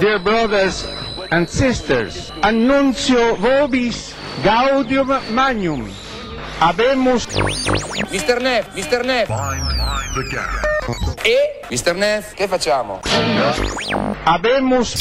Dear brothers and sisters, annuncio vobis gaudium magnum. Habemus Mr. Neff, Mr. Neff. E? Mr. Neff, che facciamo? habemus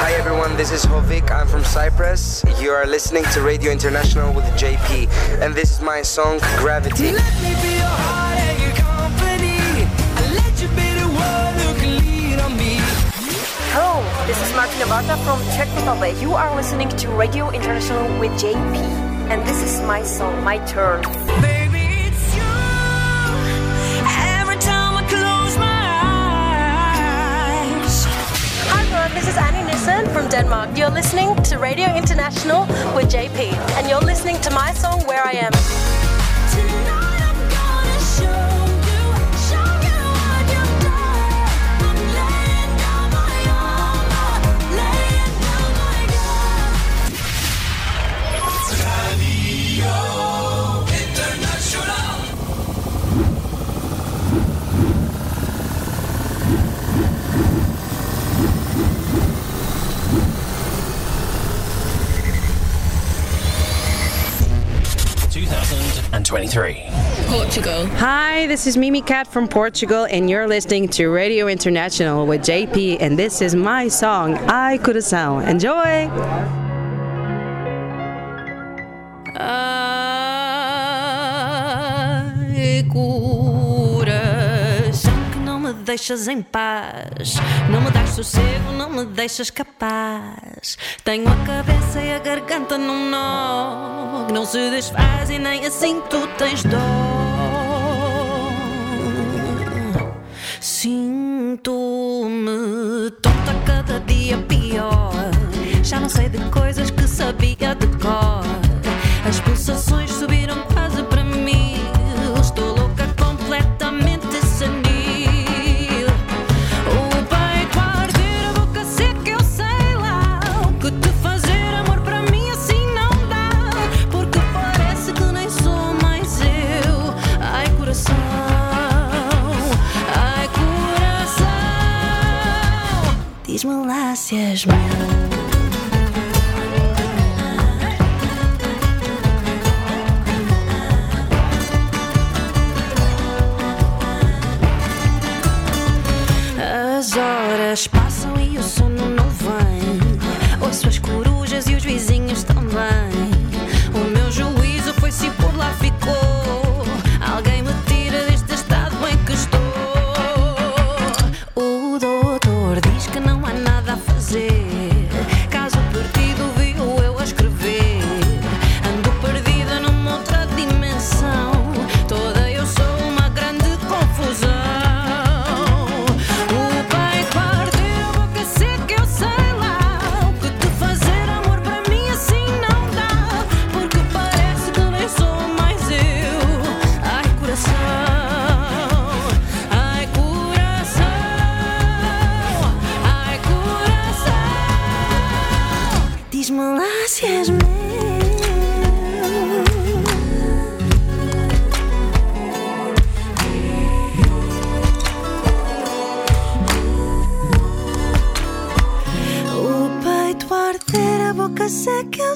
Hi everyone, this is Hovig. I'm from Cyprus. You are listening to Radio International with JP, and this is my song Gravity. This is Martina Barta from Czech Republic. You are listening to Radio International with JP. And this is my song, My Turn. Baby, it's you. Every time I close my eyes. Hi everyone, this is Annie Nissen from Denmark. You're listening to Radio International with JP. And you're listening to my song, Where I Am. And 23. Portugal. Hi, this is Mimicat from Portugal, and you're listening to Radio International with JP, and this is my song, I Could Have Sound. Enjoy! Ai, coração que não me deixas em paz. Não me dás sossego, não me deixas capaz. Tenho a cabeça e a garganta num nó que não se desfaz e nem assim tu tens dó. Sinto-me tonta cada dia pior. Já não sei de coisas que sabia de cor. As pulsações subiram quase Diz-me lá se és meu.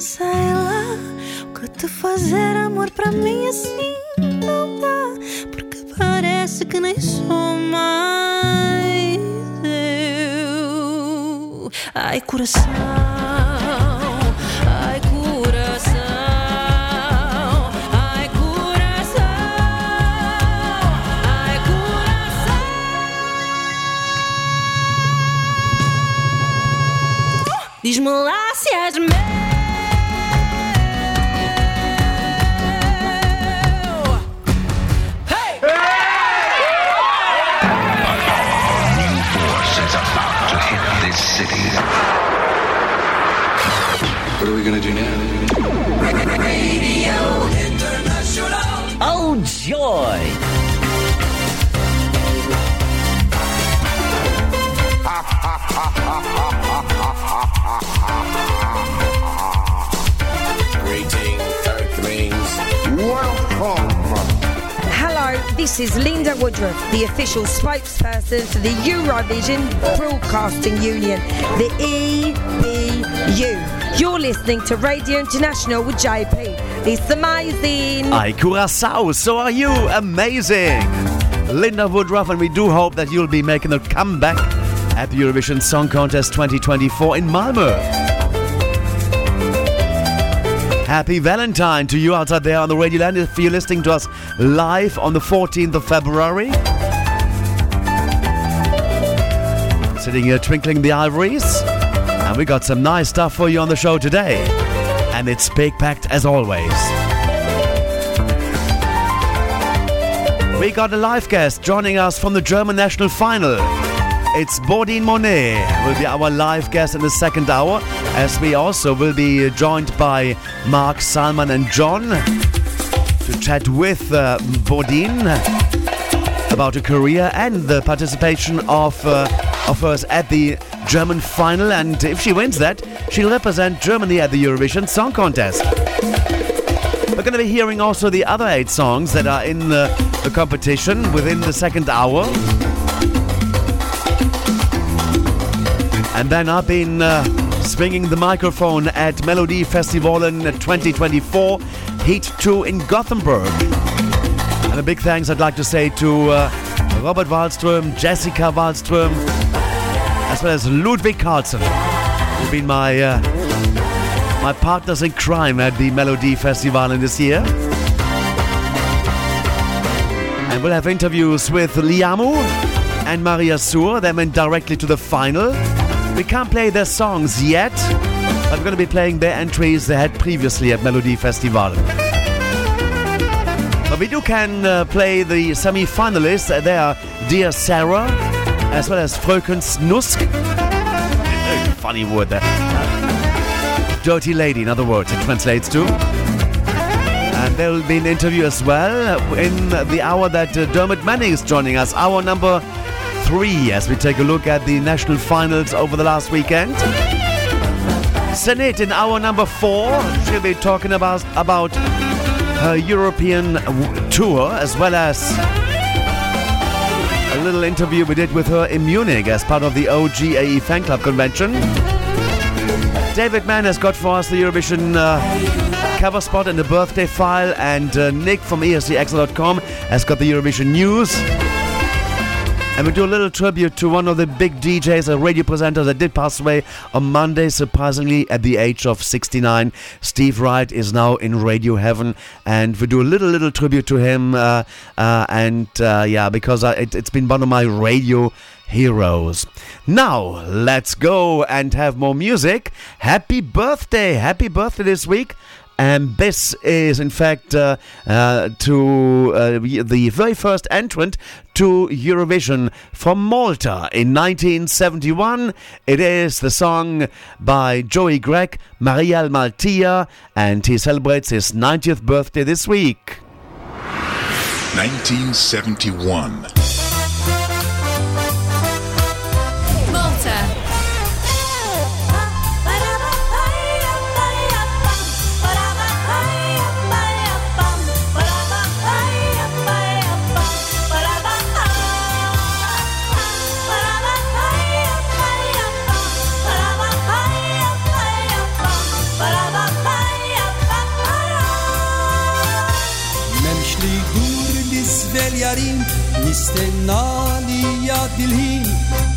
Sei lá. O que te fazer amor para mim assim não dá. Porque parece que nem sou mais eu. Ai, coração. Diz-me lá this is Linda Woodruff, the official spokesperson for the Eurovision Broadcasting Union, the EBU. You're listening to Radio International with JP. It's amazing. Hi, Curacao, so are you? Amazing! Linda Woodruff, and we do hope that you'll be making a comeback at the Eurovision Song Contest 2024 in Malmö. Happy Valentine to you outside there on the Radio Land if you're listening to us live on the 14th of February. Sitting here twinkling the ivories. And we got some nice stuff for you on the show today. And it's big packed as always. We got a live guest joining us from the German national final. It's Bodine Monet will be our live guest in the second hour, as we also will be uh, joined by Mark Salman and John to chat with uh, Bodine about her career and the participation of uh, of hers at the German final. And if she wins that, she'll represent Germany at the Eurovision Song Contest. We're going to be hearing also the other eight songs that are in uh, the competition within the second hour. And then I've been uh, swinging the microphone at Melodifestivalen 2024, Heat 2 in Gothenburg. And a big thanks I'd like to say to uh, Robert Wallström, Jessica Wallström, as well as Ludwig Carlson, who've been my uh, my partners in crime at the Melodifestivalen this year. And we'll have interviews with Liamoo and Maria Sur. They went directly to the final. We can't play their songs yet, we're going to be playing their entries they had previously at Melody Festival. But we do can uh, play the semi-finalists. Uh, They are Dear Sarah, as well as Fröken Snusk. Funny word there. Dirty Lady, in other words, it translates to. And there will be an interview as well in the hour that uh, Dermot Manning is joining us. Hour number three, as we take a look at the national finals over the last weekend. Senhit in hour number four. She'll be talking about about her European tour as well as a little interview we did with her in Munich as part of the OGAE fan club convention. David Mann has got for us the Eurovision uh, cover spot and the birthday file, and uh, Nick from escXtra.com has got the Eurovision news. And we do a little tribute to one of the big DJs, a radio presenters that did pass away on Monday, surprisingly, at the age of 69. Steve Wright is now in radio heaven, and we do a little, little tribute to him. Uh, uh, and uh, yeah, because I, it, it's been one of my radio heroes. Now, let's go and have more music. Happy birthday! Happy birthday this week. And this is, in fact, uh, uh, to uh, the very first entrant to Eurovision from Malta in 1971. It is the song by Joey Grech, Marielle Maltia, and he celebrates his 90th birthday this week. 1971. Tistennani jgħad il-ħin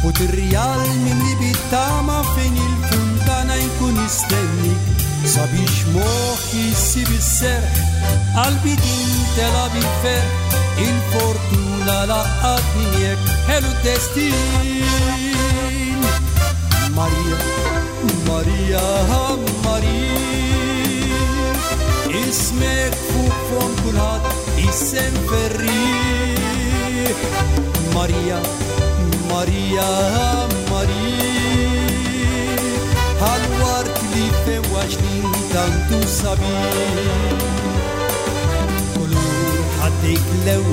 u tirjal minn li bittama fejn il-funtana jkun istenni. Sabiex moħi sib ser qalbi tintela bil-fer il-fortuna laqqat minn jek destin. Maria, Maria, Maria Ismek fuq fon kulħat, isem ferrin. Maria, Maria, Maria Al wartlife washnin tantu sabi. Kulu hatik lew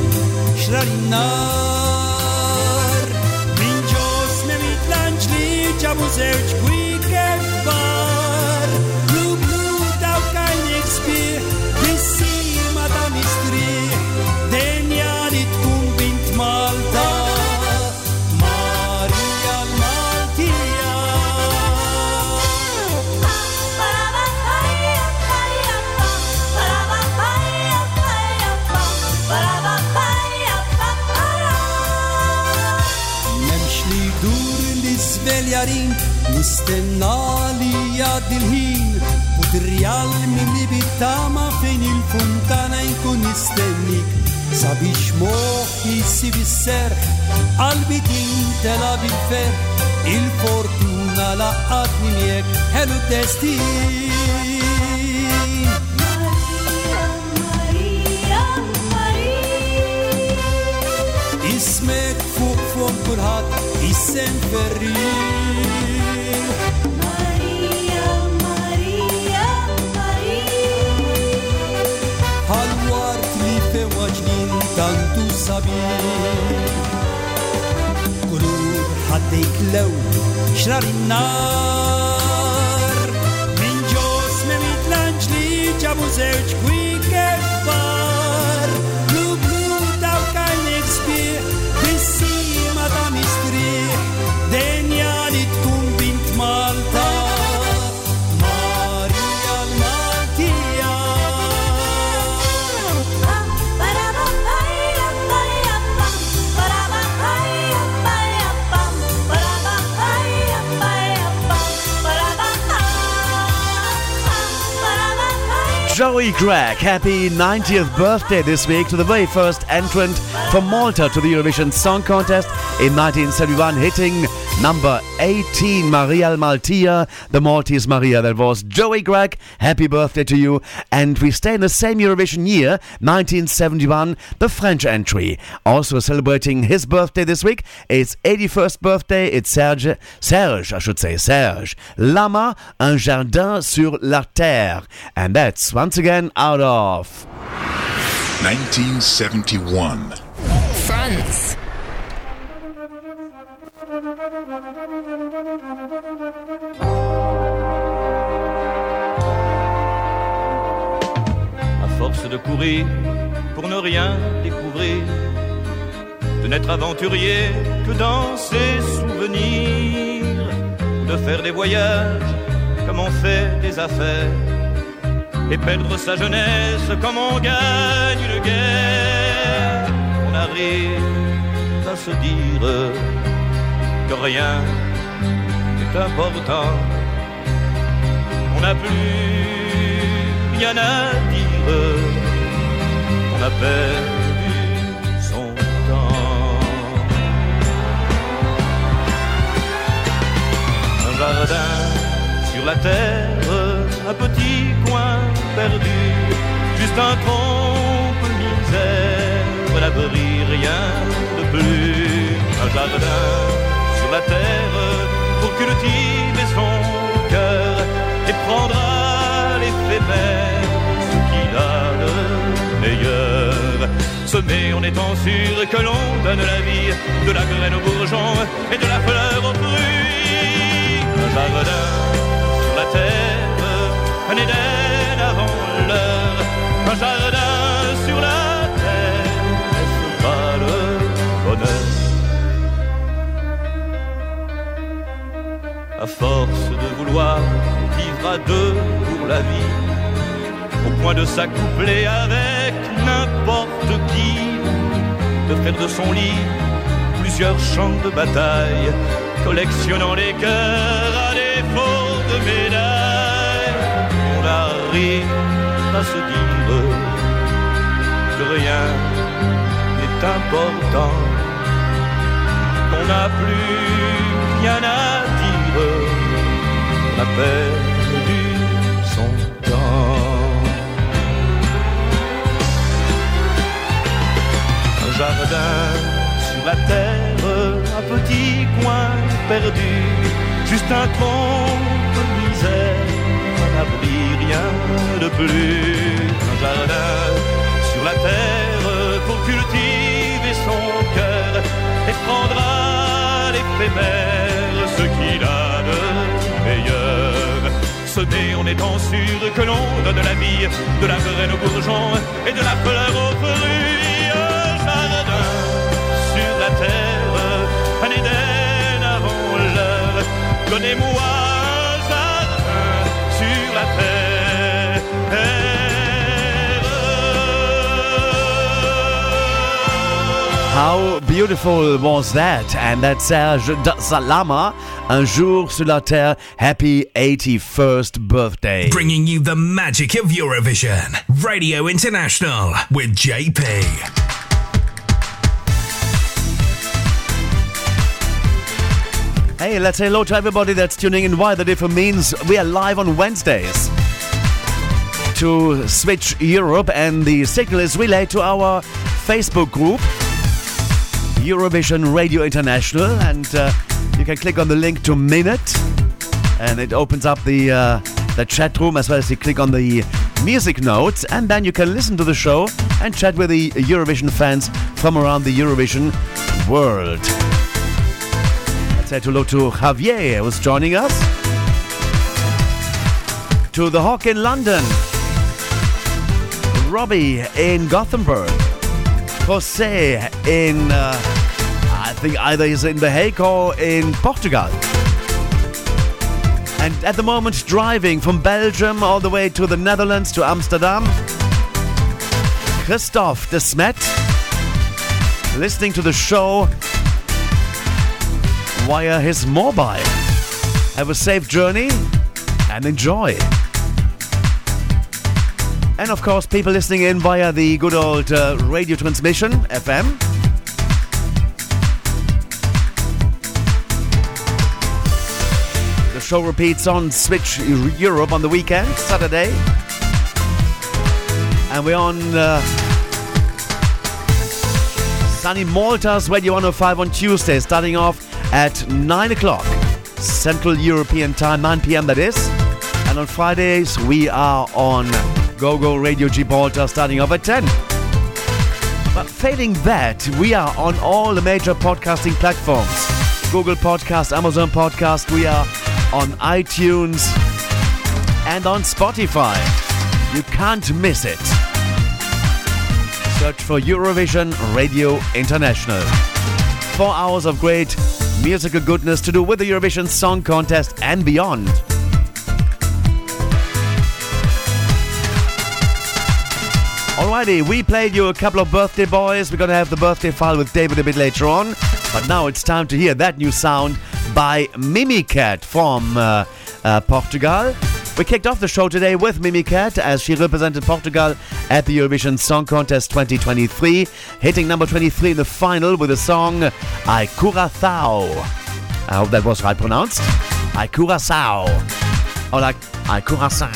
shrarin nar Min jos nemit lanchli jabu zewch kuir Nistenna li jgħaddi l-ħin Putrjal min li bittama fejn il-funtana jkun nistennik Sabiex moħi si bisser Qalbi tintela bil-fer Il-fortuna laqqatni miek Helu destin Ismek fuq fuq kulħadd isem ferrin صبي قلوب حديك لو شرار النار من جوز من تلانجلي جابوا زوج كوين Joey Grech. happy 90th birthday this week to the very first entrant from Malta to the Eurovision Song Contest in 1971, hitting number 18, Maria Maltia, the Maltese Maria. That was Joey Grech. Happy birthday to you. And we stay in the same Eurovision year, 1971, the French entry. Also celebrating his birthday this week. It's 81st birthday. It's Serge, Serge, I should say, Serge. Lama, un jardin sur la terre. And that's once again out of 1971. France. à force de courir pour ne rien découvrir, de n'être aventurier que dans ses souvenirs, de faire des voyages comme on fait des affaires, et perdre sa jeunesse comme on gagne une guerre. On arrive à se dire que rien n'est important, on n'a plus rien à dire, on a perdu son temps. Un jardin sur la terre, un petit juste un trompe misère, n'abri rien de plus. Un jardin sur la terre pour cultiver son cœur et prendre à l'éphémère ce qu'il a de meilleur. Semer en étant sûr que l'on donne la vie, de la graine au bourgeon et de la fleur au fruit. Un jardin sur la terre, un Éden. Un jardin sur la terre, n'est-ce pas le bonheur? À force de vouloir vivre à deux pour la vie, au point de s'accoupler avec n'importe qui, de faire de son lit plusieurs champs de bataille, collectionnant les cœurs à défaut de médailles. On arrive à se dire que rien n'est important, qu'on n'a plus rien à dire, on a perdu son temps. Un jardin sur la terre, un petit coin perdu, juste un trompe de misère, rien de plus. Un jardin sur la terre cultiver son cœur et prendra l'éphémère ce qu'il a de meilleur. Semer en étant sûr que l'on donne la vie, de la graine au bourgeon et de la fleur aux fruits. Un jardin sur la terre, un Éden avant l'heure. Donnez-moi How beautiful was that? And that's Serge Salama, Un jour sur la terre. Happy 81st birthday. Bringing you the magic of Eurovision. Radio International with JP. Hey, let's say hello to everybody that's tuning in. Why the different means we are live on Wednesdays to Switch Europe, and the signal is relayed to our Facebook group, Eurovision Radio International, and uh, you can click on the link to Minute, and it opens up the uh, the chat room as well as you click on the music notes, and then you can listen to the show and chat with the Eurovision fans from around the Eurovision world. Let's say hello to Javier, who's joining us. To the Hawk in London. Robbie in Gothenburg. Jose in, uh, either he's in The Hague or in Portugal. And at the moment, driving from Belgium all the way to the Netherlands to Amsterdam. Christoph de Smet, listening to the show via his mobile. Have a safe journey and enjoy. And of course, people listening in via the good old uh, radio transmission, FM. Show repeats on Switch Europe on the weekend, Saturday. And we're on uh, sunny Malta's Radio 105 on Tuesday, starting off at 9 o'clock Central European Time, 9 p.m. that is. And on Fridays, we are on GoGo Radio Gibraltar, starting off at 10. But failing that, we are on all the major podcasting platforms Google Podcast, Amazon Podcast, we are on iTunes and on Spotify. You can't miss it. Search for Eurovision Radio International. Four hours of great musical goodness to do with the Eurovision Song Contest and beyond. Alrighty, we played you a couple of birthday boys. We're gonna have the birthday file with David a bit later on. But now it's time to hear that new sound by Mimicat from uh, uh, Portugal. We kicked off the show today with Mimicat as she represented Portugal at the Eurovision Song Contest 2023, hitting number 23 in the final with the song Ai Curaçao. I hope that was right pronounced. Ai Curaçao. Or like Ai Curaçao.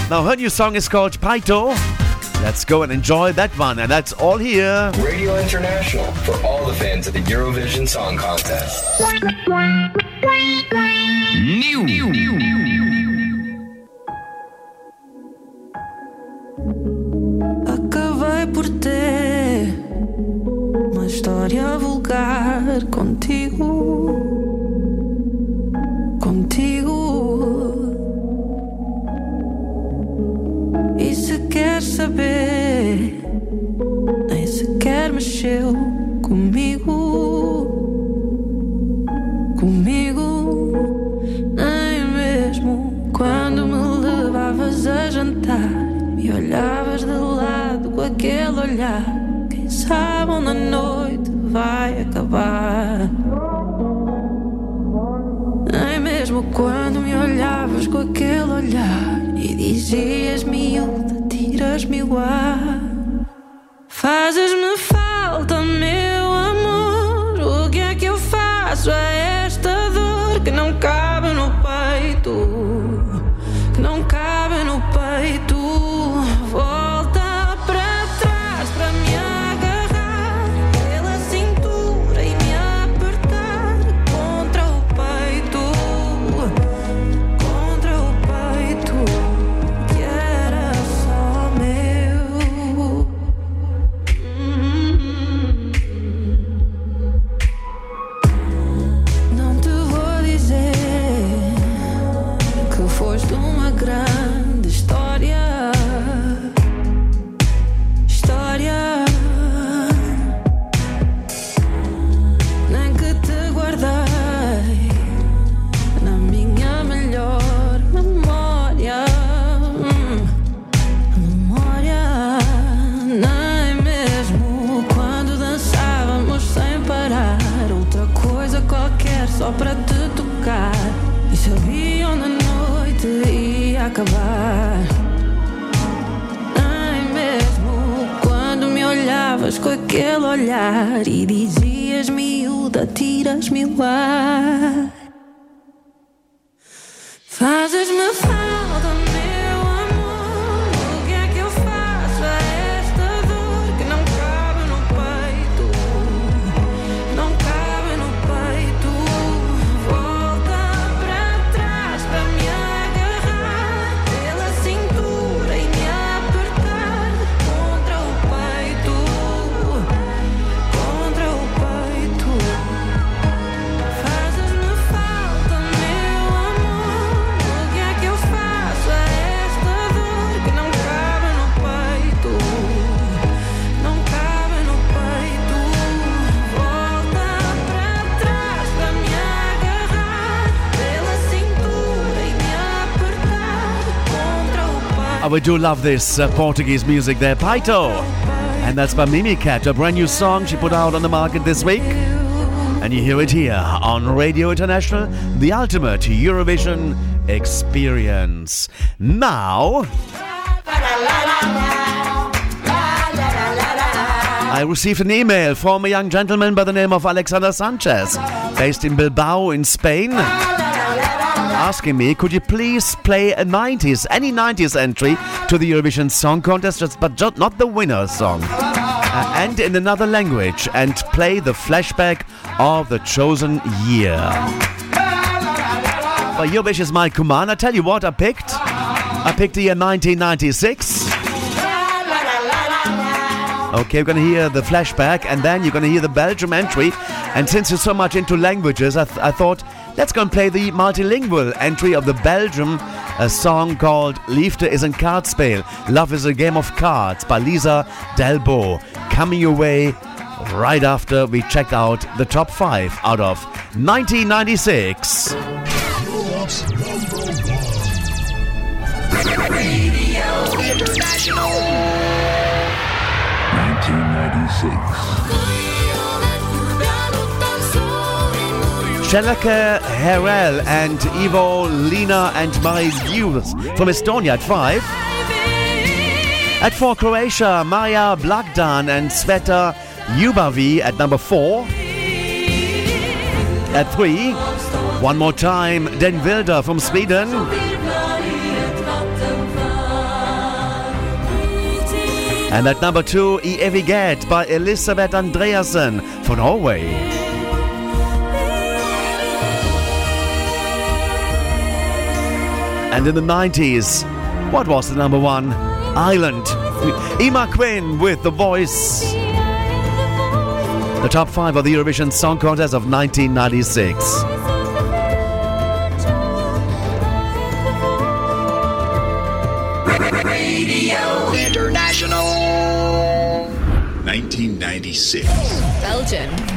now her new song is called Paito. Let's go and enjoy that one, and that's all here. Radio International for all the fans of the Eurovision Song Contest. Acabei por ter uma história vulgar contigo. Contigo. Quer saber, nem sequer mexeu comigo. Comigo, nem mesmo quando me levavas a jantar. Me olhavas de lado com aquele olhar. Quem sabe onde a noite vai acabar. Nem mesmo quando me olhavas com aquele olhar e dizias miúda, o ar. Fazes-me falta, meu amor. O que é que eu faço a esta olhar e dizias miúda, tiras-me o ar. Fazes-me falta, we do love this uh, Portuguese music there, Paito. And that's by Mimicat, a brand new song she put out on the market this week. And you hear it here on Radio International, the ultimate Eurovision experience. Now, I received an email from a young gentleman by the name of Alexander Sanchez, based in Bilbao in Spain, asking me, could you please play a 90s, any 90s entry to the Eurovision Song Contest, just, but just not the winner's song, uh, and in another language, and play the flashback of the chosen year. But your wish is my command. I tell you what, I picked. I picked the year 1996. Okay, we're gonna hear the flashback, and then you're gonna hear the Belgium entry. And since you're so much into languages, I, th- I thought let's go and play the multilingual entry of the Belgium a song called Liefde is een kaartspel. Love is a game of cards by Lisa Del Bo. Coming your way right after we check out the top five out of 1996. Radio International. 1996. Shelake Herel and Ivo, Lina and Marie Hughes from Estonia at 5. At 4, Croatia, Maja Blagdan and Sveta ljubav at number 4. At 3, one more time, Den Wilder from Sweden. And at number 2, I evighet by Elisabeth Andreassen from Norway. And in the 90s, what was the number one? Island. Eimear Quinn with The Voice. The top five of the Eurovision Song Contest of 1996. Radio International. 1996. Belgium.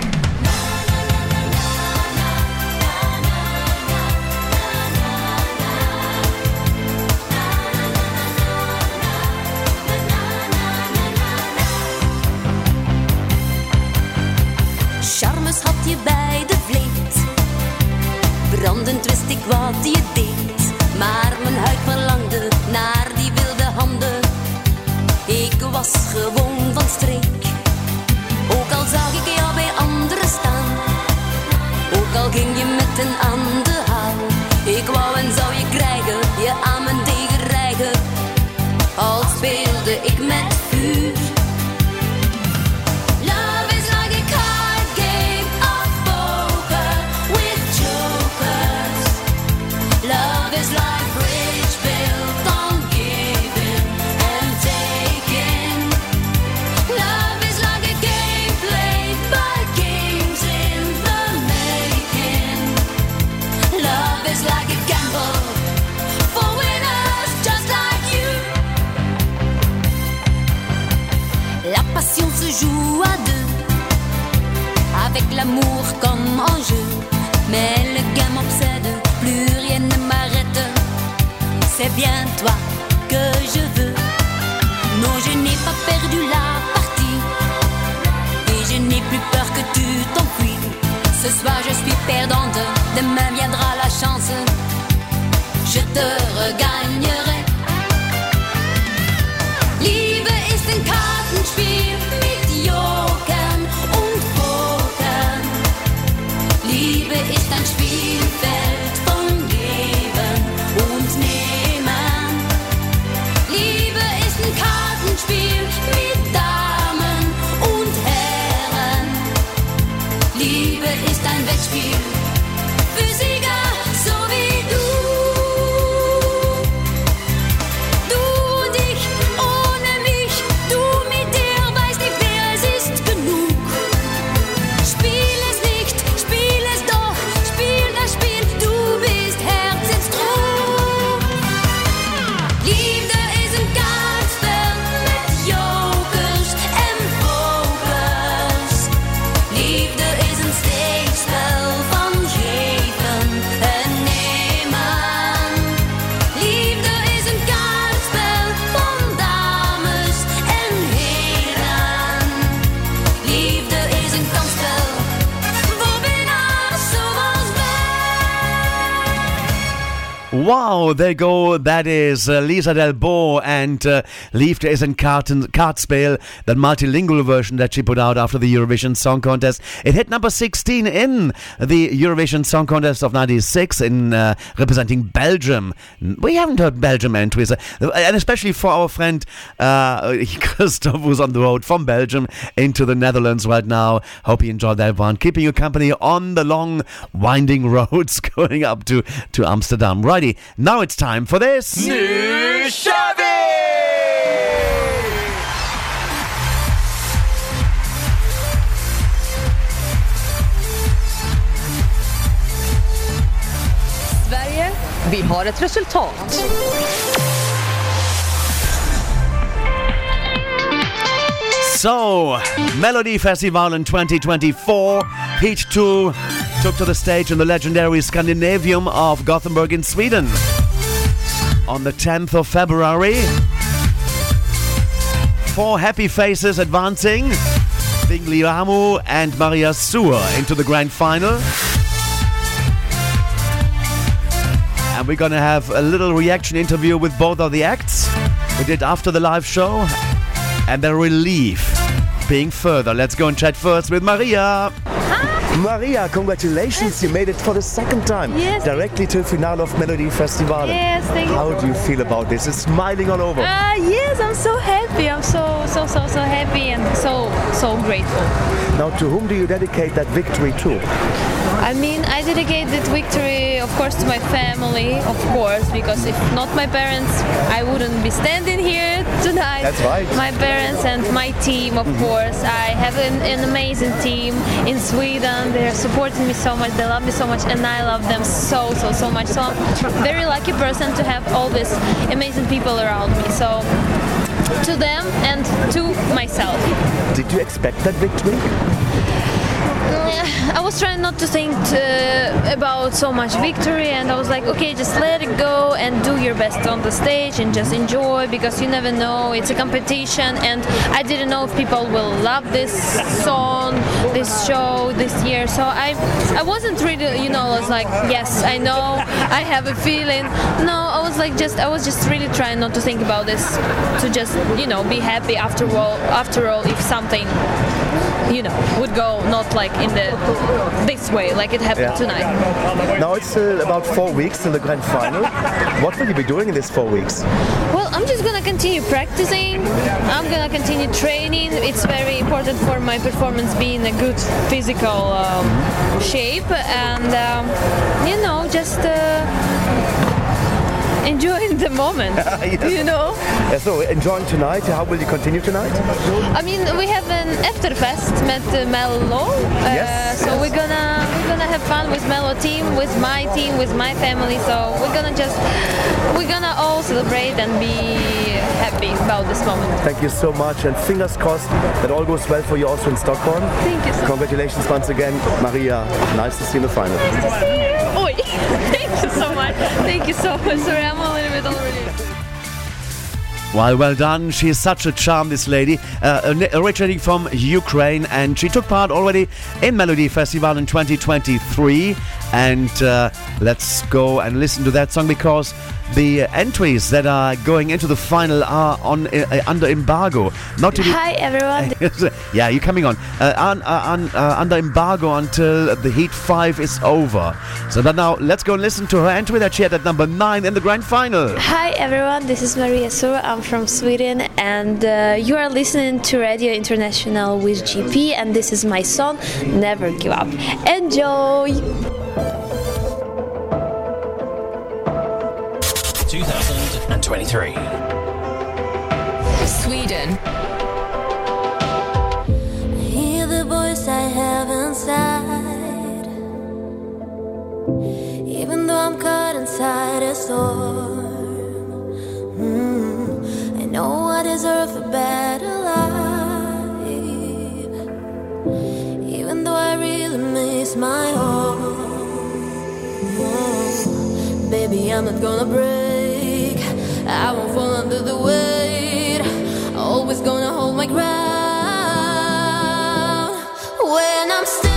Wow, there go. That is uh, Lisa Del Bo and uh, Liefde is in Karten, that multilingual version that she put out after the Eurovision Song Contest. It hit number 16 in the Eurovision Song Contest of 96 in uh, representing Belgium. We haven't heard Belgium entries, uh, and especially for our friend uh, Christoph, who's on the road from Belgium into the Netherlands right now. Hope you enjoyed that one. Keeping you company on the long, winding roads going up to, to Amsterdam. Righty, now it's time for this. New Chevy! Sverige, vi har ett resultat. So, Melodifestivalen 2024, Heat 2 took to the stage in the legendary Scandinavium of Gothenburg in Sweden. On the 10th of February, four happy faces advancing, Bingli Ramu and Maria Sur into the grand final. And we're gonna have a little reaction interview with both of the acts. We did after the live show. And their relief being further. Let's go and chat first with Maria. Maria, congratulations! You made it for the second time. Yes. Directly to the finale of Melody Festival. Yes, thank you. How do you feel about this? It's smiling all over. Uh, yes, I'm so happy. I'm so so so so happy and so so grateful. Now, to whom do you dedicate that victory to? I mean, I dedicate that victory, of course, to my family, of course, because if not my parents, I wouldn't be standing here tonight. That's right. My parents and my team, of course. I have an, an amazing team in Sweden. They're supporting me so much. They love me so much, and I love them so so so much. So I'm very lucky person to have all these amazing people around me. So to them and to myself. Did you expect that victory? I was trying not to think uh, about so much victory, and I was like, okay, just let it go and do your best on the stage and just enjoy because you never know. It's a competition, and I didn't know if people will love this song, this show this year. So I, I wasn't really, you know, I was like, yes, I know, I have a feeling. No, I was like, just, I was just really trying not to think about this, to just, you know, be happy after all. After all, if something you know, would go not like in the this way, like it happened Yeah. tonight. Now it's uh, about four weeks till the grand final. What will you be doing in these four weeks? Well, I'm just gonna continue practicing. I'm gonna continue training. It's very important for my performance being a good physical um, shape, and um, you know, just uh, enjoying the moment. You know. Yeah, so enjoying tonight. How will you continue tonight? I mean, we have an afterfest met uh, Mello. Uh, Yes, So we're gonna we're gonna have fun with Mello team, with my team, with my family. So we're gonna just we're gonna all celebrate and be happy about this moment. Thank you so much, and fingers crossed that all goes well for you also in Stockholm. Thank you so Congratulations once again, Maria. Nice to see you in the final. Oi! Thank you so much. Thank you so much. Sorry, I'm a little bit already. Well, well done. She is such a charm, this lady, uh, uh, originating from Ukraine, and she took part already in Melody Festival in 2023. And uh, let's go and listen to that song because the entries that are going into the final are on uh, under embargo. Not to be. Hi everyone. yeah, you're coming on. Uh, un, uh, un, uh, under embargo until the Heat 5 is over. So now let's go and listen to her entry that she had at number 9 in the grand final. Hi everyone, this is Maria Sur. I'm from Sweden, and uh, you are listening to Radio International with GP, and this is my song Never Give Up. Enjoy! 2023. Sweden. Hear the voice I have inside. Even though I'm caught inside a storm, Mm, I know I deserve a better life. Even though I really miss my home, Oh, baby, I'm not gonna break. I won't fall under the weight. Always gonna hold my ground. When I'm standing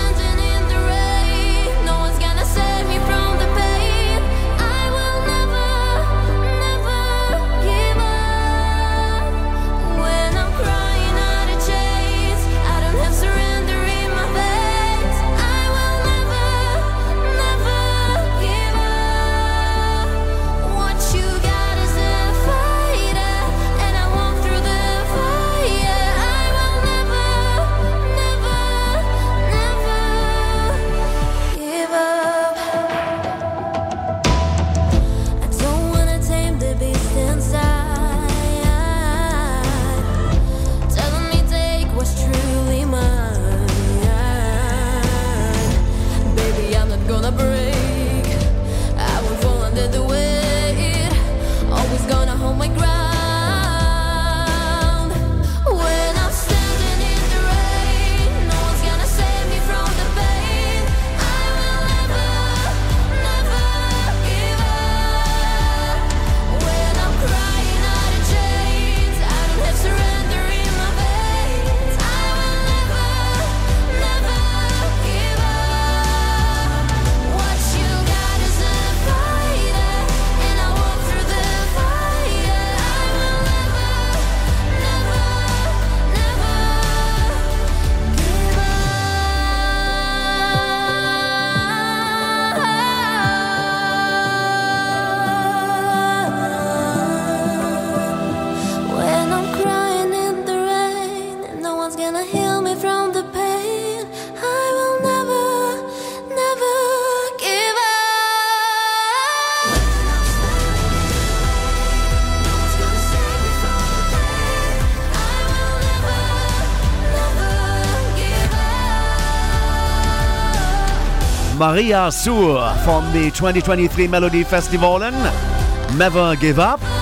Maria Sur from the 2023 Melodifestivalen. Never Give Up.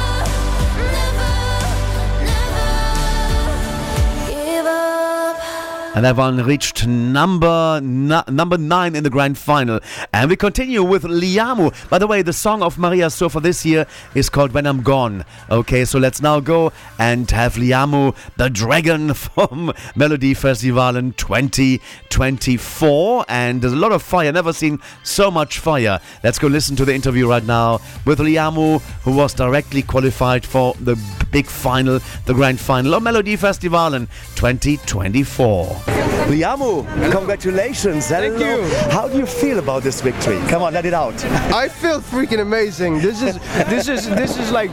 And that one reached number nu- number nine in the grand final. And we continue with Liamoo. By the way, the song of Maria Sur for this year is called When I'm Gone. Okay, so let's now go and have Liamoo, the dragon from Melodifestivalen 2024. And there's a lot of fire. Never seen so much fire. Let's go listen to the interview right now with Liamoo, who was directly qualified for the big final, the grand final of Melodifestivalen 2024. Liamoo, congratulations. Thank you. How do you feel about this victory? Come on, let it out. I feel freaking amazing. This is this is this is like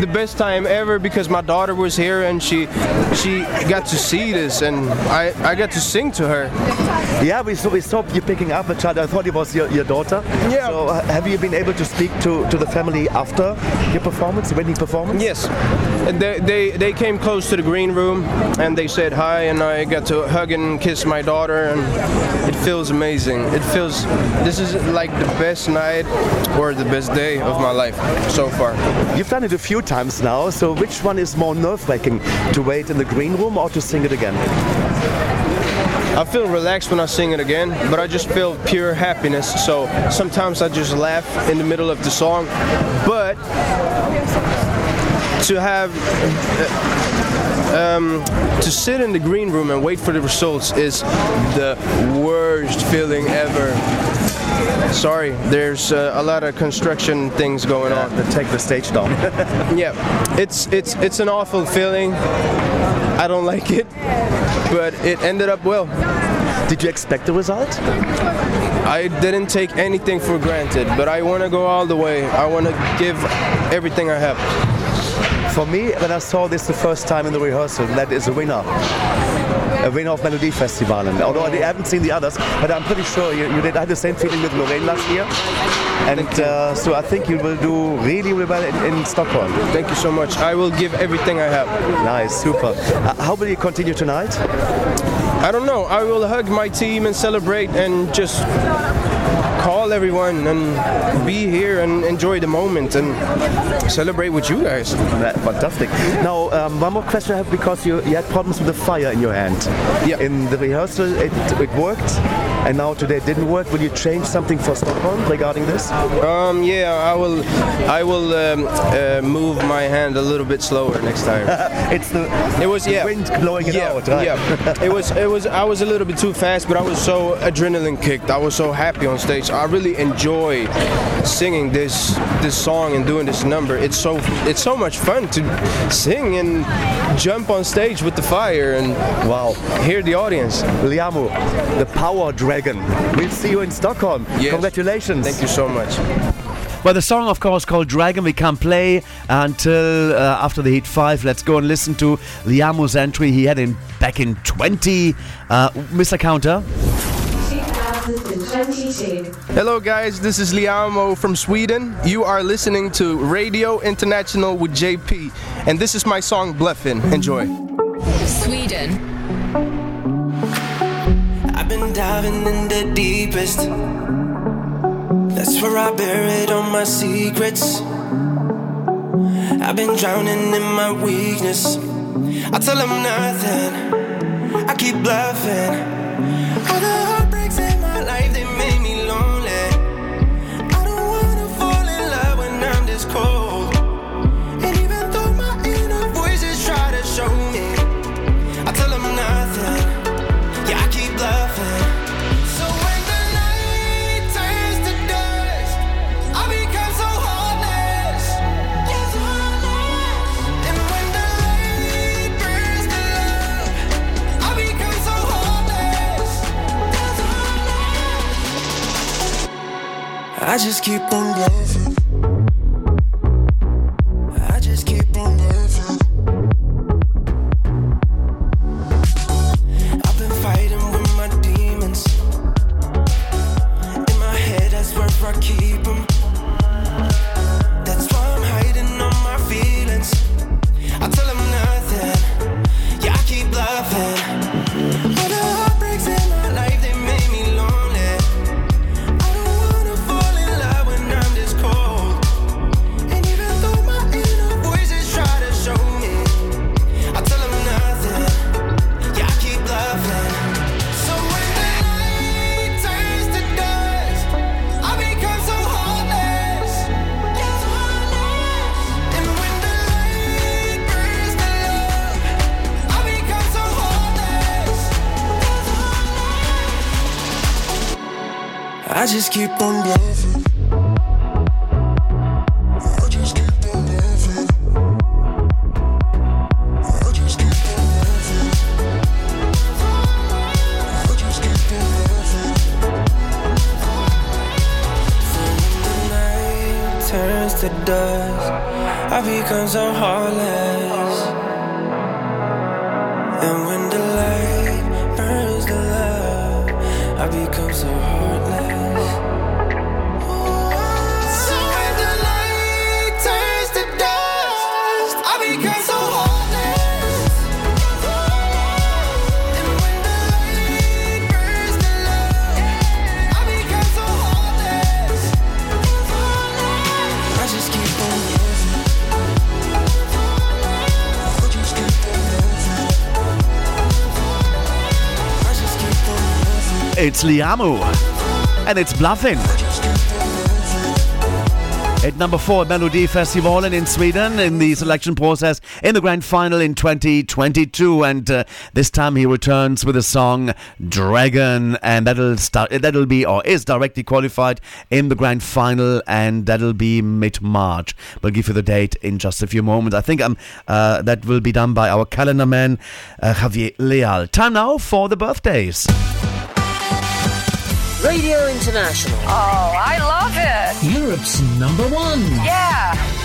the best time ever because my daughter was here and she she got to see this and I I got to sing to her. Yeah, we saw, we saw you picking up a child. I thought it was your, your daughter. Yeah. So uh, have you been able to speak to, to the family after your performance, the winning performance? Yes. And They, they they came close to the green room and they said hi and I got to hug and kiss my daughter and it feels amazing. It feels this is like the best night or the best day of my life so far. You've done it a few times now, so which one is more nerve-wracking, to wait in the green room or to sing it again? I feel relaxed when I sing it again, but I just feel pure happiness. So sometimes I just laugh in the middle of the song, but to have um, to sit in the green room and wait for the results is the worst feeling ever. Sorry, there's uh, a lot of construction things going on. To take the stage down. yeah, it's it's it's an awful feeling. I don't like it, but it ended up well. Did you expect the result? I didn't take anything for granted, but I want to go all the way. I want to give everything I have. For me, when I saw this the first time in the rehearsal, that is a winner. A winner of Melody Festival. And although I haven't seen the others, but I'm pretty sure you, you did. I had the same feeling with Loreen last year. And uh, so I think you will do really, really well in, in Stockholm. Thank you so much. I will give everything I have. Nice, super. Uh, how will you continue tonight? I don't know. I will hug my team and celebrate and just call everyone and be here and enjoy the moment and celebrate with you guys. Fantastic. Now, um, one more question I have because you, you had problems with the fire in your hand. Yeah. In the rehearsal, it, it worked, and now today it didn't work. Will you change something for Stockholm regarding this? Um, yeah, I will. I will um, uh, move my hand a little bit slower next time. it's the it was yeah wind blowing it yeah, out, right? Yeah, it was it was. I was a little bit too fast, but I was so adrenaline kicked. I was so happy on stage. I really enjoy singing this this song and doing this number. It's so it's so much fun to sing and jump on stage with the fire and wow, hear the audience. Liamoo, the power dragon. We'll see you in Stockholm. Yes. Congratulations. Thank you so much. Well, the song, of course, called Dragon, we can't play until uh, after the Heat 5. Let's go and listen to Liamoo's entry he had in back in 20. Uh, Mr. Counter. 2022. Hello, guys. This is Liamoo from Sweden. You are listening to Radio International with JP, and this is my song Bluffin'. Enjoy. Sweden. I've been diving in the deepest. That's where I buried all my secrets. I've been drowning in my weakness. I tell them nothing. I keep bluffing. I just keep on bluffing. Just keep on And it's Bluffing. At number four Melody Festival in Sweden in the selection process in the grand final in 2022. And uh, this time he returns with the song Dragon. And that'll start, that'll be, or is directly qualified in the grand final. And that'll be mid March. We'll give you the date in just a few moments. I think um, uh, that will be done by our calendar man, uh, Javier Leal. Time now for the birthdays. Radio International. Oh, I love it. Europe's number one. Yeah.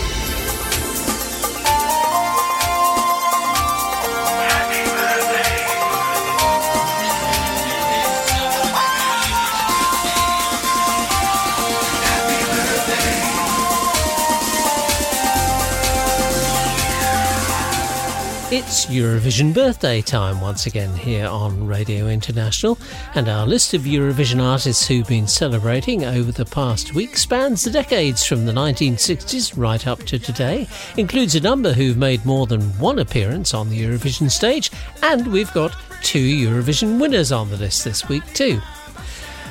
It's Eurovision birthday time once again here on Radio International, and our list of Eurovision artists who've been celebrating over the past week spans the decades from the 1960s right up to today, includes a number who've made more than one appearance on the Eurovision stage, and we've got two Eurovision winners on the list this week too.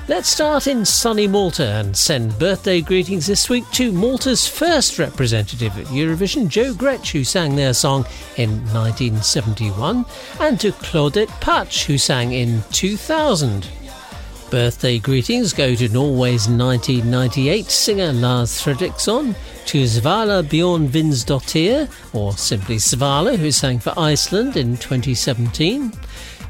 Let's start in sunny Malta and send birthday greetings this week to Malta's first representative at Eurovision, Joe Grech, who sang their song in 1971, and to Claudette Pace, who sang in 2000. Birthday greetings go to Norway's 1998 singer Lars Fredriksen, to Svala Björgvinsdóttir, or simply Svala, who sang for Iceland in 2017,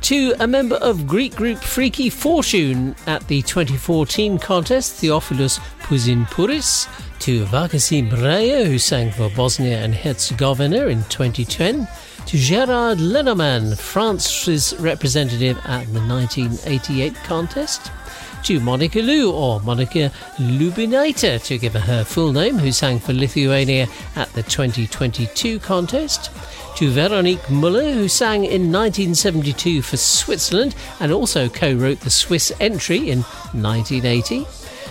to a member of Greek group Freaky Fortune at the 2014 contest, Theofilos Puzbouris, to Vukašin Brajić, who sang for Bosnia and Herzegovina in 2010, to Gerard Lenorman, France's representative at the 1988 contest, to Monika Liu, or Monika Lubinaitė to give her her full name, who sang for Lithuania at the 2022 contest, to Veronique Muller, who sang in 1972 for Switzerland and also co wrote the Swiss entry in 1980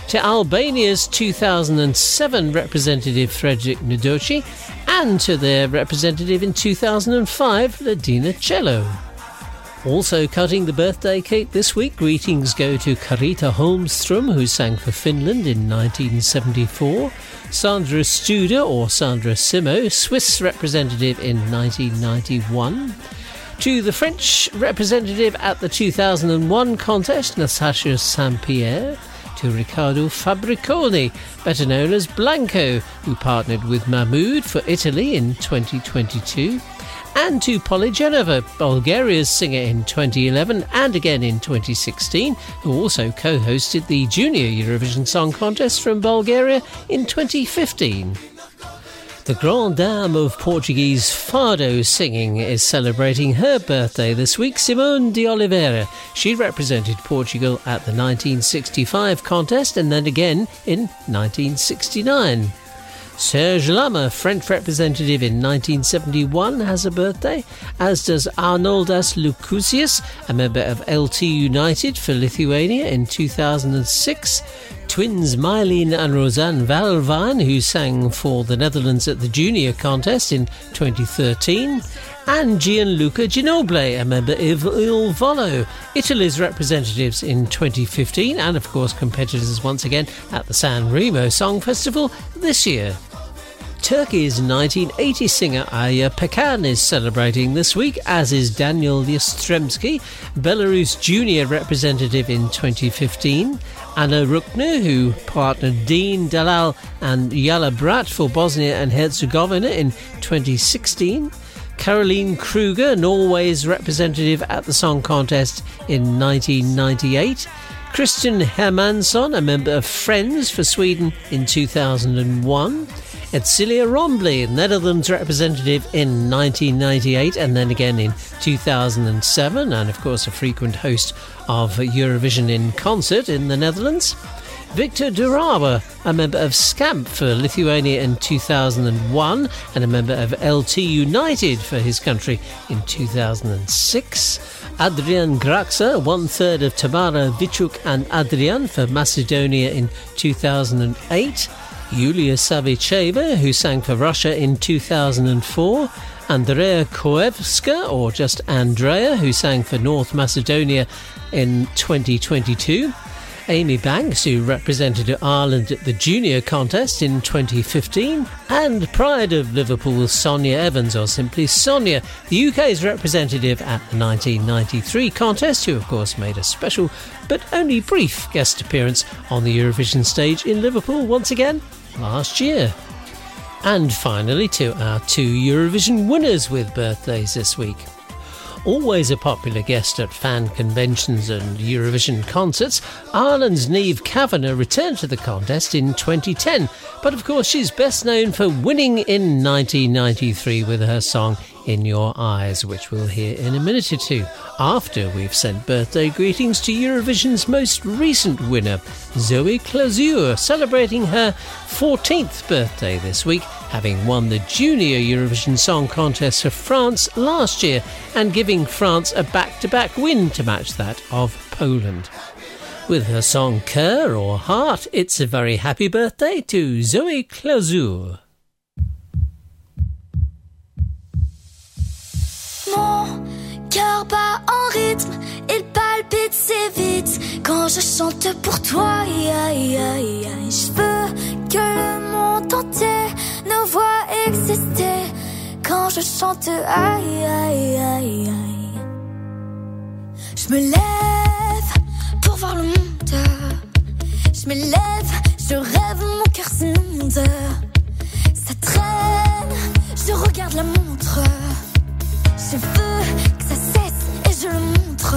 to Albania's 2007 representative Frederik Ndoci, and to their representative in 2005, Ledina Çelo. Also cutting the birthday cake this week, greetings go to Carita Holmström, who sang for Finland in 1974, Sandra Studer, or Sandra Simo, Swiss representative in 1991, to the French representative at the 2001 contest, Natasha Saint Pierre, to Riccardo Fabbriconi, better known as Blanco, who partnered with Mahmood for Italy in 2022, and to Poli Genova, Bulgaria's singer in 2011 and again in 2016, who also co hosted the Junior Eurovision Song Contest from Bulgaria in 2015. The Grande Dame of Portuguese fado singing is celebrating her birthday this week, Simone de Oliveira. She represented Portugal at the 1965 contest and then again in 1969. Serge Lama, French representative in 1971, has a birthday, as does Arnoldas Lukošius, a member of LT United for Lithuania in 2006. Twins Mylene and Rosanne Waalwijk, who sang for the Netherlands at the Junior Contest in 2013, and Gianluca Ginoble, a member of Il Volo, Italy's representatives in 2015, and of course competitors once again at the San Remo Song Festival this year. Turkey's 1980 singer Ajda Pekkan is celebrating this week, as is Daniel Yastremski, Belarus junior representative in 2015. Ana Rucner, who partnered Dean Dalal and Jala Brat for Bosnia and Herzegovina in 2016. Karoline Krüger, Norway's representative at the song contest in 1998. Christian Hermansson, a member of Friends for Sweden in 2001. Edsilia Rombley, Netherlands representative in 1998 and then again in 2007, and of course a frequent host of Eurovision in concert in the Netherlands. Victor Diawara, a member of Skamp for Lithuania in 2001 and a member of LT United for his country in 2006. Adrian Gaxha, one third of Tamara Vrčak and Adrian for Macedonia in 2008. Yulia Savicheva, who sang for Russia in 2004. Andrea Koevska, or just Andrea, who sang for North Macedonia in 2022. Aimee Banks, who represented Ireland at the junior contest in 2015, and Pride of Liverpool Sonia Evans, or simply Sonia, the UK's representative at the 1993 contest, who of course made a special but only brief guest appearance on the Eurovision stage in Liverpool once again last year. And finally, to our two Eurovision winners with birthdays this week always a popular guest at fan conventions and Eurovision concerts, Ireland's Niamh Kavanagh returned to the contest in 2010. But of course, she's best known for winning in 1993 with her song in Your Eyes, which we'll hear in a minute or two, after we've sent birthday greetings to Eurovision's most recent winner, Zoe Clauzure, celebrating her 14th birthday this week, having won the Junior Eurovision Song Contest for France last year and giving France a back to back win to match that of Poland. With her song Cœur or Heart, it's a very happy birthday to Zoe Clauzure. Mon cœur bat en rythme, il palpite si vite quand je chante pour toi. Je veux que le monde entier nous voit exister quand je chante. Aïe, aïe, aïe, aïe. Je me lève pour voir le monde. Je me lève, je rêve, mon cœur s'inonde. Ça traîne, je regarde la montre. Je veux que ça cesse et je le montre.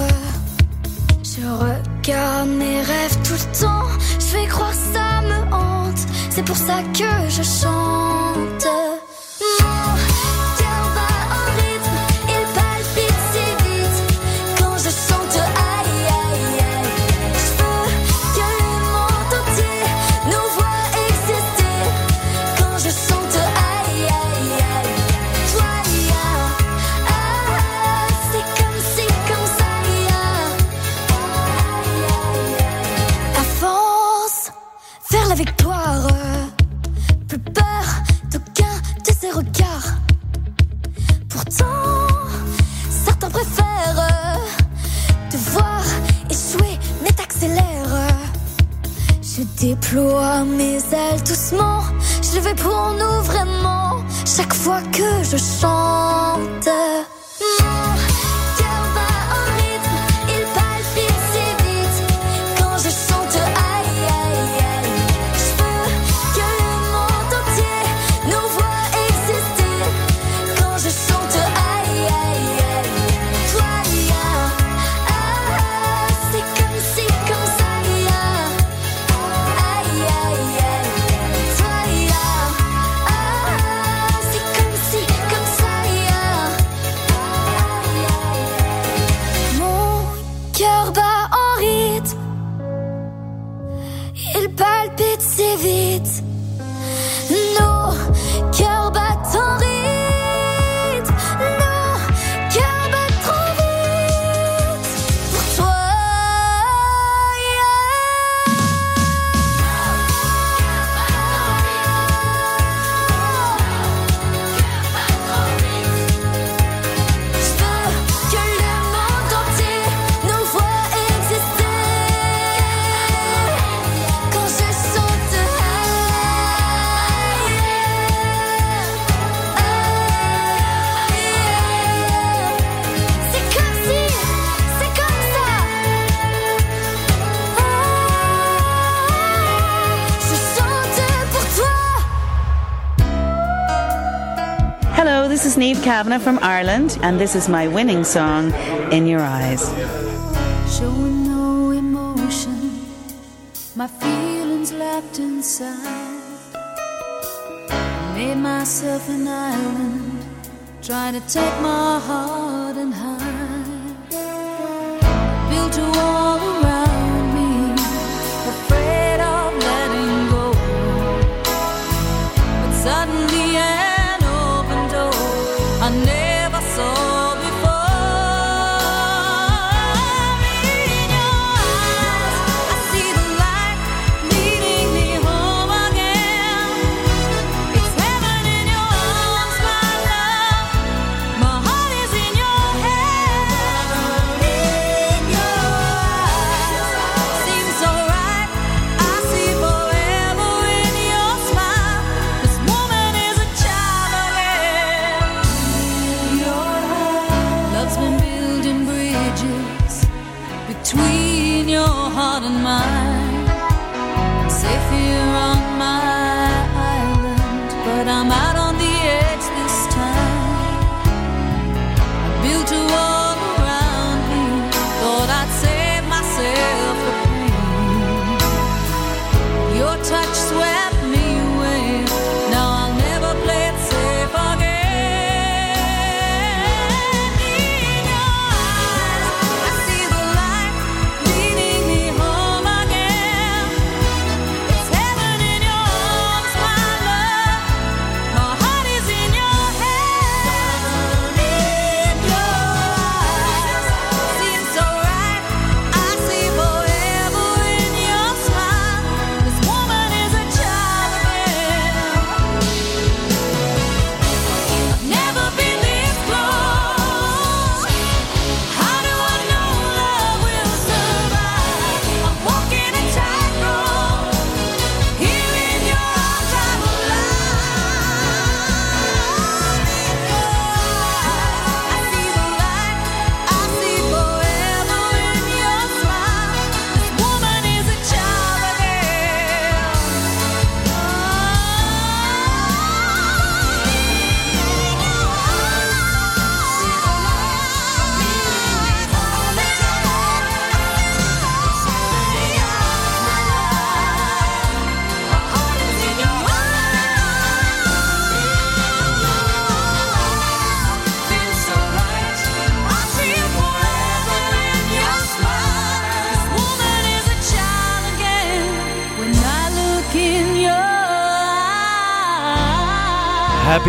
Je regarde mes rêves tout le temps. Je vais croire ça me hante. C'est pour ça que je chante. Déploie mes ailes doucement. Je le fais pour nous vraiment. Chaque fois que je chante. Kavanagh from Ireland, and this is my winning song, In Your Eyes. Showing no emotion, my feelings lapped inside. Made myself an island, trying to take my heart and hide. Built a wall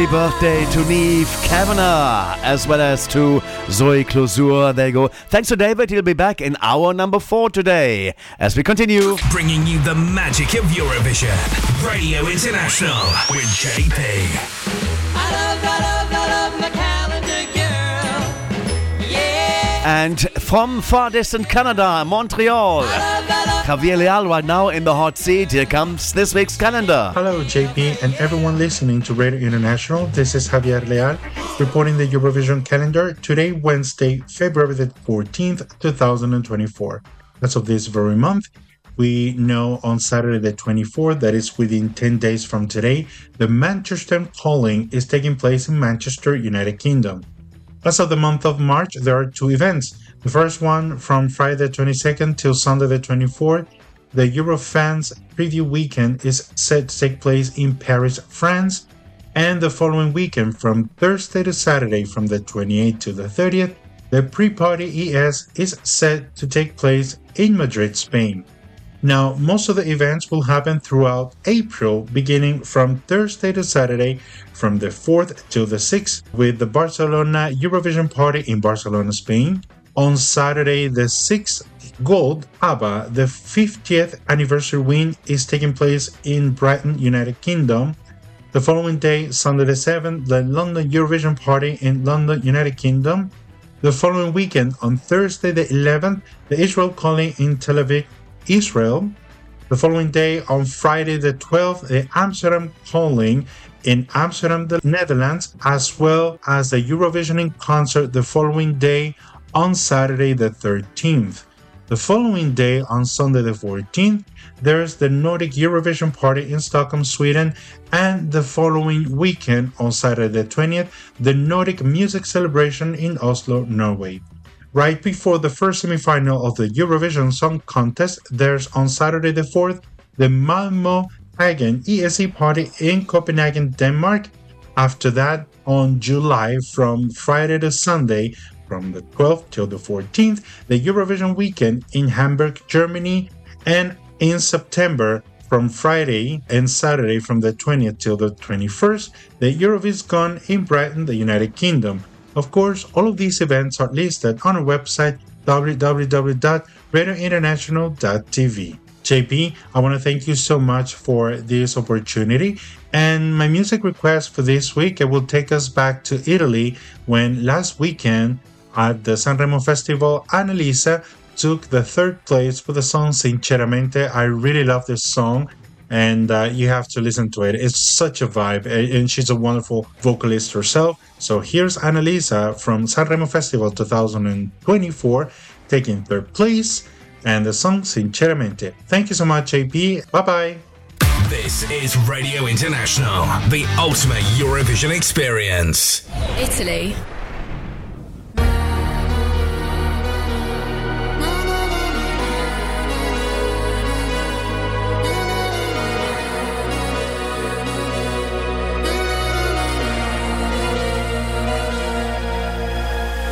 Happy birthday to Niamh Kavanagh, as well as to Zoe Clauzure. There you go. Thanks to David. He'll be back in hour number four today as we continue. Bringing you the magic of Eurovision. Radio International with JP. And from far distant Canada, Montreal, Javier Leal right now in the hot seat. Here comes this week's calendar. Hello, JP, and everyone listening to Radio International. This is Javier Leal reporting the Eurovision calendar today, Wednesday, February the 14th, 2024. As of this very month, we know on Saturday the 24th, that is within 10 days from today, the Manchester Calling is taking place in Manchester, United Kingdom. As of the month of March, there are two events. The first one from Friday the 22nd till Sunday the 24th. The Eurofans preview weekend is set to take place in Paris, France. And the following weekend, from Thursday to Saturday, from the 28th to the 30th, the pre party ES is set to take place in Madrid, Spain. Now, most of the events will happen throughout April, beginning from Thursday to Saturday, from the 4th to the 6th, with the Barcelona Eurovision Party in Barcelona, Spain. On Saturday, the 6th, Gold ABBA, the 50th anniversary win, is taking place in Brighton, United Kingdom. The following day, Sunday the 7th, the London Eurovision Party in London, United Kingdom. The following weekend, on Thursday the 11th, the Israel Calling in Tel Aviv, Israel. The following day, on Friday the 12th, the Amsterdam Calling in Amsterdam, the Netherlands, as well as the Eurovision concert the following day on Saturday the 13th. The following day, on Sunday the 14th, there's the Nordic Eurovision Party in Stockholm, Sweden, and the following weekend, on Saturday the 20th, the Nordic Music Celebration in Oslo, Norway. Right before the first semifinal of the Eurovision Song Contest, there's on Saturday the 4th, the Malmo Hagen ESC Party in Copenhagen, Denmark. After that, on July, from Friday to Sunday, from the 12th till the 14th, the Eurovision weekend in Hamburg, Germany, and in September, from Friday and Saturday from the 20th till the 21st, the Euroviscon in Brighton, the United Kingdom. Of course, all of these events are listed on our website www.radiointernational.tv. JP, I want to thank you so much for this opportunity. And my music request for this week, it will take us back to Italy when last weekend at the Sanremo Festival, Annalisa took the third place for the song Sinceramente. I really love this song and uh, you have to listen to it. It's such a vibe, and she's a wonderful vocalist herself. So here's Annalisa from Sanremo Festival 2024 taking third place and the song Sinceramente. Thank you so much, JP. Bye bye. This is Radio International, the ultimate Eurovision experience. Italy.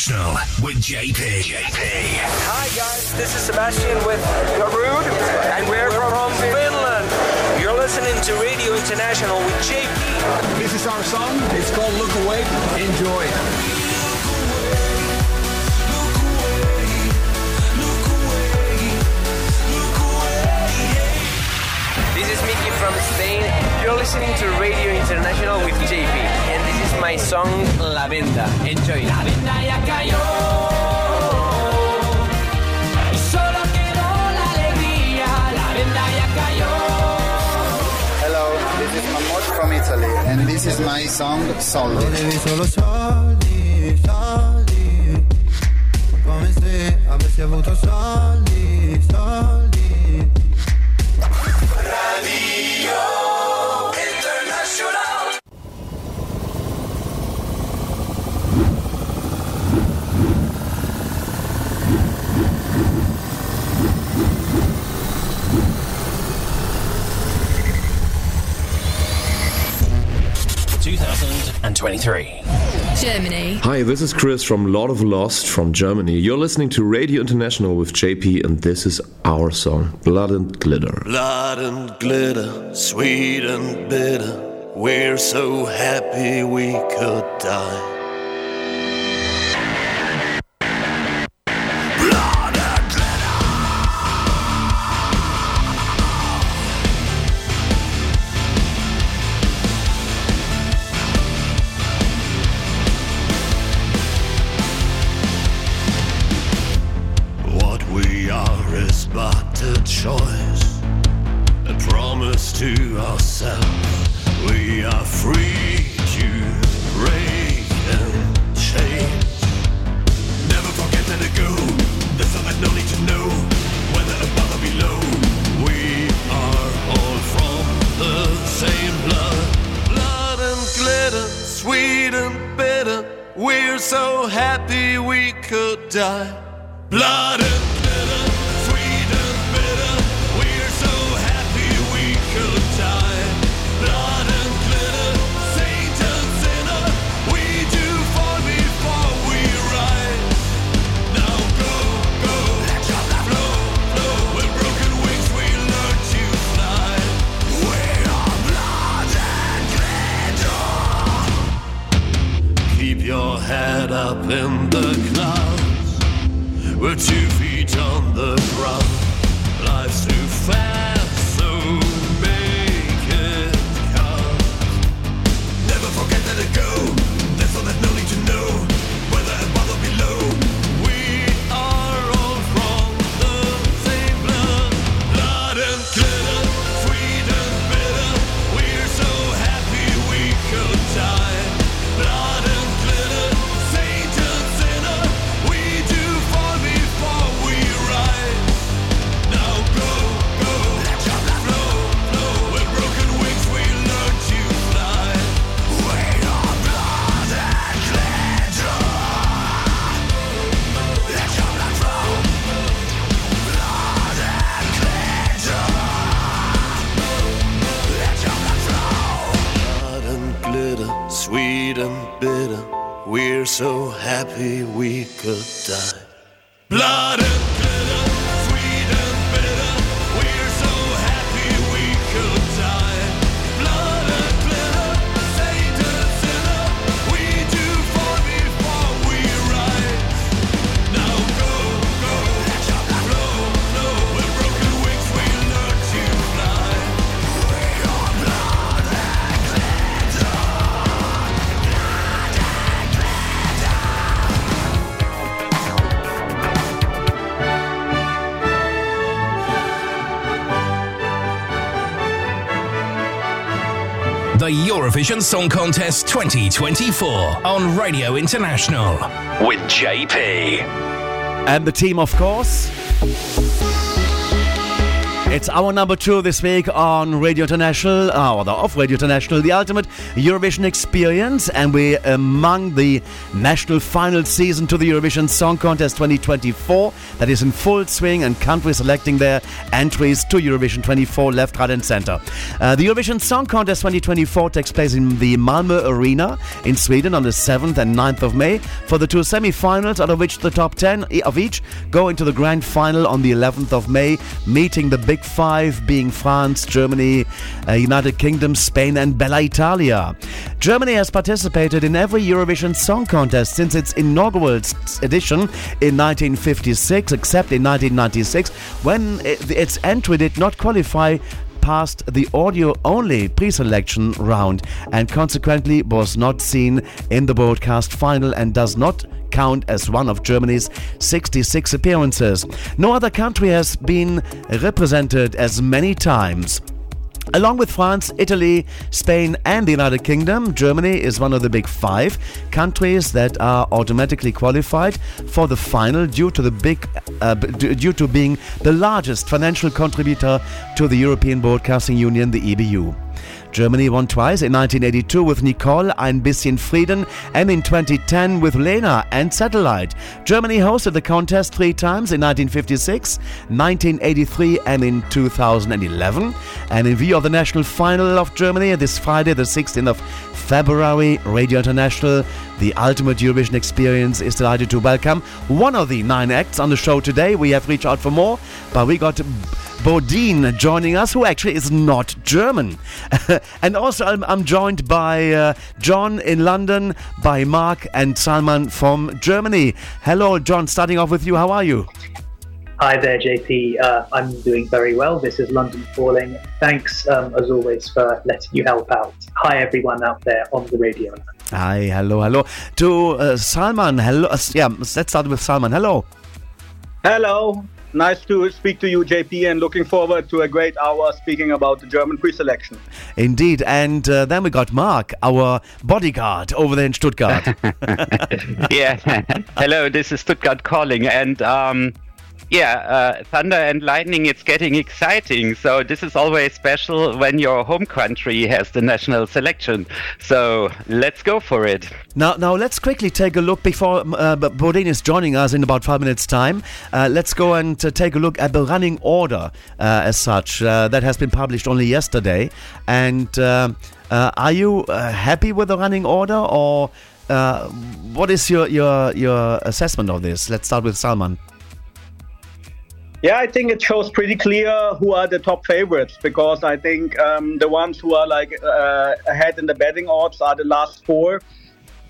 International with JP. JP. Hi guys, this is Sebastian with Darude, and we're from Finland. You're listening to Radio International with JP. This is our song. It's called Look Away. Enjoy. This is Miki from Spain you're listening to Radio International with JP, and this is my song La Venda. Enjoy. La venda ya cayó. from Italy, and this is my song Soldi. Solo soldi, soldi, come se avessi avuto soldi, soldi. Radio. Germany. Hi, this is Chris from Lord of Lost from Germany. You're listening to Radio International with JP, and this is our song, Blood and Glitter. Blood and glitter, sweet and bitter. We're so happy we could die. Eurovision Song Contest 2024 on Radio International with JP. And the team, of course. It's our number two this week on Radio International, uh, or the off Radio International, the ultimate Eurovision experience, and we're among the national final season to the Eurovision Song Contest 2024 that is in full swing and countries selecting there entries to Eurovision 24 left, right, and center. Uh, the Eurovision Song Contest 2024 takes place in the Malmö Arena in Sweden on the 7th and 9th of May for the two semi-finals, out of which the top 10 of each go into the grand final on the 11th of May, meeting the big five being France, Germany, uh, United Kingdom, Spain, and Bella Italia. Germany has participated in every Eurovision Song Contest since its inaugural edition in 1956, except in 1996, when its entry did not qualify past the audio only pre selection round and consequently was not seen in the broadcast final and does not count as one of Germany's 66 appearances. No other country has been represented as many times. Along with France, Italy, Spain, and the United Kingdom, Germany is one of the big five countries that are automatically qualified for the final due to the big, uh, due to being the largest financial contributor to the European Broadcasting Union, the EBU. Germany won twice in 1982 with Nicole, Ein bisschen Frieden, and in 2010 with Lena and Satellite. Germany hosted the contest three times in 1956, 1983, and in 2011. And in view of the national final of Germany this Friday, the 16th of February, Radio International, the ultimate Eurovision experience, is delighted to welcome one of the nine acts on the show today. We have reached out for more, but we got Bodine joining us, who actually is not German. and also, I'm, I'm joined by uh, John in London, by Mark and Salman from Germany. Hello, John, starting off with you. How are you? Hi there, JP. Uh, I'm doing very well. This is London Calling. Thanks, um, as always, for letting you help out. Hi, everyone out there on the radio. Hi, hello, hello. To uh, Salman, hello. Uh, yeah, let's start with Salman. Hello. Hello. Nice to speak to you, JP, and looking forward to a great hour speaking about the German pre selection. Indeed. And uh, then we got Mark, our bodyguard over there in Stuttgart. yeah. Hello, this is Stuttgart calling. And um, yeah, uh, thunder and lightning, it's getting exciting. So this is always special when your home country has the national selection. So let's go for it. Now, now let's quickly take a look before uh, is joining us in about five minutes' time. Uh, let's go and uh, take a look at the running order uh, as such. Uh, that has been published only yesterday. And uh, are you happy with the running order or? what is your, your your assessment of this? Let's start with Salman. Yeah, I think it shows pretty clear who are the top favorites because I think um, the ones who are like uh, ahead in the betting odds are the last four.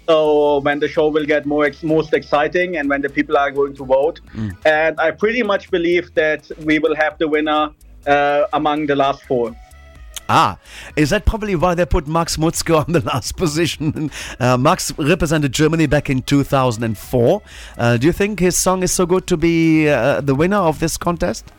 So when the show will get more ex- most exciting and when the people are going to vote, mm. and I pretty much believe that we will have the winner uh, among the last four. Ah, is that probably why they put Max Mutzke on the last position? Uh, Max represented Germany back in 2004. Uh, do you think his song is so good to be uh, the winner of this contest?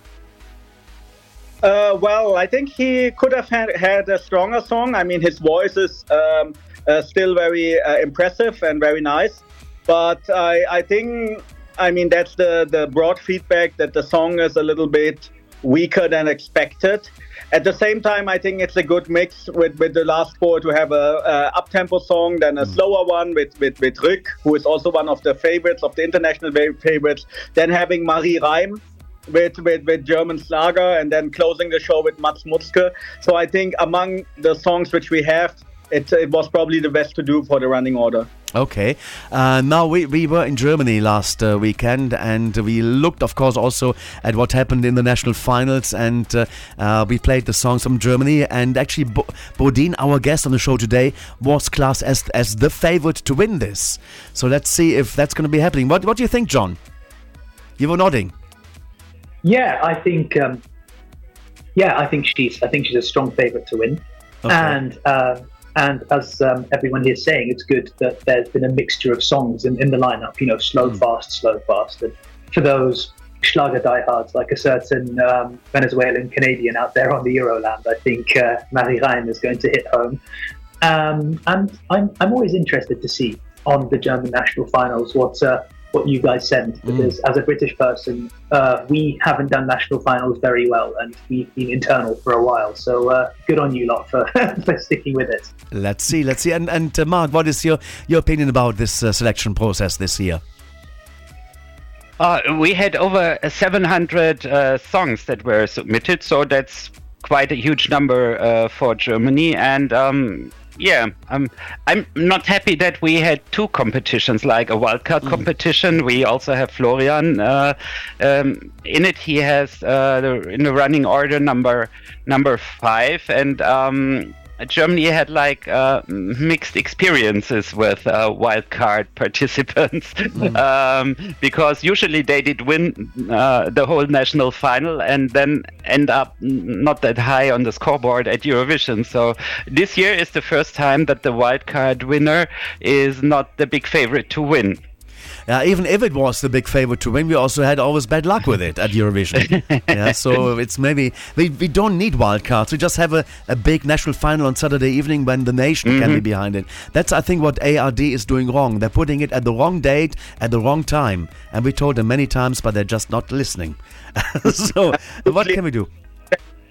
Uh, well, I think he could have had, had, a stronger song. I mean, his voice is um, uh, still very uh, impressive and very nice. But I, I think, I mean, that's the, the broad feedback that the song is a little bit weaker than expected. At the same time, I think it's a good mix with, with the last four to have a, a up tempo song, then a mm. slower one with with with Ryk, who is also one of the favorites of the international favorites. Then having Marie Reim, with, with, with German Schlager and then closing the show with Max Mutzke. So I think among the songs which we have, it, it was probably the best to do for the running order. Okay. Uh, now, we, we were in Germany last uh, weekend and we looked, of course, also at what happened in the national finals and uh, uh we played the songs from Germany. And actually, Bo- Bodine, our guest on the show today, was classed as, as the favorite to win this. So let's see if that's going to be happening. What, what do you think, John? You were nodding. Yeah, I think. Um, yeah, I think she's. I think she's a strong favourite to win, okay. and uh, and as um, everyone here is saying, it's good that there's been a mixture of songs in, in the lineup. You know, slow, mm. fast, slow, fast. And for those Schlager diehards, like a certain um, Venezuelan Canadian out there on the Euroland, I think uh, Marie Reim is going to hit home. Um, and I'm, I'm always interested to see on the German national finals what uh, what you guys send because as a British person, uh, we haven't done national finals very well, and we've been internal for a while. So uh, good on you lot for, for sticking with it. Let's see, let's see. And, and uh, Mark, what is your, your opinion about this uh, selection process this year? Uh, we had over 700 uh, songs that were submitted, so that's quite a huge number uh, for Germany. And um, yeah, um, I'm not happy that we had two competitions, like a wildcard competition. We also have Floryan uh, um, in it. He has uh, the, in the running order number number five, and um, Germany had like uh, mixed experiences with uh, wildcard participants um, because usually they did win uh, the whole national final and then end up not that high on the scoreboard at Eurovision. So this year is the first time that the wildcard winner is not the big favorite to win. Uh, even if it was the big favorite to win, we also had always bad luck with it at Eurovision. yeah, so it's maybe we, we don't need wildcards. We just have a, a big national final on Saturday evening when the nation can be Mhm. behind it. That's I think what ARD is doing wrong. They're putting it at the wrong date at the wrong time, and we told them many times, but they're just not listening. so what can we do?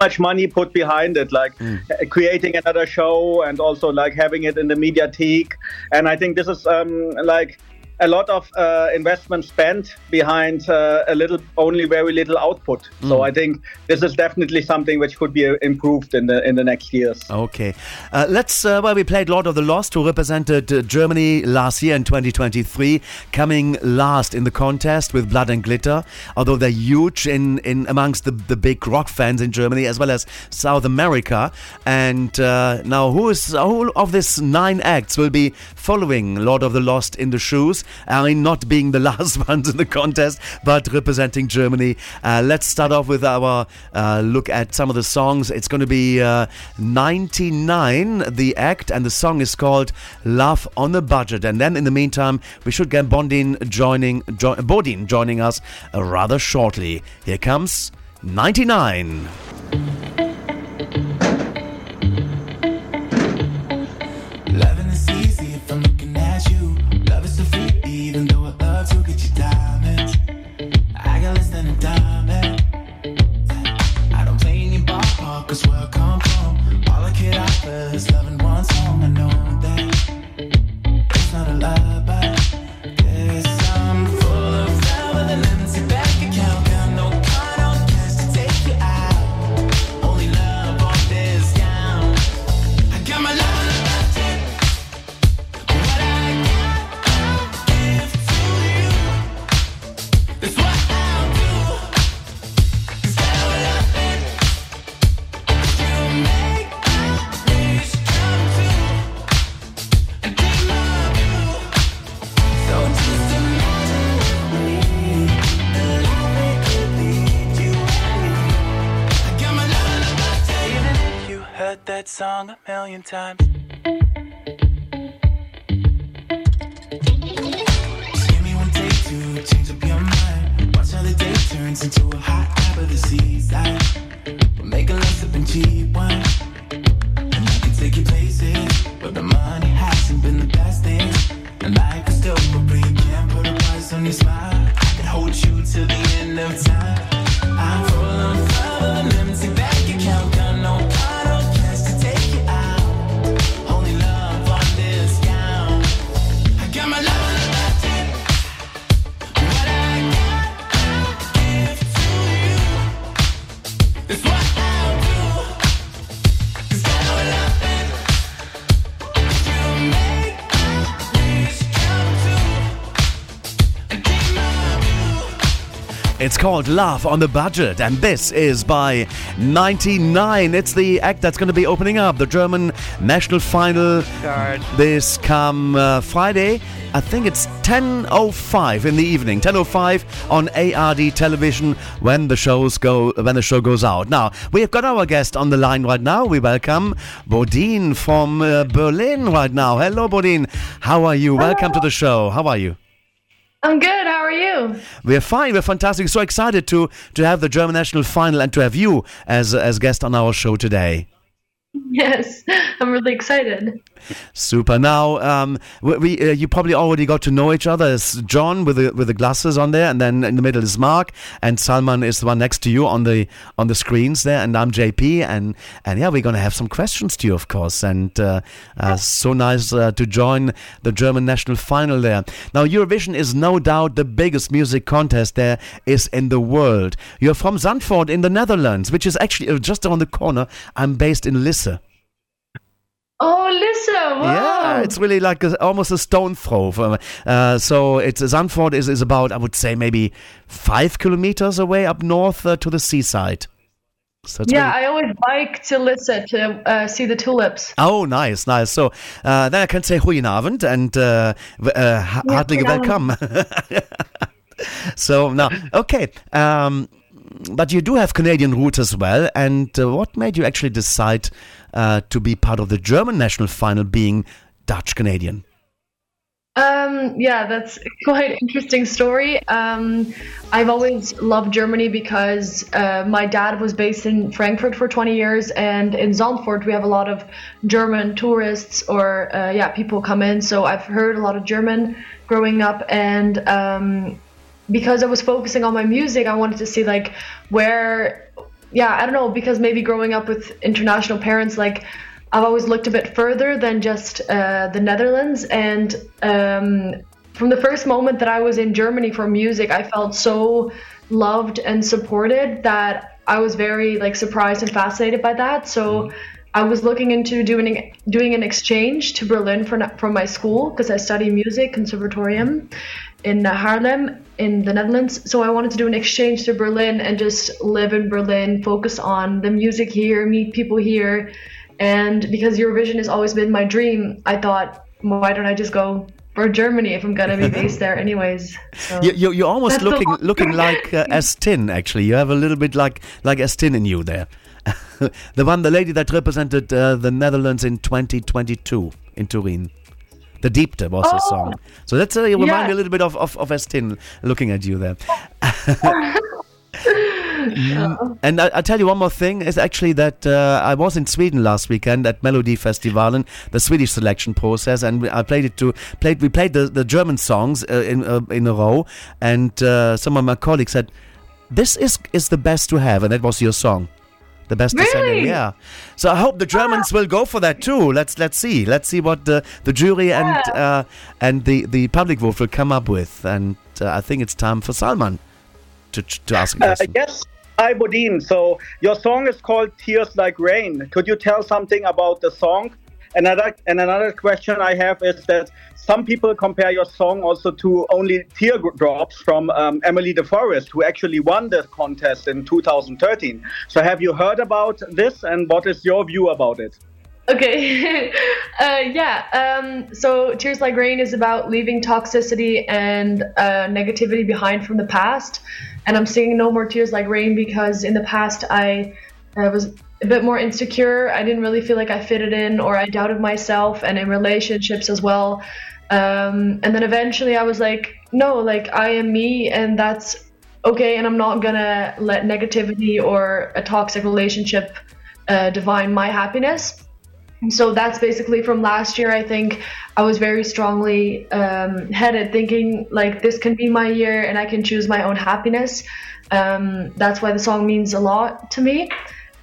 much money put behind it, like uh, creating another show and also like having it in the mediatheque. And I think this is um, like a lot of uh, investment spent behind uh, a little, only very little output. So Mm. I think this is definitely something which could be uh, improved in the in the next years. Okay. Uh, let's, uh, well, we played Lord of the Lost, who represented uh, Germany last year in 2023, coming last in the contest with Blood and Glitter, although they're huge in, in amongst the, the big rock fans in Germany as well as South America. And uh, now, who is who of these nine acts will be following Lord of the Lost in the shoes? I mean, not being the last ones in the contest, but representing Germany. Uh, let's start off with our uh, look at some of the songs. It's going to be uh, 99, the act, and the song is called Love on the Budget. And then in the meantime, we should get Bondin joining, jo- Bodine joining us uh, rather shortly. Here comes 99. That song a million times. Give me one take to change up your mind. Watch how the day turns into a hot tap of the seaside. We're making love sipping cheap wine. And I can take you places where the money hasn't been the best thing. And life is still for free. Can't put a price on your smile. I can hold you till the end of time. I'm full of love It's called Laugh on the Budget, and this is by 99. It's the act that's going to be opening up the German national final this come uh, Friday. I think it's 10:05 in the evening, 10:05 on ARD television when the shows go when the show goes out. Now we have got our guest on the line right now. We welcome Bodine from uh, Berlin right now. Hello, Bodine. How are you? Welcome to the show. How are you? I'm good. How are you? We're fine. We're fantastic. So excited to to have the German national final and to have you as as guest on our show today. Yes, I'm really excited. Super. Now, um, we, uh, you probably already got to know each other. It's John with the with the glasses on there, and then in the middle is Mark, and Salman is the one next to you on the on the screens there, and I'm JP, and and yeah, we're gonna have some questions to you, of course, and uh, uh, so nice uh, to join the German national final there. Now, Eurovision is no doubt the biggest music contest there is in the world. You're from Zandvoort in the Netherlands, which is actually uh, just around the corner. I'm based in Lisse. Oh, Lisse! Wow. Yeah, it's really like a, almost a stone throw. From, uh, so it's Zandvoort is, is about I would say maybe five kilometers away up north uh, to the seaside. So yeah, really- I always bike to Lisse to uh, see the tulips. Oh, nice, nice. So uh, then I can say goedenavond and uh, uh, hartelijk welcome. so now, okay. Um, but you do have Canadian roots as well. And uh, what made you actually decide uh, to be part of the German national final, being Dutch Canadian? Um, yeah, that's quite an interesting story. Um, I've always loved Germany because uh, my dad was based in Frankfurt for 20 years, and in Zandvoort we have a lot of German tourists or uh, yeah, people come in. So I've heard a lot of German growing up, and um, because I was focusing on my music, I wanted to see like where, yeah, I don't know, because maybe growing up with international parents, like I've always looked a bit further than just uh, the Netherlands. And um, from the first moment that I was in Germany for music, I felt so loved and supported that I was very like surprised and fascinated by that. So I was looking into doing doing an exchange to Berlin for, from my school because I study music conservatorium in Haarlem in the Netherlands. So I wanted to do an exchange to Berlin and just live in Berlin, focus on the music here, meet people here. And because Eurovision has always been my dream, I thought, why don't I just go for Germany if I'm gonna be based there anyways? So You, you, you're almost looking looking like uh, S10, actually. You have a little bit like like S10 in you there. the one, the lady that represented uh, the Netherlands in 2022 in Turin. De Diepte was Oh. song. So that's uh, you remind Yeah. me a little bit of, of, of S10 looking at you there. Mm, And I, I tell you one more thing is actually that uh, I was in Sweden last weekend at Melodifestivalen, the Swedish selection process, and we- I played it to played we played the, the German songs uh, in uh, in a row, and uh, some of my colleagues said, "This is is the best to have," and that was your song. The best to send in, yeah. So I hope the Germans will go for that too. Let's let's see. Let's see what the, the jury and uh, and the, the public vote will come up with. And uh, I think it's time for Salman to to ask a Uh, question. yes, hi Bodine. So your song is called "Tears Like Rain." Could you tell something about the song? And another and another question I have is that some people compare your song also to only teardrops from um, Emmelie de Forest, who actually won the contest in 2013. So have you heard about this, and what is your view about it? Okay. uh, yeah. Um, so Tears Like Rain is about leaving toxicity and uh, negativity behind from the past. And I'm singing No More Tears Like Rain because in the past I uh, was a bit more insecure. I didn't really feel like I fitted in or I doubted myself and in relationships as well. Um, and then eventually I was like, no, like I am me and that's okay. And I'm not gonna let negativity or a toxic relationship uh, define my happiness. So that's basically from last year. I think I was very strongly um, headed, thinking like this can be my year and I can choose my own happiness. Um, that's why the song means a lot to me,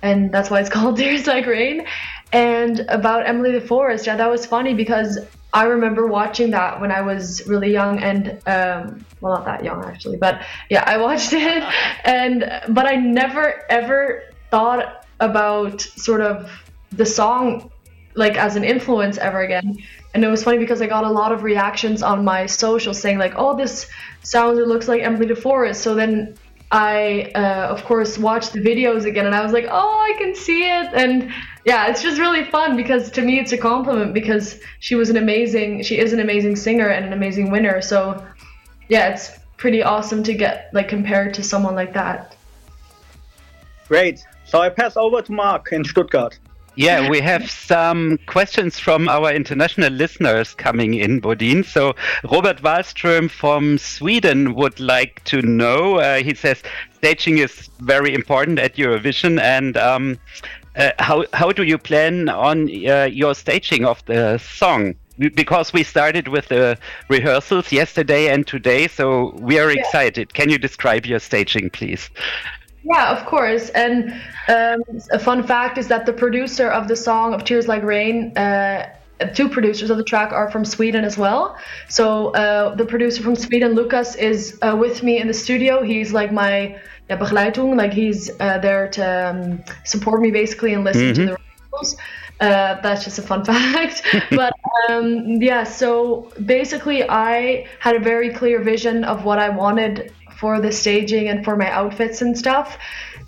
and that's why it's called Tears Like Rain. And about Emmelie de Forest, yeah, that was funny because I remember watching that when I was really young and um, well, not that young actually, but yeah, I watched it, and but I never ever thought about sort of the song like as an influence ever again. And it was funny because I got a lot of reactions on my social saying like, "Oh, this sounds or looks like Emmelie de Forest." So then I, uh, of course, watched the videos again, and I was like, "Oh, I can see it!" And yeah, it's just really fun because to me it's a compliment because she was an amazing, she is an amazing singer and an amazing winner. So yeah, it's pretty awesome to get like compared to someone like that. Great. So I pass over to Mark in Stuttgart. Yeah, we have some questions from our international listeners coming in, Bodine. So Robert Wallström from Sweden would like to know. Uh, he says staging is very important at Eurovision, and um, uh, how how do you plan on uh, your staging of the song? Because we started with the rehearsals yesterday and today, so we are Yeah. excited. Can you describe your staging, please? Yeah, of course. And um, a fun fact is that the producer of the song of Tears Like Rain, uh, two producers of the track are from Sweden as well. So uh, the producer from Sweden, Lucas, is uh, with me in the studio. He's like my yeah, Begleitung, like he's uh, there to um, support me basically and listen to Mhm. the rehearsals. Uh, that's just a fun fact. but um, yeah, so basically, I had a very clear vision of what I wanted for the staging and for my outfits and stuff.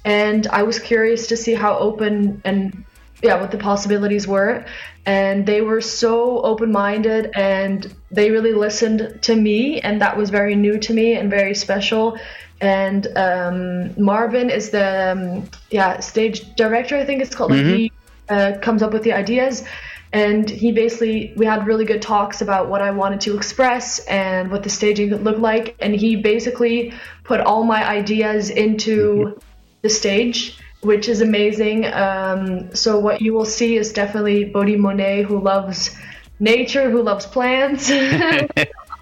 And I was curious to see how open and yeah, what the possibilities were. And they were so open minded and they really listened to me. And that was very new to me and very special. And um, Marvin is the um, yeah stage director, I think it's called. Like Mhm. he uh, comes up with the ideas and he basically we had really good talks about what i wanted to express and what the staging could look like. And he basically put all my ideas into the stage which is amazing. Um, so what you will see is definitely Bodine Monet who loves nature who loves plants who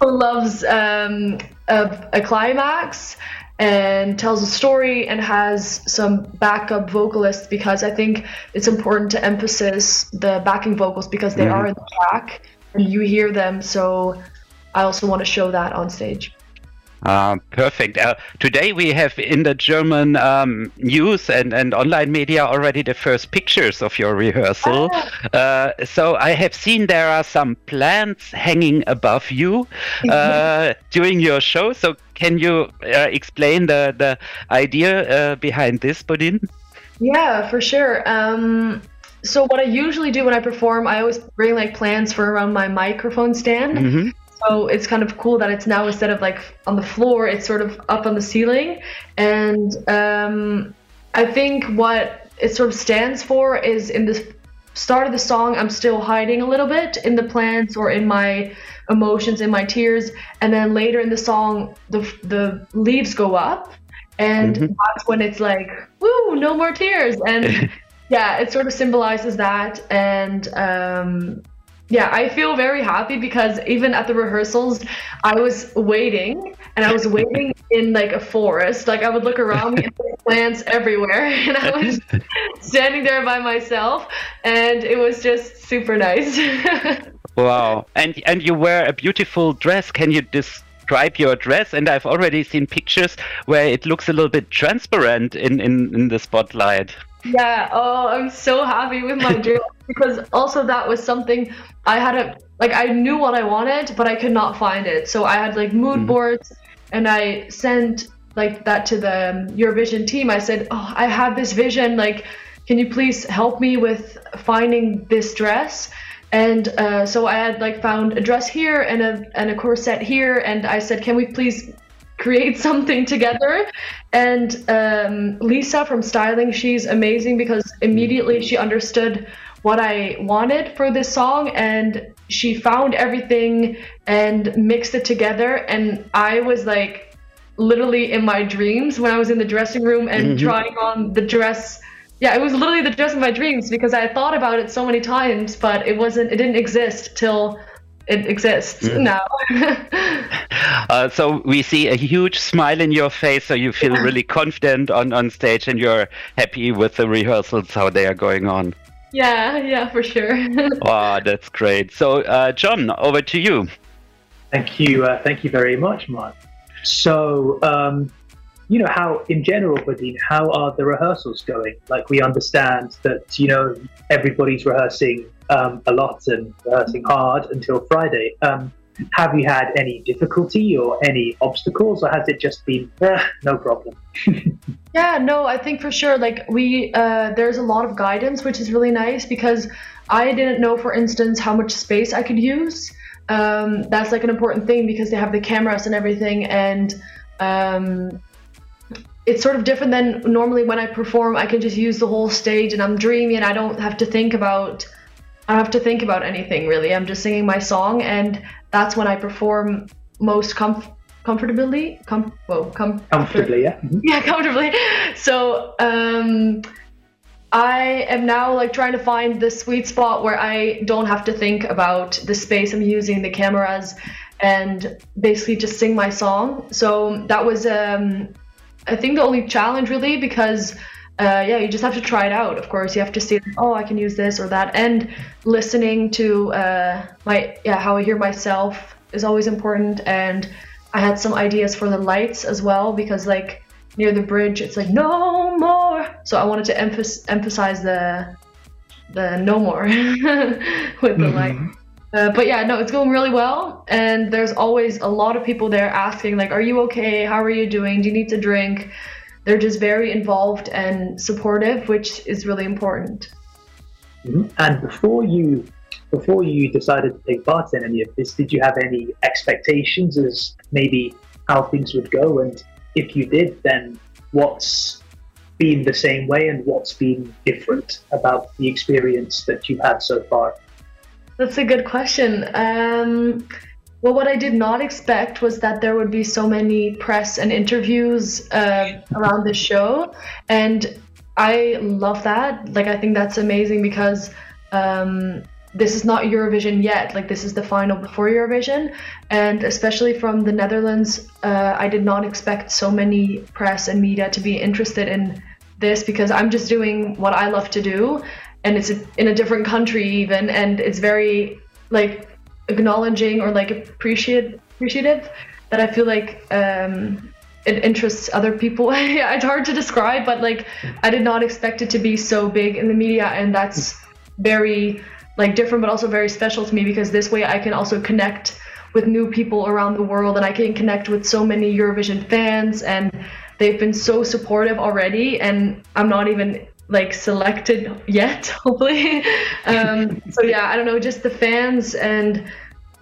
loves um, a, a climax and tells a story and has some backup vocalists because I think it's important to emphasize the backing vocals because they Mhm. are in the track and you hear them. So I also want to show that on stage. Uh, perfect. Uh, today we have in the German um, news and, and online media already the first pictures of your rehearsal. Uh, so I have seen there are some plants hanging above you uh, during your show. So can you uh, explain the, the idea uh, behind this, Bodine? Yeah, for sure. Um, so what I usually do when I perform, I always bring like plans for around my microphone stand. Mhm. So it's kind of cool that it's now instead of like on the floor, it's sort of up on the ceiling. And um, I think what it sort of stands for is in the start of the song, I'm still hiding a little bit in the plants or in my emotions, in my tears. And then later in the song, the, the leaves go up. And Mhm. that's when it's like, woo, no more tears. And yeah, it sort of symbolizes that. And um, yeah, I feel very happy because even at the rehearsals, I was waiting and I was waiting in like a forest. Like I would look around me and there plants everywhere, and I was standing there by myself, and it was just super nice. Wow. And and you wear a beautiful dress. Can you describe your dress? And I've already seen pictures where it looks a little bit transparent in, in, in the spotlight. Yeah, oh, I'm so happy with my dress because also that was something I had a like I knew what I wanted, but I could not find it. So I had like mood mm-hmm. boards and I sent like that to the um, Eurovision team. I said, "Oh, I have this vision. Like, can you please help me with finding this dress?" And uh, so I had like found a dress here and a and a corset here, and I said, "Can we please create something together. And um, Lisa from styling, she's amazing because immediately she understood what I wanted for this song and she found everything and mixed it together. And I was like literally in my dreams when I was in the dressing room and Mhm. trying on the dress. Yeah, it was literally the dress of my dreams because I thought about it so many times, but it wasn't, it didn't exist till it exists Mm. now. Uh, so we see a huge smile in your face, so you feel really confident on, on stage and you're happy with the rehearsals, how they are going on. Yeah, yeah, for sure. Wow, that's great. So, uh, John, over to you. Thank you. Uh, thank you very much, Mark. So, um, you know, how in general, Bodine, how are the rehearsals going? Like, we understand that, you know, everybody's rehearsing um, a lot and rehearsing hard until Friday. Um, have you had any difficulty or any obstacles, or has it just been eh, no problem? Yeah, no, I think for sure. Like we, uh, there's a lot of guidance, which is really nice because I didn't know, for instance, how much space I could use. Um, that's like an important thing because they have the cameras and everything, and um, it's sort of different than normally when I perform. I can just use the whole stage, and I'm dreamy, and I don't have to think about. I don't have to think about anything really. I'm just singing my song, and that's when I perform most comf- comfortably. Com- whoa, com- Comfortably, yeah. yeah comfortably so um I am now like trying to find the sweet spot where I don't have to think about the space I'm using, the cameras, and basically just sing my song. So that was, um, I think, the only challenge really because. Uh, yeah, you just have to try it out. Of course, you have to see, oh, I can use this or that, and listening to uh, my yeah how I hear myself is always important. And I had some ideas for the lights as well because like near the bridge, it's like no more. So I wanted to emphasize emphasize the the no more with the light. Uh, but yeah, no, it's going really well, and there's always a lot of people there asking like, "Are you okay? How are you doing? Do you need to drink?" They're just very involved and supportive, which is really important. Mhm. And before you before you decided to take part in any of this, did you have any expectations as maybe how things would go? And if you did, then what's been the same way and what's been different about the experience that you've had so far? That's a good question. Um, well, what I did not expect was that there would be so many press and interviews uh, around this show, and I love that. Like, I think that's amazing because um, this is not Eurovision yet. Like, this is the final before Eurovision, and especially from the Netherlands, uh, I did not expect so many press and media to be interested in this because I'm just doing what I love to do, and it's in a different country even, and it's very like acknowledging or like appreciate appreciative that I feel like um, it interests other people. Yeah, it's hard to describe, but like I did not expect it to be so big in the media, and that's very like different, but also very special to me because this way I can also connect with new people around the world, and I can connect with so many Eurovision fans, and they've been so supportive already, and I'm not even like selected yet hopefully um, so yeah i don't know just the fans and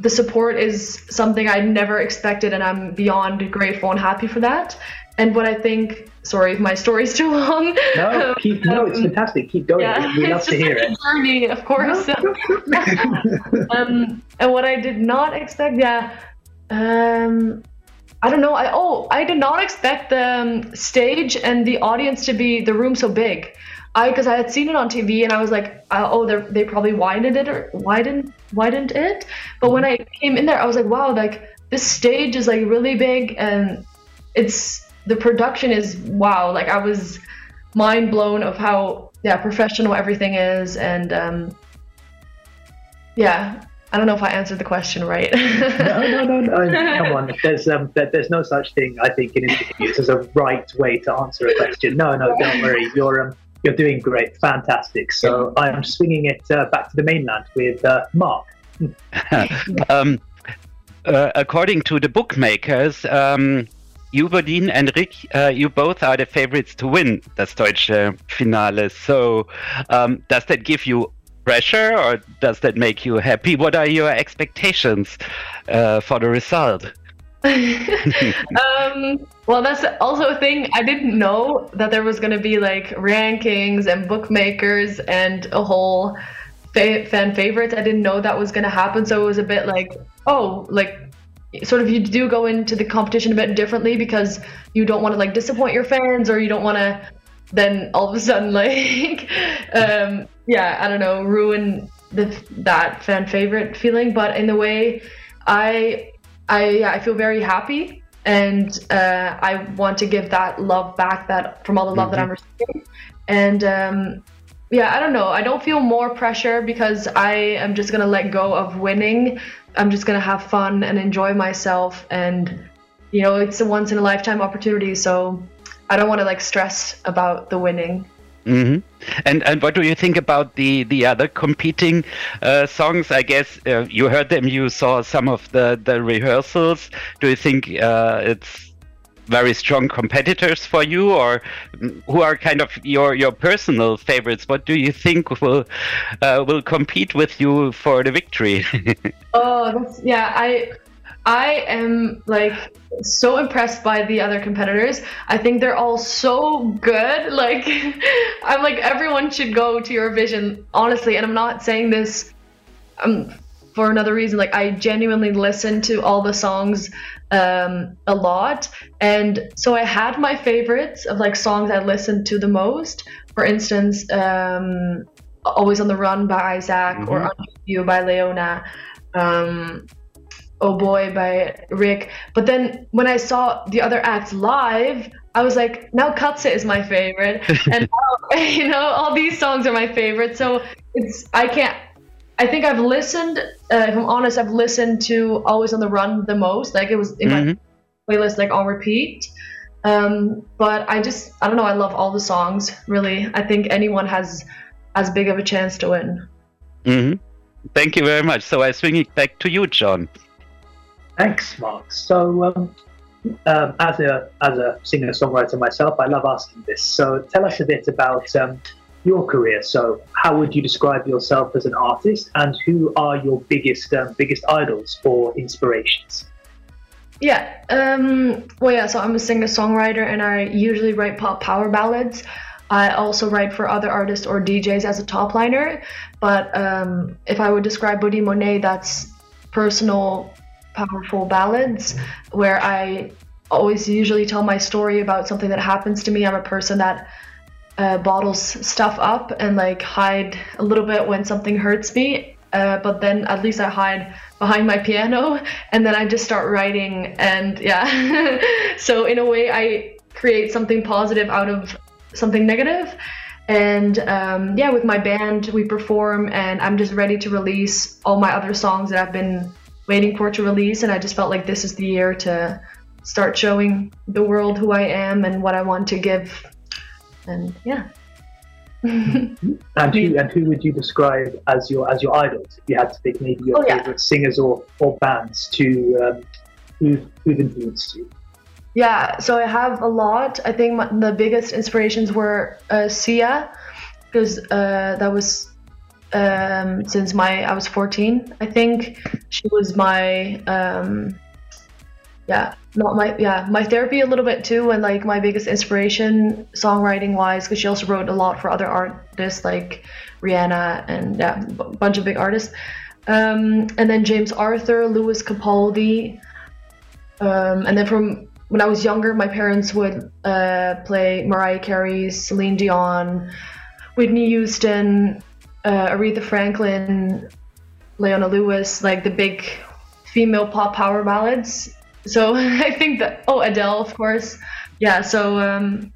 the support is something i never expected and i'm beyond grateful and happy for that and what i think sorry if my story's too long No, keep, no, it's Um, fantastic. Keep going. yeah, we love to just hear like it. a journey of course um, and what i did not expect yeah um, I don't know. I oh, I did not expect the um, stage and the audience to be the room so big. I because I had seen it on TV and I was like, uh, oh, they they probably widened it or widened widened it. But when I came in there, I was like, wow, like this stage is like really big and it's the production is wow. Like I was mind blown of how yeah professional everything is and um, yeah. I don't know if I answered the question right. no, no, no, no. Come on. There's um, there, there's no such thing. I think in interviews as a right way to answer a question. No, no, don't worry. You're um, you're doing great, fantastic. So I'm swinging it uh, back to the mainland with uh, Mark. um, uh, according to the bookmakers, um, and Ryk, uh, you both are the favorites to win das deutsche Finale. So, um, does that give you pressure or does that make you happy? What are your expectations uh, for the result? um, well, that's also a thing. I didn't know that there was going to be like rankings and bookmakers and a whole fa- fan favorites. I didn't know that was going to happen. So it was a bit like, oh, like sort of you do go into the competition a bit differently because you don't want to like disappoint your fans or you don't want to then all of a sudden like um yeah i don't know ruin the that fan favorite feeling but in the way i i yeah, i feel very happy and uh i want to give that love back that from all the love that i'm receiving. And um yeah i don't know. I don't feel more pressure because i am just gonna let go of winning. I'm just gonna have fun and enjoy myself and you know it's a once in a lifetime opportunity so i don't want to like stress about the winning hmm And and what do you think about the the other competing uh, songs? I guess uh, you heard them. You saw some of the the rehearsals. Do you think uh, it's very strong competitors for you, or who are kind of your your personal favorites? What do you think will uh, will compete with you for the victory? Oh, yeah. I I am like so impressed by the other competitors. I think they're all so good. Like I'm like everyone should go to Eurovision, honestly. And I'm not saying this um for another reason. Like I genuinely listen to all the songs um a lot. And so I had my favorites of like songs I listened to the most, for instance, um, Always on the Run by Isaak or Mhm. Under You by Leona. Um, Oh Boy by Ryk. But then when I saw the other acts live, I was like, now Katze is my favorite. and now, you know, all these songs are my favorite. So it's, I can't, I think I've listened, uh, if I'm honest, I've listened to Always on the Run the most. Like it was in my Mhm. playlist, like on repeat. Um, but I just, I don't know, I love all the songs, really. I think anyone has as big of a chance to win. hmm Thank you very much. So I swing it back to you, John. Thanks, Mark. So, um, um, as a as a singer songwriter myself, I love asking this. So, tell us a bit about um, your career. So, how would you describe yourself as an artist, and who are your biggest um, biggest idols or inspirations? Yeah. Um, well, yeah. So I'm a singer-songwriter, and I usually write pop power ballads. I also write for other artists or DJs as a top liner. But um, if I would describe Bodine Monet, that's personal, powerful ballads where I always usually tell my story about something that happens to me. I'm a person that uh, bottles stuff up and like hide a little bit when something hurts me. Uh, but then at least I hide behind my piano and then I just start writing. And yeah, so in a way, I create something positive out of something negative. And um, yeah, with my band, we perform, and I'm just ready to release all my other songs that I've been waiting for it to release. And I just felt like this is the year to start showing the world who I am and what I want to give. And yeah. And who and who would you describe as your as your idols? If you had to pick maybe your Oh, yeah. favorite singers or, or bands to um, who who've influenced you. Yeah, so I have a lot. I think my, the biggest inspirations were uh, Sia, because uh, that was um, since my I was 14. I think she was my um, yeah, not my yeah my therapy a little bit too, and like my biggest inspiration songwriting wise, because she also wrote a lot for other artists like Rihanna and yeah, a b- bunch of big artists. Um, and then James Arthur, Lewis Capaldi, um, and then from when I was younger, my parents would uh, play Mariah Carey, Celine Dion, Whitney Houston, uh, Aretha Franklin, Leona Lewis, like the big female pop power ballads. So I think that oh Adele, of course, yeah. So um,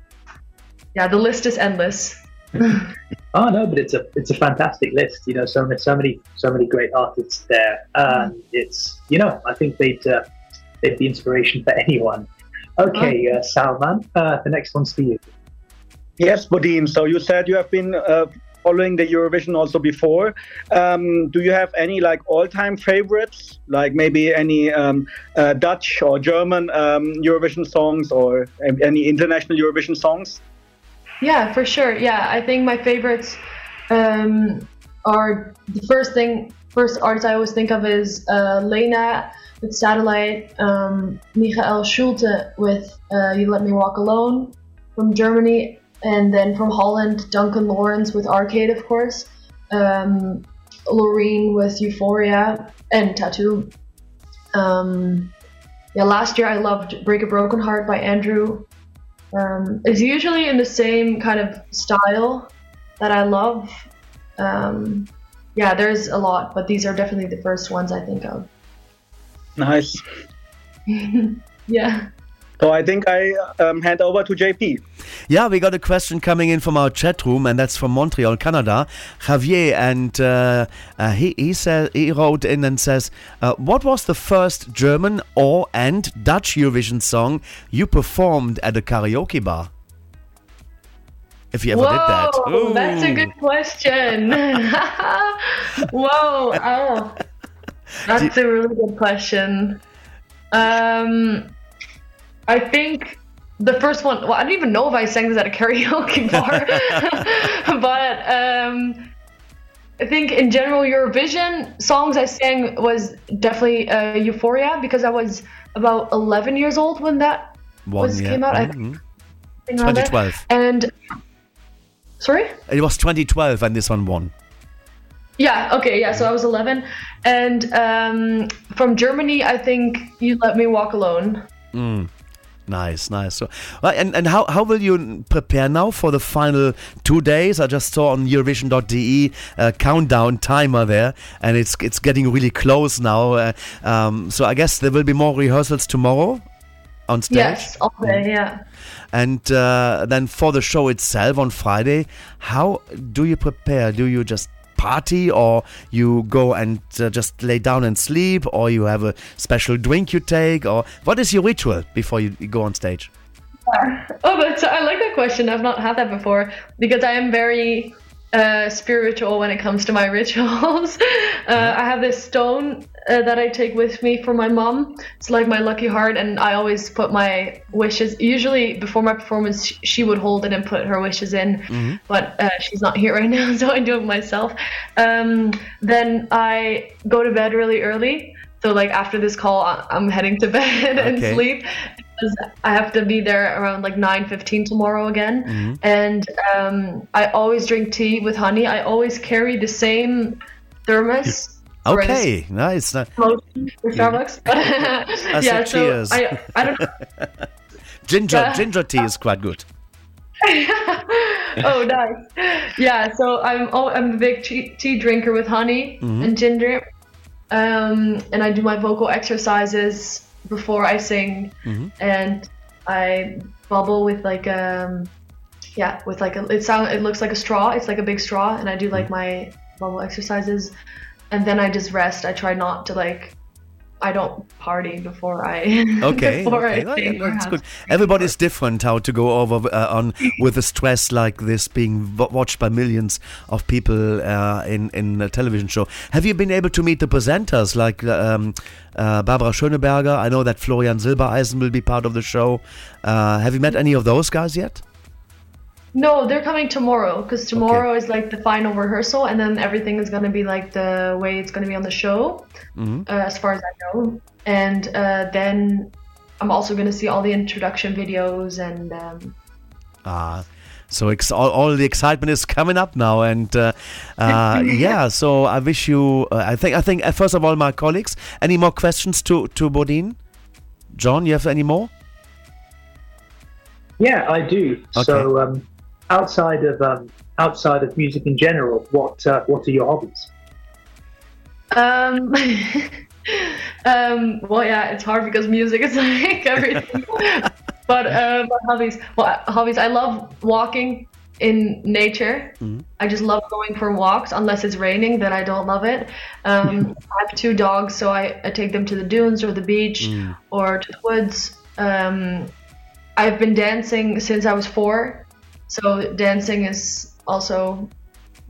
yeah, the list is endless. Oh no, but it's a it's a fantastic list. You know, so many so many so many great artists there, and it's you know I think they'd uh, they'd be inspiration for anyone. Okay, uh, Salman, uh, the next one's for you. Yes, Bodine. So you said you have been uh, following the Eurovision also before. Um, do you have any like all-time favorites, like maybe any um, uh, Dutch or German um, Eurovision songs, or any international Eurovision songs? Yeah, for sure. Yeah, I think my favorites um, are the first thing, first artist I always think of is uh, Lena with Satellite, um, Michael Schulte with uh, You Let Me Walk Alone from Germany, and then from Holland, Duncan Lawrence with Arcade, of course, um, Loreen with Euphoria and Tattoo. Um, yeah, last year I loved Break a Broken Heart by Andrew um, it's usually in the same kind of style that I love. Um, yeah, there's a lot, but these are definitely the first ones I think of. Nice. yeah. So I think I um, hand over to JP. Yeah, we got a question coming in from our chat room, and that's from Montreal, Canada. Javier, and uh, uh, he he said he wrote in and says, uh, "What was the first German or and Dutch Eurovision song you performed at a karaoke bar?" If you ever Whoa, did that, that's a good question. Whoa, oh, that's a really good question. Um, I think the first one. Well, I don't even know if I sang this at a karaoke bar, but um, I think in general Eurovision songs I sang was definitely uh, Euphoria because I was about 11 years old when that One, was yeah. came out. I Mhm. think 2012. And sorry. It was 2012, and this one won. Yeah, okay, yeah, so I was 11. And um, from Germany, I think You Let Me Walk Alone. Mm. Nice, nice. So, uh, and and how, how will you prepare now for the final two days? I just saw on Eurovision.de uh, countdown timer there, and it's it's getting really close now. Uh, um, so I guess there will be more rehearsals tomorrow on stage. Yes, all day, yeah. And uh, then for the show itself on Friday, how do you prepare? Do you just party or you go and uh, just lay down and sleep or you have a special drink you take or what is your ritual before you, go on stage? Oh, that's, I like that question. I've not had that before because I am very uh, spiritual when it comes to my rituals. uh, I have this stone uh, that I take with me for my mom. It's like my lucky heart, and I always put my wishes. Usually, before my performance, she would hold it and put her wishes in, Mm-hmm. but uh, she's not here right now, so I do it myself. Um, then I go to bed really early. So, like after this call, I'm heading to bed and Okay. sleep because I have to be there around like 9:15 tomorrow again. Mhm. And um, I always drink tea with honey. I always carry the same thermos. Okay, nice. nice. promotion for Starbucks. I yeah, said so cheers. I I don't know. Ginger, Yeah. ginger tea is quite good. oh nice. Yeah, so I'm oh I'm a big tea, tea drinker with honey Mhm. and ginger. Um, and I do my vocal exercises before I sing, Mhm. and I bubble with like um, yeah, with like a it sound it looks like a straw. It's like a big straw, and I do like my bubble exercises, and then I just rest. I try not to like. I don't party before I Okay, before okay. I Well, that's good. Everybody's different how to go over uh, on with a stress like this being watched by millions of people uh, in in a television show. Have you been able to meet the presenters like um, uh, Barbara Schöneberger? I know that Florian Silbereisen will be part of the show. Uh, have you met any of those guys yet? No, they're coming tomorrow because tomorrow is like the final rehearsal, and then everything is gonna be like the way it's gonna be on the show, Mhm. uh, as far as I know. And uh, then I'm also gonna see all the introduction videos and um, Ah, so ex- all, all the excitement is coming up now, and uh, uh, yeah. So I wish you. Uh, I think. I think. Uh, first of all, my colleagues. Any more questions to to Bodine? John, you have any more? Yeah, I do. So, um, outside of um, outside of music in general, what uh, what are your hobbies? um, um, well, yeah, it's hard because music is like everything. but uh, my hobbies, well, hobbies. I love walking in nature. I just love going for walks, unless it's raining, then I don't love it. Um, I have two dogs, so I, I take them to the dunes or the beach or to the woods. Um, I've been dancing since I was four, so dancing is also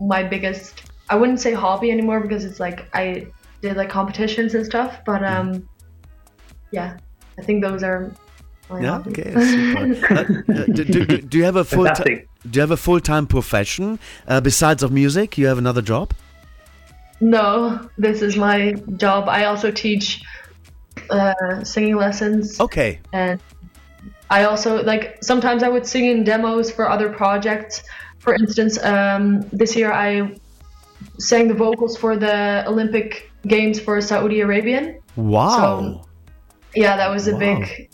my biggest. I wouldn't say hobby anymore because it's like I did like competitions and stuff, but um, yeah, I think those are my Yeah. hobbies. Okay. Super. Uh, uh, do, do, do, do you have a full time? Do you have a full time profession uh, besides of music? You have another job? No, this is my job. I also teach uh, singing lessons. Okay. And I also like sometimes I would sing in demos for other projects. For instance, um, this year I sang the vocals for the Olympic Games for Saudi Arabian. Wow. Yeah, that was a Wow. big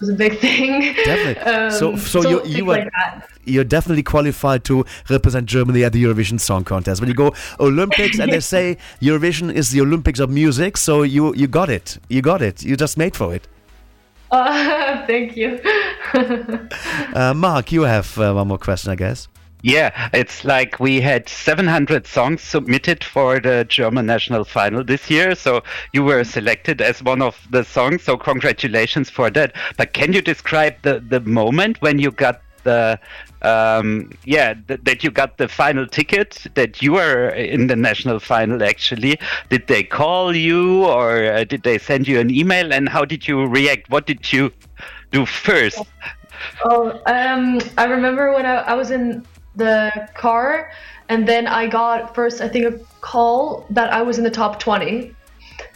was a big thing. Definitely. so, Um, so, you you are like that. you're definitely qualified to represent Germany at the Eurovision Song Contest. When you go Olympics and they say Eurovision is the Olympics of music, so you you got it. You got it. You just made for it. Uh, thank you. Uh, Mark, you have uh, one more question, I guess. Yeah, it's like we had 700 songs submitted for the German national final this year. So you were selected as one of the songs. So congratulations for that. But can you describe the, the moment when you got the, um, yeah, th- that you got the final ticket, that you were in the national final actually? Did they call you or uh, did they send you an email? And how did you react? What did you do first? Oh, um, I remember when I, I was in the car, and then I got first, I think, a call that I was in the top 20.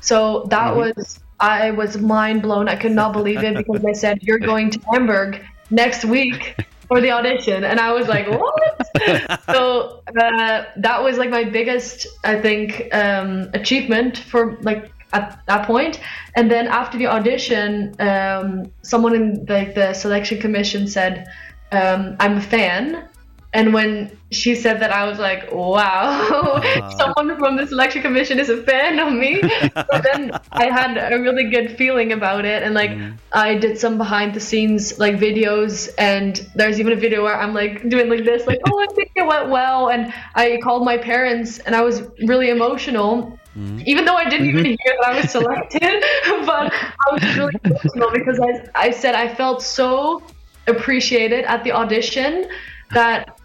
So that Mhm. was, I was mind blown. I could not believe it because they said, You're going to Hamburg next week for the audition. And I was like, What? so uh, that was like my biggest, I think, um, achievement for like at that point. And then after the audition, um, someone in like the selection commission said, um, "I'm a fan." And when she said that, I was like, "Wow, someone from the selection commission is a fan of me." so then I had a really good feeling about it, and like mm. I did some behind the scenes like videos, and there's even a video where I'm like doing like this, like, "Oh, I think it went well," and I called my parents, and I was really emotional. Mm. Even though I didn't even mm-hmm. hear that I was selected, but I was really emotional because I, I said I felt so appreciated at the audition that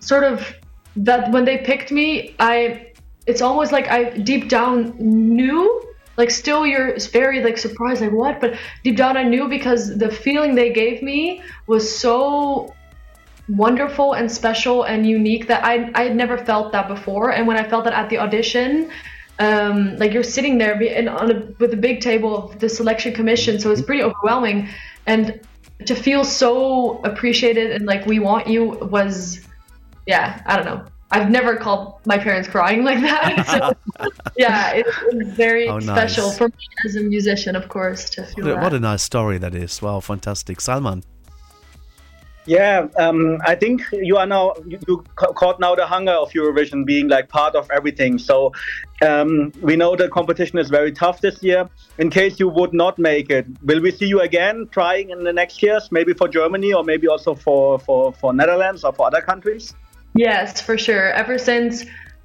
sort of that when they picked me, I it's almost like I deep down knew. Like still you're very like surprised like what but deep down I knew because the feeling they gave me was so wonderful and special and unique that I I had never felt that before and when I felt that at the audition um, like you're sitting there and on a, with a big table of the selection commission, so it's pretty overwhelming. And to feel so appreciated and like we want you was, yeah, I don't know. I've never called my parents crying like that. So yeah, it's, was very Oh, nice. special for me as a musician, of course, to feel What a, that. what a nice story that is. Wow, fantastic. Salman. Yeah, um, I think you are now you, you caught now the hunger of Eurovision being like part of everything. So um, we know the competition is very tough this year. In case you would not make it, will we see you again trying in the next years? Maybe for Germany or maybe also for for for Netherlands or for other countries. Yes, for sure. Ever since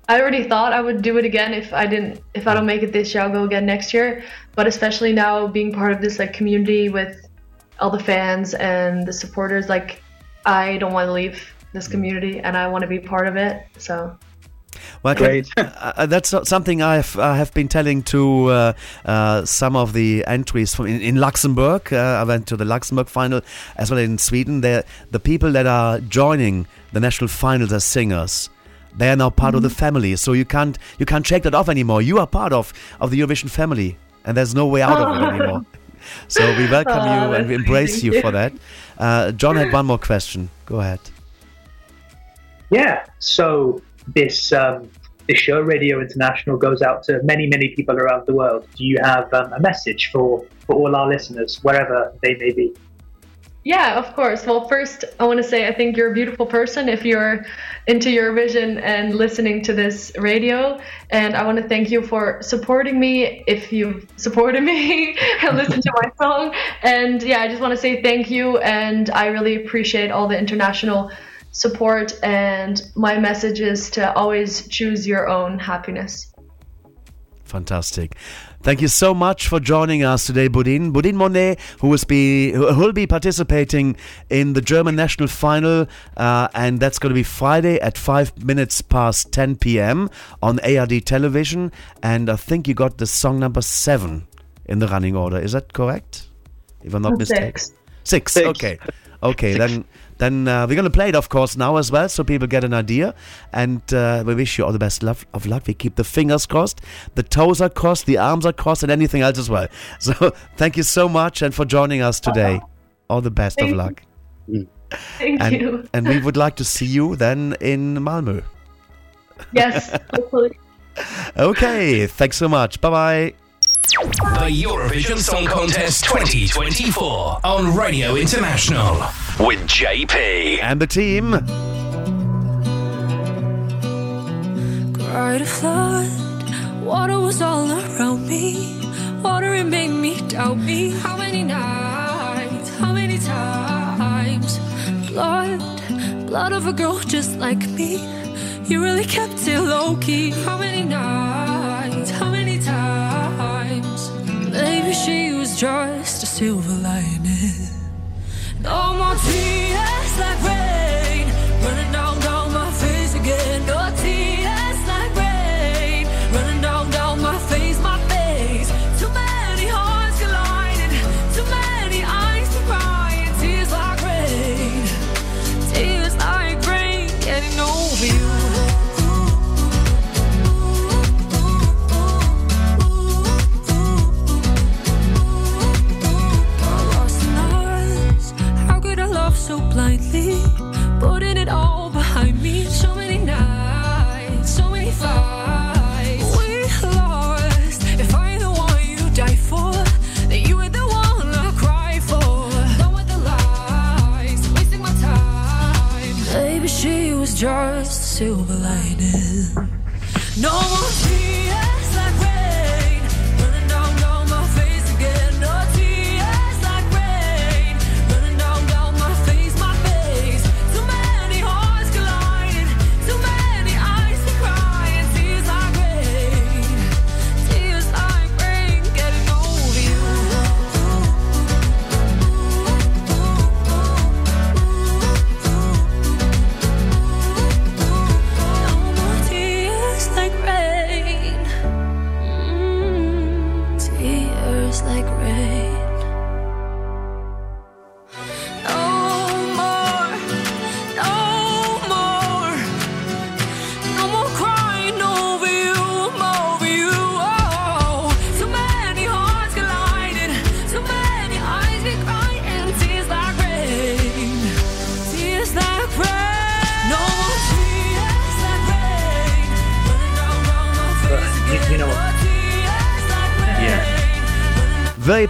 I already thought I would do it again if I didn't if I don't make it this year, I'll go again next year. But especially now being part of this like community with all the fans and the supporters, like I don't want to leave this community and I want to be part of it. So Well, can- uh, that's something I have, I have been telling to uh, uh, some of the entries from in, in Luxembourg. Uh, I went to the Luxembourg final as well in Sweden. They're, the people that are joining the national finals as singers, they are now part of the family. So you can't you can't shake that off anymore. You are part of, of the Eurovision family, and there's no way out of it anymore. So we welcome Oh, you and we embrace sweet. you for that. Uh, John had one more question. Go ahead. Yeah. So this um, this show, Radio International, goes out to many, many people around the world. Do you have um, a message for for all our listeners, wherever they may be? Yeah, of course. Well, first, I want to say I think you're a beautiful person if you're into Eurovision and listening to this radio. And I want to thank you for supporting me if you've supported me and listened to my song. And yeah, I just want to say thank you. And I really appreciate all the international support. And my message is to always choose your own happiness. Fantastic. Thank you so much for joining us today, Bodine. Bodine Monet, who will be who will be participating in the German national final, uh, and that's going to be Friday at five minutes past 10 p.m. on ARD television. And I think you got the song number seven in the running order. Is that correct? If I'm not Six. mistaken. Six. Okay. Okay. Then then uh, we're going to play it, of course, now as well, so people get an idea. And uh, we wish you all the best love of luck. We keep the fingers crossed, the toes are crossed, the arms are crossed, and anything else as well. So thank you so much and for joining us today. All the best Thank of you. luck. Thank and, you. and we would like to see you then in Malmö. Yes, hopefully. Okay. Thanks so much. Bye bye. The Eurovision Song Contest 2024 on Radio International with JP. And the team. Cried a flood, water was all around me. Water it made me doubt me. How many nights, how many times? Blood, blood of a girl just like me. You really kept it low key. How many nights, just a silver lining. No more tears like rain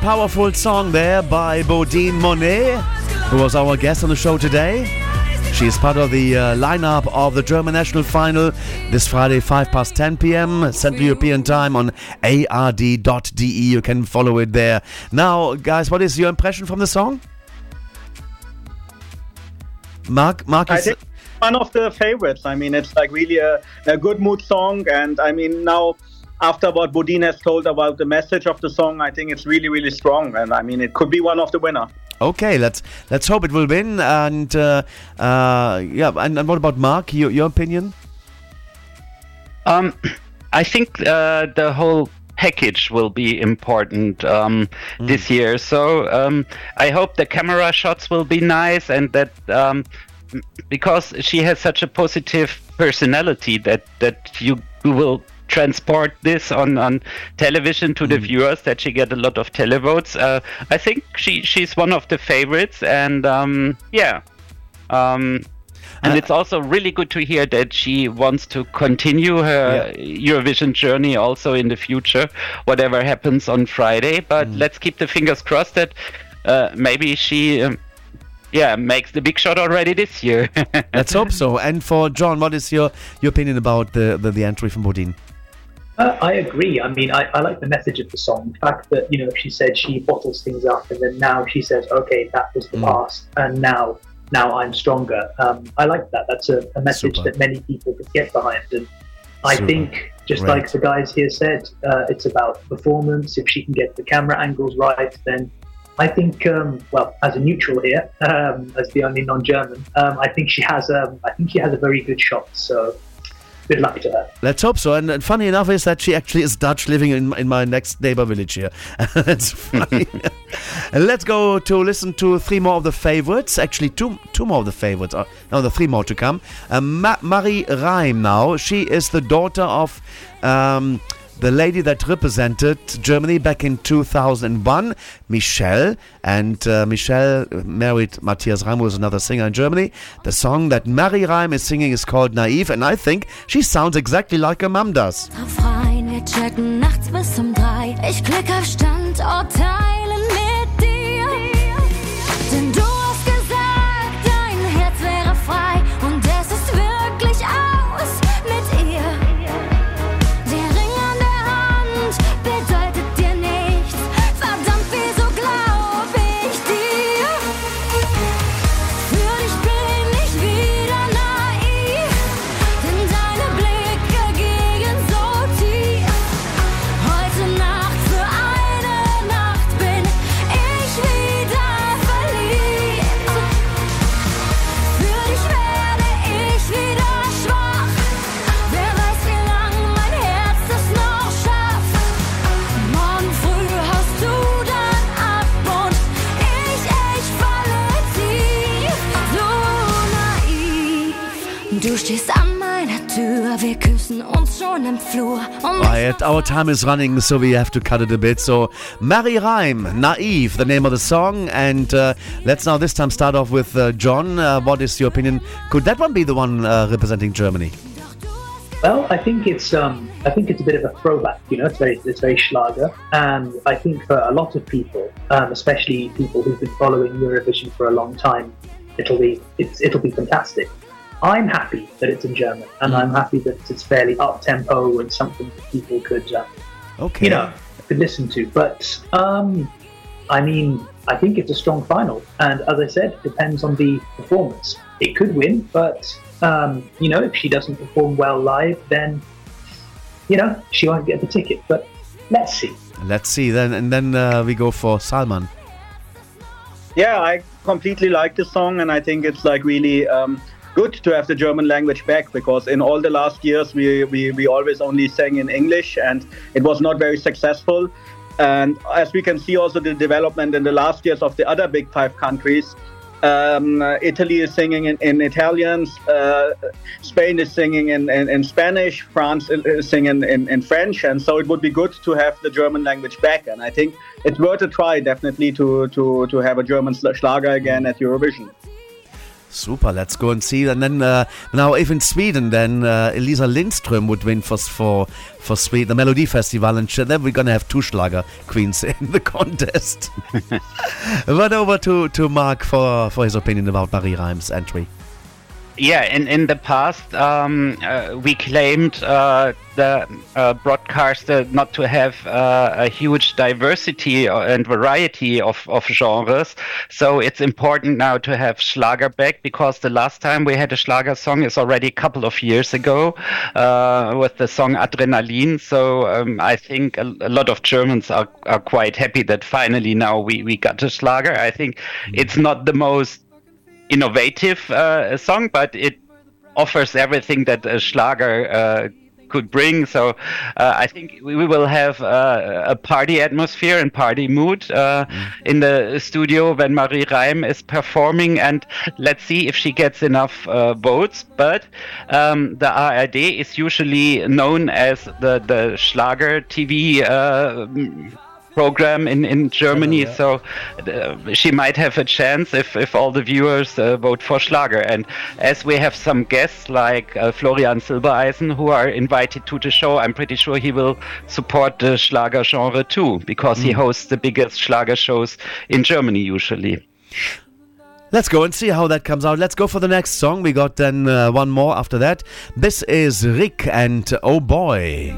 powerful song there by Bodine Monet, who was our guest on the show today. She is part of the uh, lineup of the German national final this Friday, 5 past 10 p.m. Central European Time on ard.de. You can follow it there. Now, guys, what is your impression from the song? Mark, Mark I is. think one of the favorites. I mean, it's like really a, a good mood song, and I mean now after what Bodine has told about the message of the song, I think it's really really strong, and I mean it could be one of the winner. Okay, let's let's hope it will win. And uh, uh, yeah, and, and what about Mark? Your, your opinion? Um, I think uh, the whole package will be important um, this year. So um, I hope the camera shots will be nice and that um, because she has such a positive personality that that you will transport this on, on television to the viewers that she get a lot of televotes. Uh, I think she she's one of the favorites and um, yeah. Um, and it's also really good to hear that she wants to continue her Eurovision journey also in the future, whatever happens on Friday. But let's keep the fingers crossed that uh, maybe she, um, yeah, makes the big shot already this year. Let's hope so. And for John, what is your, your opinion about the, the, the entry from Bodine? Uh, I agree. I mean, I, I like the message of the song. The fact that, you know, she said she bottles things up and then now she says, okay, that was the past and now now I'm stronger. Um, I like that. That's a, a message Super. that many people could get behind. And I Super. think, just Great. like the guys here said, uh, it's about performance. If she can get the camera angles right, then I think, um, well, as a neutral here, um, as the only non-German, um, I think she has, um, I think she has a very good shot. So, good luck to her. Let's hope so. And, and funny enough is that she actually is Dutch living in, in my next neighbor village here. That's funny. and let's go to listen to three more of the favorites. Actually, two two more of the favorites. Uh, no, the three more to come. Uh, Ma- Marie Reim now. She is the daughter of. Um, the lady that represented Germany back in 2001, Michelle. And uh, Michelle married Matthias Reim, who is another singer in Germany. The song that Marie Reim is singing is called Naive, and I think she sounds exactly like her mum does. Rein, wir Right, our time is running, so we have to cut it a bit. So, Marie Reim, Naive, the name of the song. And uh, let's now this time start off with uh, John. Uh, what is your opinion? Could that one be the one uh, representing Germany? Well, I think it's um, I think it's a bit of a throwback. You know, it's very it's very Schlager, and I think for a lot of people, um, especially people who've been following Eurovision for a long time, it'll be it's, it'll be fantastic. I'm happy that it's in German, and I'm happy that it's fairly up tempo and something that people could, uh, Okay. you know, could listen to. But um, I mean, I think it's a strong final, and as I said, it depends on the performance. It could win, but um, you know, if she doesn't perform well live, then you know she won't get the ticket. But let's see. Let's see then, and then uh, we go for Salman. Yeah, I completely like this song, and I think it's like really um, good to have the German language back because in all the last years we, we, we always only sang in English, and it was not very successful. And as we can see, also the development in the last years of the other big five countries. Um, Italy is singing in, in Italian, uh, Spain is singing in, in, in Spanish, France is singing in, in French, and so it would be good to have the German language back. And I think it's worth a try, definitely, to, to, to have a German Schlager again at Eurovision. Super, let's go and see. And then uh, now, if in Sweden, then uh, Elisa Lindström would win for for for Sweden, the Melody Festival, and then we're gonna have two Schlager queens in the contest. but over to to Mark for for his opinion about Marie Reims' entry. Yeah, in, in the past, um, uh, we claimed uh, the uh, broadcaster not to have uh, a huge diversity and variety of, of genres. So it's important now to have Schlager back because the last time we had a Schlager song is already a couple of years ago uh, with the song Adrenalin. So um, I think a, a lot of Germans are, are quite happy that finally now we, we got a Schlager. I think it's not the most innovative uh, song, but it offers everything that a Schlager uh, could bring. So uh, I think we we will have uh, a party atmosphere and party mood uh, in the studio when Marie Reim is performing, and let's see if she gets enough uh, votes. But um, the ARD is usually known as the the Schlager TV. Program in, in Germany, so uh, she might have a chance if, if all the viewers uh, vote for Schlager. And as we have some guests like uh, Florian Silbereisen who are invited to the show, I'm pretty sure he will support the Schlager genre too, because he hosts the biggest Schlager shows in Germany usually. Let's go and see how that comes out. Let's go for the next song. We got then uh, one more after that. This is Ryk and Oh Boy.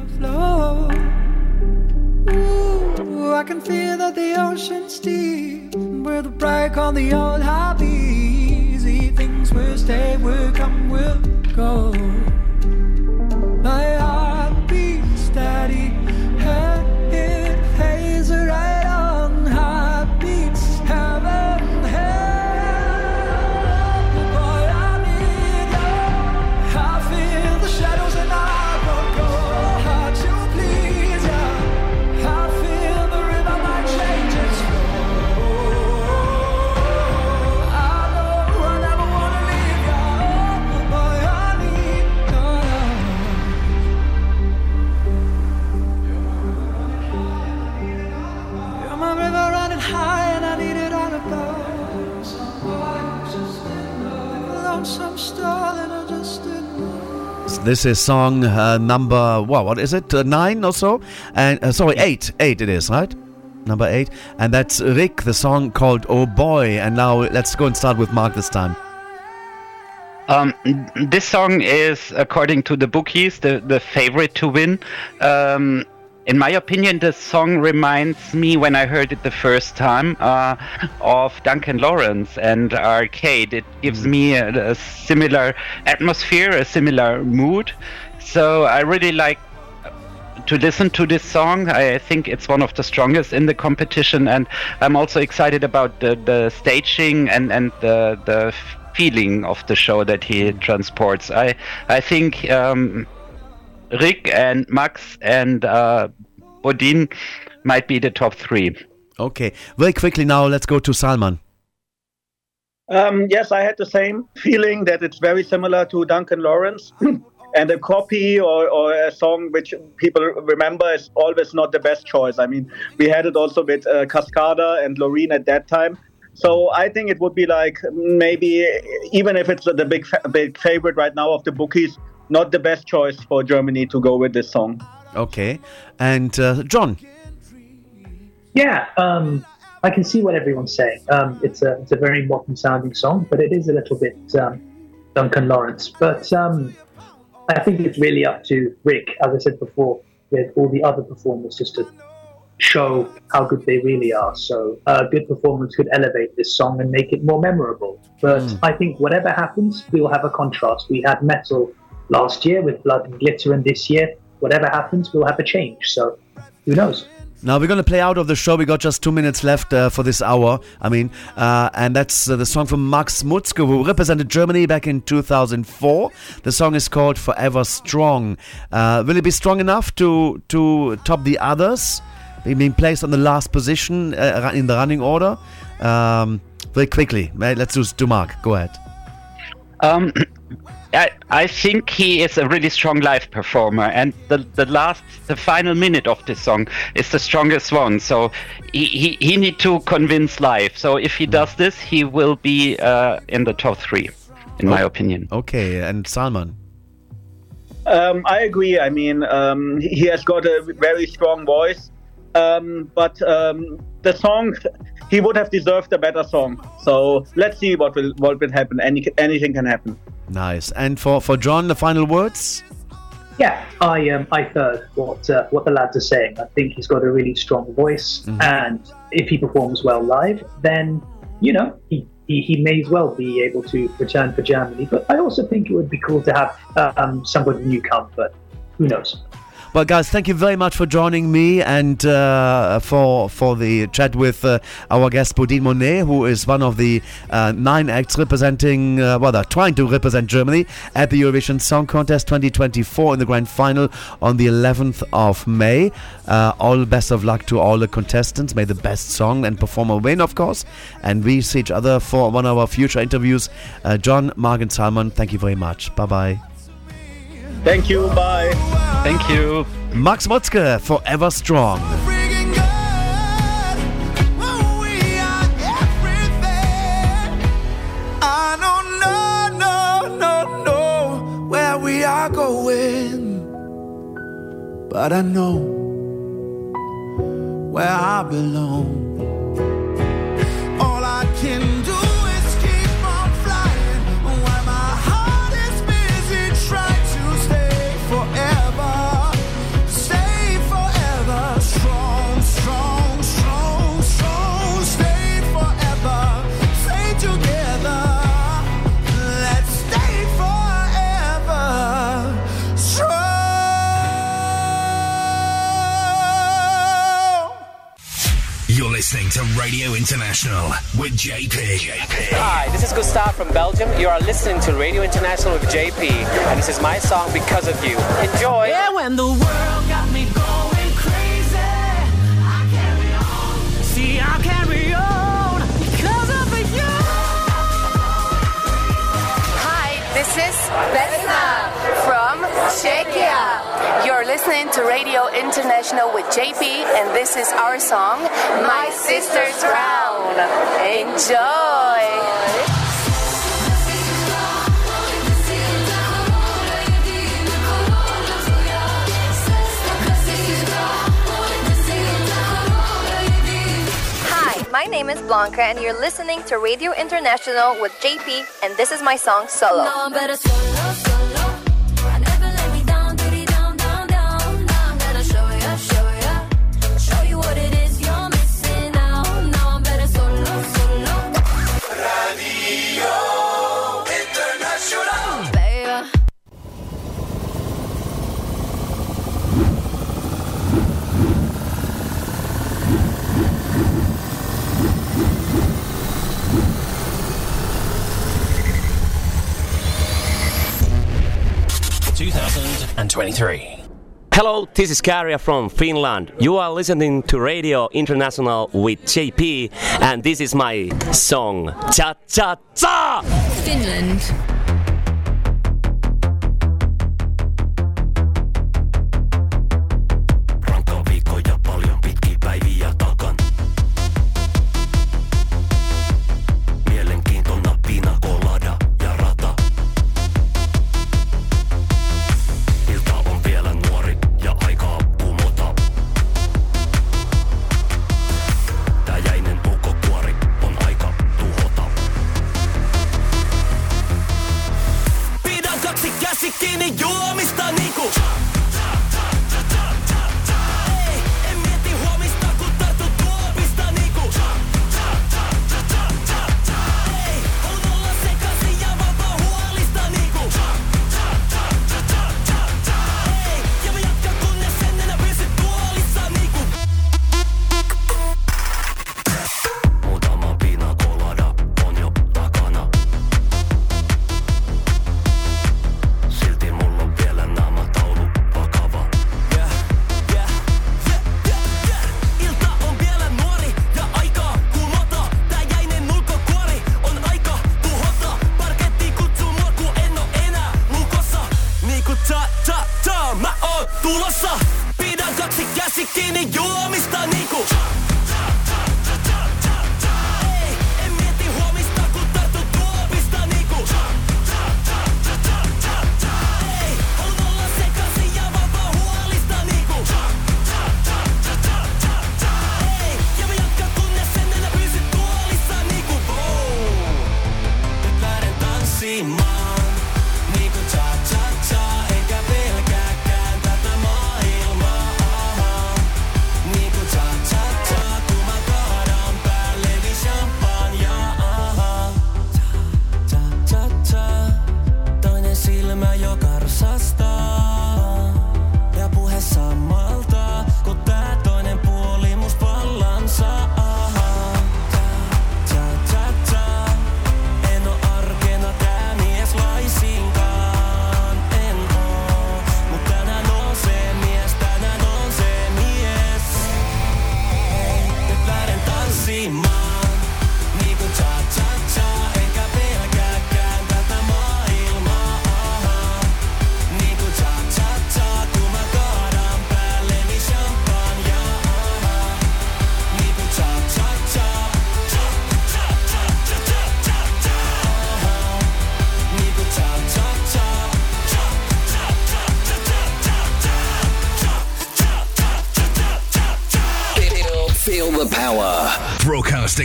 I can feel that the ocean's deep with a break on the old hobby. Easy things will stay, will come, will go. My heart beats steady, This is song uh, number what? What is it? Uh, nine or so? And uh, sorry, eight. Eight it is, right? Number eight, and that's Ryk. The song called "Oh Boy." And now let's go and start with Mark this time. Um, this song is, according to the bookies, the, the favorite to win. Um, in my opinion, the song reminds me, when I heard it the first time, uh, of Duncan Lawrence and Arcade. It gives me a, a similar atmosphere, a similar mood. So I really like to listen to this song. I think it's one of the strongest in the competition, and I'm also excited about the, the staging and, and the, the feeling of the show that he transports. I I think um, Ryk and Max and uh, Bodine might be the top three. Okay, very quickly now. Let's go to Salman. Um, yes, I had the same feeling that it's very similar to Duncan Lawrence. and a copy or, or a song which people remember is always not the best choice. I mean, we had it also with uh, Cascada and Loreen at that time. So I think it would be like maybe, even if it's the big, fa- big favorite right now of the bookies, not the best choice for Germany to go with this song. Okay, and uh, John. Yeah, um, I can see what everyone's saying. Um, it's a it's a very modern sounding song, but it is a little bit um, Duncan Lawrence. But um, I think it's really up to Ryk, as I said before, with all the other performers just to show how good they really are. So a good performance could elevate this song and make it more memorable. But Mm. I think whatever happens, we will have a contrast. We had metal last year with Blood and Glitter, and this year, whatever happens, we'll have a change. So who knows? Now we're going to play out of the show. We got just two minutes left uh, for this hour. I mean, uh, and that's uh, the song from Max Mutzke, who represented Germany back in 2004. The song is called "Forever Strong." Uh, will it be strong enough to to top the others? Being placed on the last position uh, in the running order. Um, very quickly, let's do, do Mark. Go ahead. Um, I, I think he is a really strong live performer, and the, the last, the final minute of this song is the strongest one. So he, he, he need to convince live. So if he does this, he will be uh, in the top three, in my opinion. Okay, and Salman. Um, I agree. I mean, um, he he has got a very strong voice, um, but um, the song he would have deserved a better song. So let's see what will what will happen. Any anything can happen. Nice. And for for John, the final words. Yeah, I um, I heard what uh, what the lads are saying. I think he's got a really strong voice, Mhm. and if he performs well live, then you know he, he he may as well be able to return for Germany. But I also think it would be cool to have uh, um, somebody new come. But who knows? Well, guys, thank you very much for joining me and uh, for for the chat with uh, our guest Bodine Monet, who is one of the uh, nine acts representing, uh, well, they're trying to represent Germany at the Eurovision Song Contest 2024 in the grand final on the 11th of May. Uh, all best of luck to all the contestants. May the best song and performer win, of course. And we see each other for one of our future interviews. Uh, John, Mark, and Salman, thank you very much. Bye bye. Thank you. Bye. Thank you. Max Mutzke, Forever Strong. Oh, I don't know, no, no, no where we are going, but I know where I belong. Listening to Radio International with JP. Hi, this is Gustaph from Belgium. You are listening to Radio International with JP, and this is my song Because of You. Enjoy! Yeah, when the world got me going crazy, I carry on. See, I carry on because of you. Hi, this is Vesna from Czechia. You're listening to Radio International with JP, and this is our song, My Sister's Crown. Enjoy! Hi, my name is Blanca, and you're listening to Radio International with JP, and this is my song Solo. No, 2023. Hello, this is Käärijä from Finland. You are listening to Radio International with JP, and this is my song Cha Cha Cha! Finland.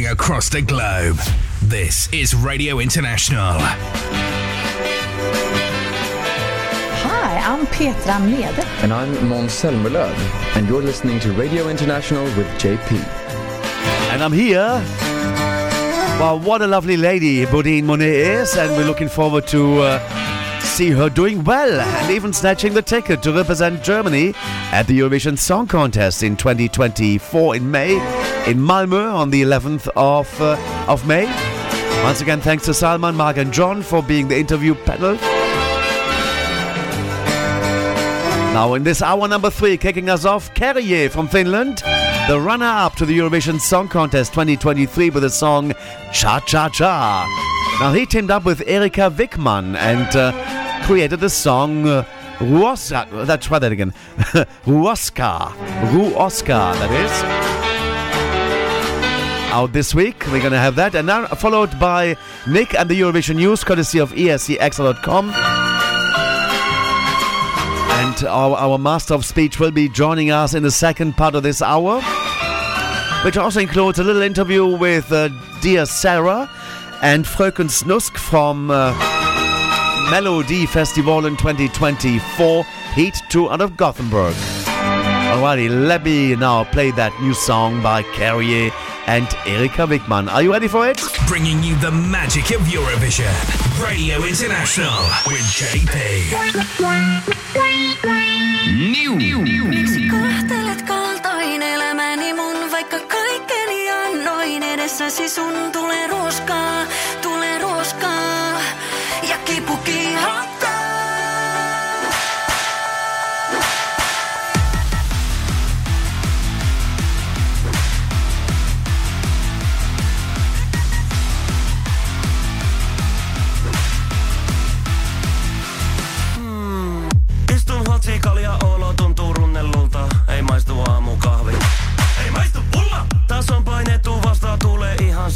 Broadcasting across the globe. This is Radio International. Hi, I'm Petra Mede. And I'm Måns Zelmerlöw, and you're listening to Radio International with JP. And I'm here. Well, what a lovely lady Bodine Monet is, and we're looking forward to uh, see her doing well and even snatching the ticket to represent Germany at the Eurovision Song Contest in 2024 in May in Malmö on the 11th of uh, of May. Once again, thanks to Salman, Mark, and John for being the interview panel. Now, in this hour number three, kicking us off, Käärijä from Finland, the runner up to the Eurovision Song Contest 2023 with the song Cha Cha Cha. Now, he teamed up with Erika Vikman and uh, created the song uh, Ruoska. Let's try that again. Ruoska. Ruoska, that is. Out this week, we're gonna have that, and now followed by Nick and the Eurovision News, courtesy of escXtra.com. And our, our master of speech will be joining us in the second part of this hour, which also includes a little interview with uh, dear Sarah and Fröken Snusk from uh, Melodifestivalen 2024, Heat 2 out of Gothenburg. Alrighty, let me now play that new song by Käärijä and Erika Vikman. Are you ready for it? Bringing you the magic of Eurovision. Radio International with JP. Miksi kohtelet kaltoin elämäni mun, vaikka kaikkeni annoin edessäsi sun tulee ruoskaa, tulee ruoskaa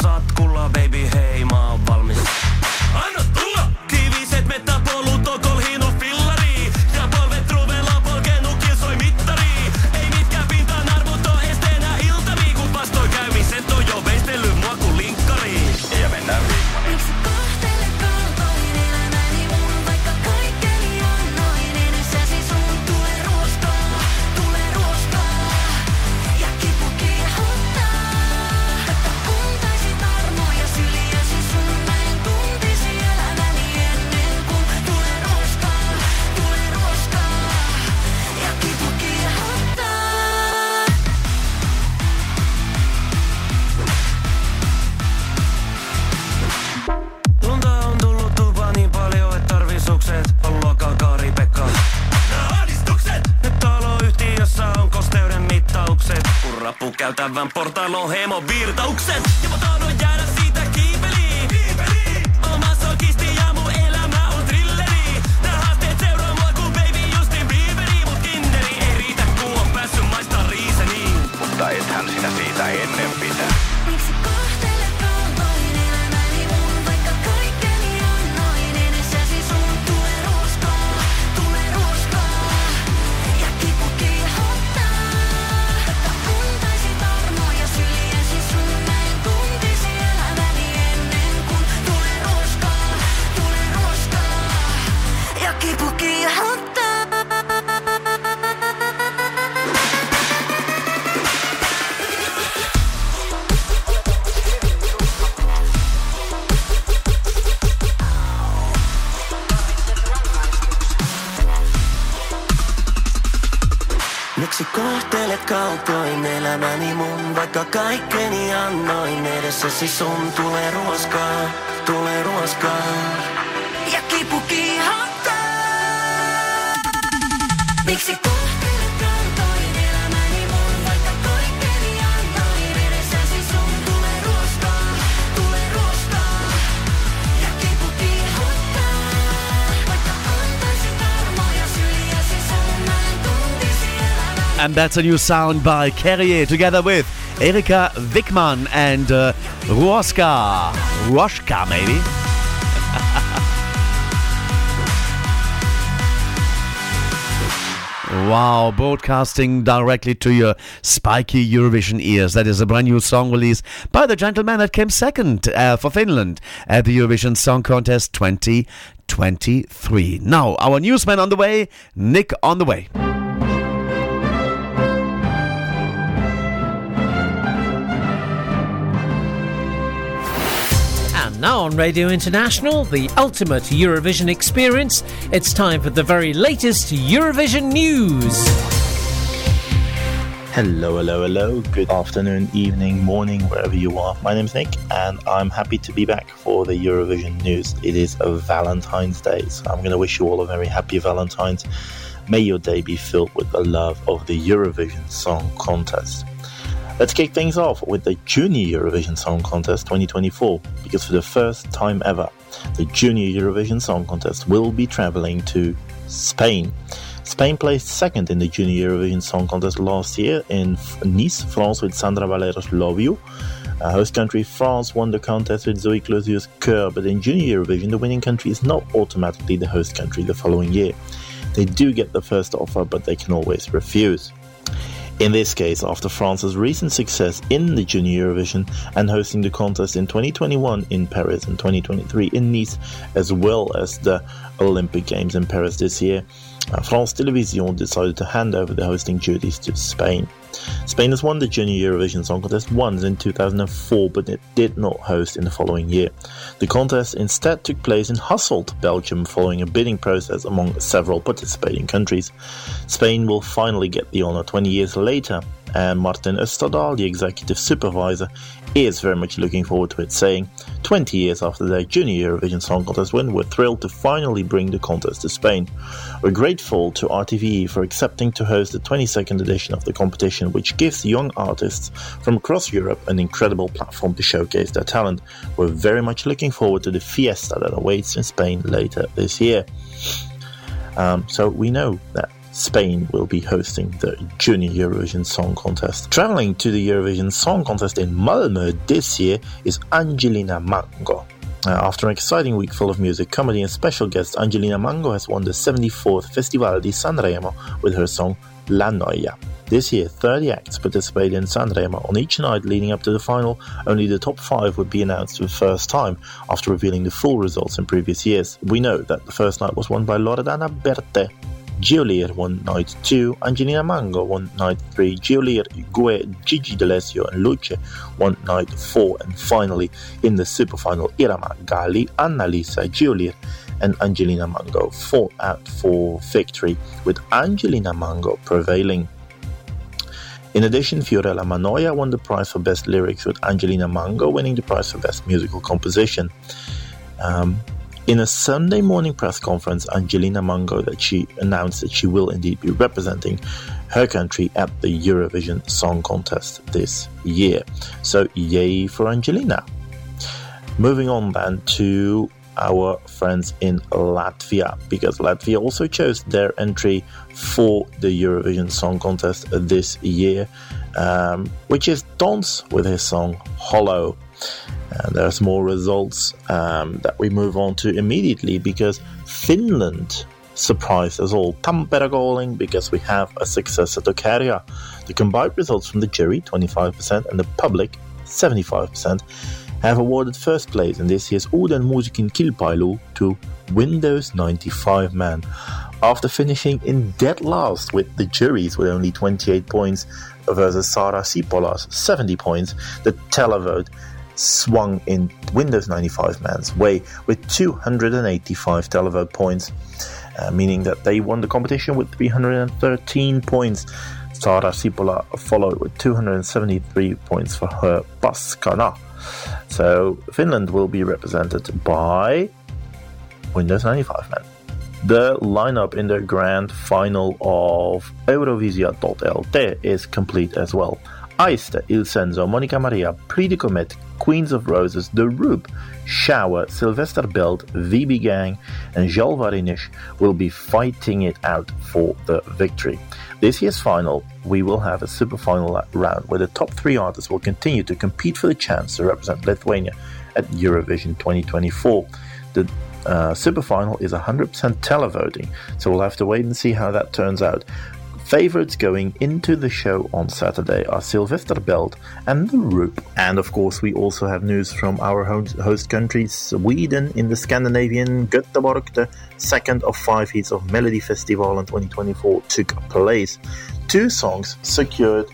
satkulla. Baby hei ajatukset. Kun rapukäytävän portailla on hemovirtaukset. Ja Kohtelet kaltoin elämäni mun, vaikka kaikkeni annoin edessäsi sun tulee ruoskaa, tulee ruoskaa. And that's a new sound by Käärijä together with Erika Vikman and uh, Ruoska. Ruoska, maybe. Wow, broadcasting directly to your spiky Eurovision ears. That is a brand new song release by the gentleman that came second uh, for Finland at the Eurovision Song Contest 2023. Now, our newsman on the way, Nick on the way. Now on Radio International, the ultimate Eurovision experience, it's time for the very latest Eurovision news. Hello, hello, hello. Good afternoon, evening, morning, wherever you are. My name's Nick, and I'm happy to be back for the Eurovision news. It is a Valentine's Day, so I'm going to wish you all a very happy Valentine's. May your day be filled with the love of the Eurovision Song Contest. Let's kick things off with the Junior Eurovision Song Contest 2024, because for the first time ever, the Junior Eurovision Song Contest will be traveling to Spain. Spain placed second in the Junior Eurovision Song Contest last year in Nice, France, with Sandra Valero's Love You. Uh, host country France won the contest with Zoe Clauzure's Cœur, but in Junior Eurovision, the winning country is not automatically the host country the following year. They do get the first offer, but they can always refuse. In this case, after France's recent success in the Junior Eurovision and hosting the contest in 2021 in Paris and 2023 in Nice, as well as the Olympic Games in Paris this year, uh, France Télévisions decided to hand over the hosting duties to Spain. Spain has won the Junior Eurovision Song Contest once in 2004, but it did not host in the following year. The contest instead took place in Hasselt, Belgium, following a bidding process among several participating countries. Spain will finally get the honor 20 years later, and Martin Österdahl, the executive supervisor, is very much looking forward to it, saying, 20 years after their junior Eurovision Song Contest win, we're thrilled to finally bring the contest to Spain. We're grateful to RTVE for accepting to host the 22nd edition of the competition, which gives young artists from across Europe an incredible platform to showcase their talent. We're very much looking forward to the fiesta that awaits in Spain later this year. Um, so we know that Spain will be hosting the Junior Eurovision Song Contest. Traveling to the Eurovision Song Contest in Malmö this year is Angelina Mango. Uh, after an exciting week full of music, comedy, and special guests, Angelina Mango has won the 74th Festival di Sanremo with her song La Noia. This year, 30 acts participated in Sanremo. On each night leading up to the final, only the top five would be announced for the first time after revealing the full results in previous years. We know that the first night was won by Loredana Berté, Geolier won night 2, Angelina Mango won night 3, Geolier, Gue, Gigi D'Alessio and Luce won night 4, and finally in the super final, Irama Ghali, Annalisa, Geolier and Angelina Mango fought out for victory, with Angelina Mango prevailing. In addition, Fiorella Mannoia won the prize for Best Lyrics, with Angelina Mango winning the prize for Best Musical Composition. Um, in a Sunday morning press conference, Angelina Mango that she announced that she will indeed be representing her country at the Eurovision Song Contest this year. So yay for Angelina. Moving on then to our friends in Latvia, because Latvia also chose their entry for the Eurovision Song Contest this year, um, which is Dons with his song Hollow. And there's more results um, that we move on to immediately because Finland surprised us all. Tampere calling because we have a successor to Käärijä. The combined results from the jury, 25%, and the public, 75%, have awarded first place in this year's Uuden Musiikin kilpailu to Windows 95 Man. After finishing in dead last with the juries with only 28 points versus Sara Siipola's 70 points, the televote swung in Windows 95 man's way with 285 televote points, uh, meaning that they won the competition with 313 points. Sara Siipola followed with 273 points for her Paskana. So Finland will be represented by Windows 95 man. The lineup in the grand final of Eurovisia.lt is complete as well. Aiste, Il Senso, Monika Marija, Pretty Comet, Queens of Roses, The Roop, Shower, Silvester Belt, VB Gang, and Jalvarinish will be fighting it out for the victory. This year's final, we will have a super final round where the top three artists will continue to compete for the chance to represent Lithuania at Eurovision 2024. The uh, super final is 100% televoting, so we'll have to wait and see how that turns out. Favorites going into the show on Saturday are Silvester Belt and The Roop. And of course, we also have news from our host country, Sweden, in the Scandinavian Göteborg. The second of five heats of Melodifestivalen 2024 took place. Two songs secured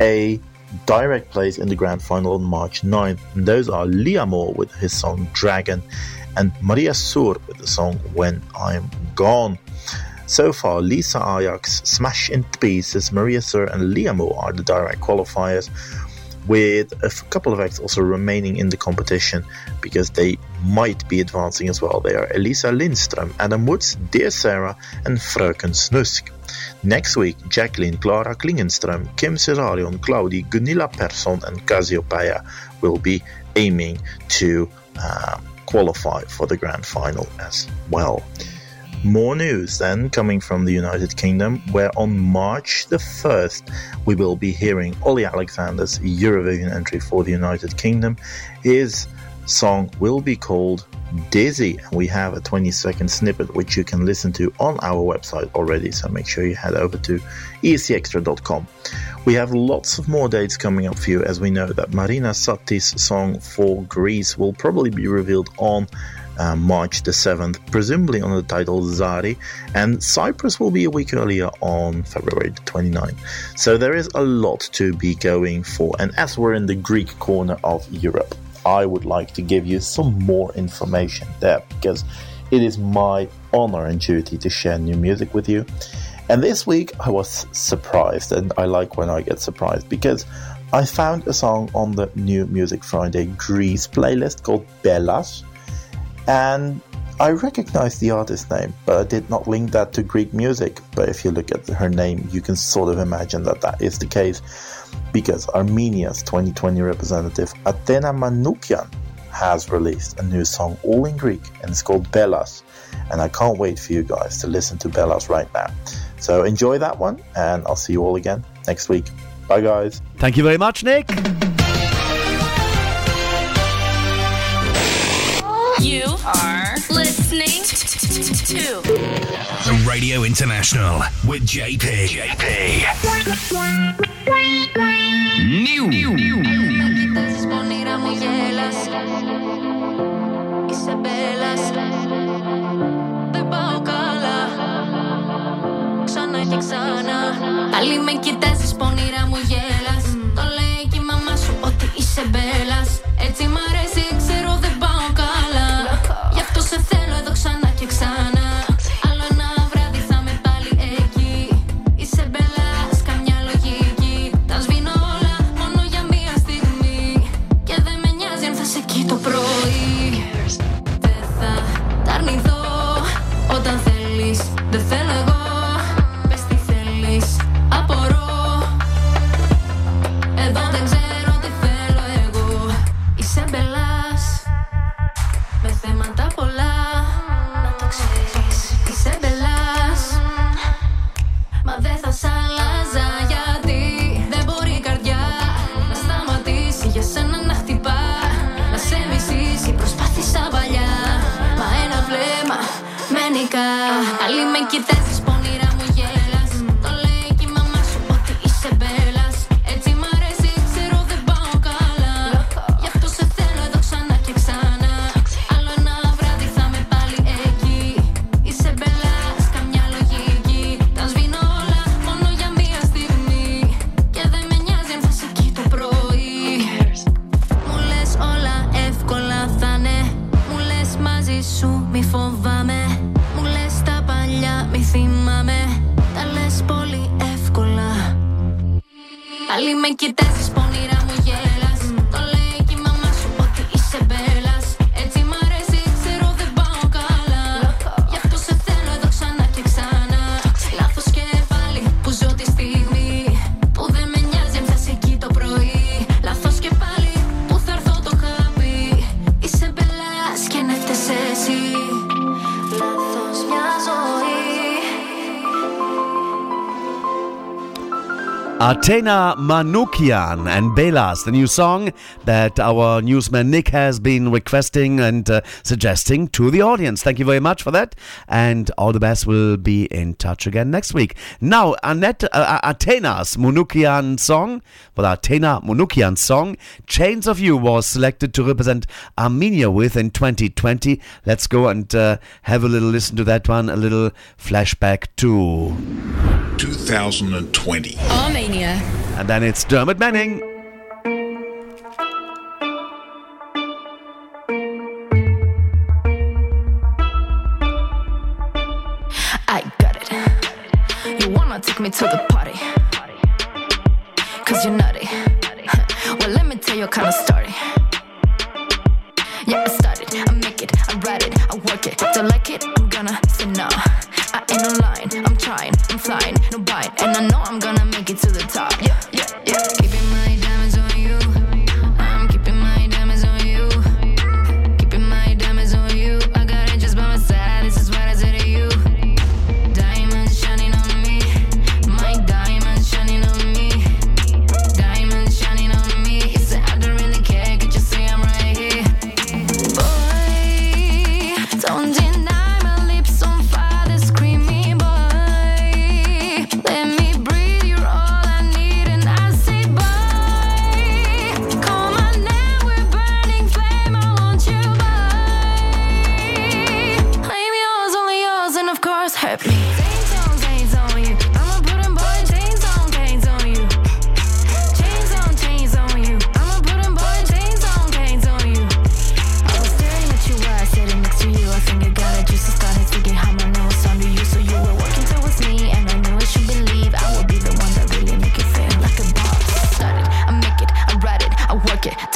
a direct place in the grand final on March 9th. And those are Liamoo with his song Dragon and Maria Sur with the song When I'm Gone. So far, Lisa Ajax, Smash into Pieces, Maria Sur, and Liamoo are the direct qualifiers, with a couple of acts also remaining in the competition because they might be advancing as well. They are Elisa Lindström, Adam Woods, Dear Sarah, and Fröken Snusk. Next week, Jacqueline, Clara Klingenström, Kim Cesarion, Claudi, Gunilla Persson, and Cazzi Opeia will be aiming to uh, qualify for the grand final as well. More news then coming from the United Kingdom, where on March the 1st we will be hearing Ollie Alexander's Eurovision entry for the United Kingdom. His song will be called Dizzy, and we have a 20 second snippet which you can listen to on our website already, so make sure you head over to escXtra.com. We have lots of more dates coming up for you as we know that Marina Satti's song for Greece will probably be revealed on uh, March the 7th, presumably on the title Zari, and Cyprus will be a week earlier on February the 29th. So there is a lot to be going for, and as we're in the Greek corner of Europe, I would like to give you some more information there because it is my honor and duty to share new music with you. And this week I was surprised, and I like when I get surprised because I found a song on the new Music Friday Greece playlist called Bellas and I recognized the artist name, but I did not link that to Greek music. But if you look at her name, you can sort of imagine that that is the case because Armenia's 2020 representative Athena Manoukian has released a new song all in Greek and it's called Bellas. And I can't wait for you guys to listen to Bellas right now. So enjoy that one, and I'll see you all again next week. Bye, guys. Thank you very much, Nick. listening to Radio International with JP. JP. Κοιτάζεις πονηρά μου γέλας Είσαι μπέλας Δεν πάω καλά Ξανά και ξανά Πάλι με κοιτάζεις πονηρά μου γέλας Το λέει και η μαμά σου ότι είσαι μπέλας Έτσι μ' αρέσει Tena Manoukian and Belas, the new song that our newsman Nick has been requesting and uh, suggesting to the audience. Thank you very much for that, and all the best. We'll be in touch again next week. Now, Annette, uh, Athena's Manoukian song, well, Athena Manoukian song, Chains of You, was selected to represent Armenia with in 2020. Let's go and uh, have a little listen to that one, a little flashback to 2020. Armenia. And then it's Dermot Manning. Wanna take me to the party? Cause you're nutty. Well, let me tell you a kind of story. Yeah, I started, I make it, I write it, I work it. Don't like it, I'm gonna say no. I ain't online, I'm trying, I'm flying, no bite. And I know I'm gonna make it to the top. Yeah, yeah, yeah.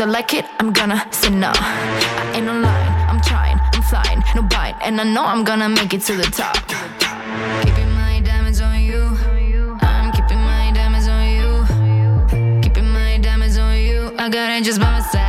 Work like it, I'm gonna say no. I ain't online, I'm trying, I'm flying, no bite, and I know I'm gonna make it to the top. Keeping my diamonds on you. I'm keeping my diamonds on you. Keeping my diamonds on you. I got just by my side.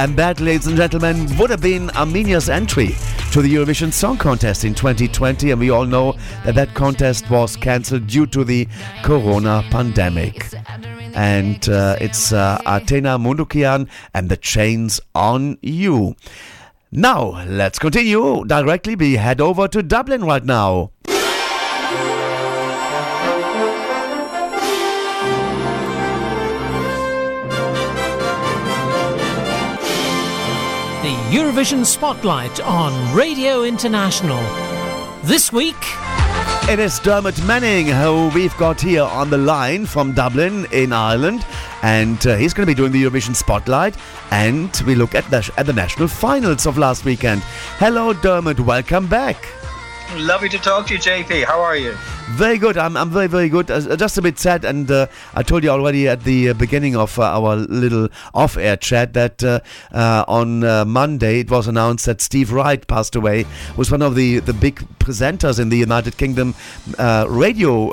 And that, ladies and gentlemen, would have been Armenia's entry to the Eurovision Song Contest in 2020. And we all know that that contest was cancelled due to the corona pandemic. And uh, it's uh, Athena Manoukian and the Chains on You. Now, let's continue directly. We head over to Dublin right now. Eurovision Spotlight on Radio International. This week, It is Dermot Manning who we've got here on the line from Dublin in Ireland, and uh, he's going to be doing the Eurovision Spotlight. And we look at the at the national finals of last weekend. Hello, Dermot. Welcome back. Lovely to talk to you, JP. How are you? Very good. I'm, I'm very, very good. Uh, just a bit sad, and uh, I told you already at the uh, beginning of uh, our little off air chat that uh, uh, on uh, Monday it was announced that Steve Wright passed away, was one of the, the big presenters in the United Kingdom uh, radio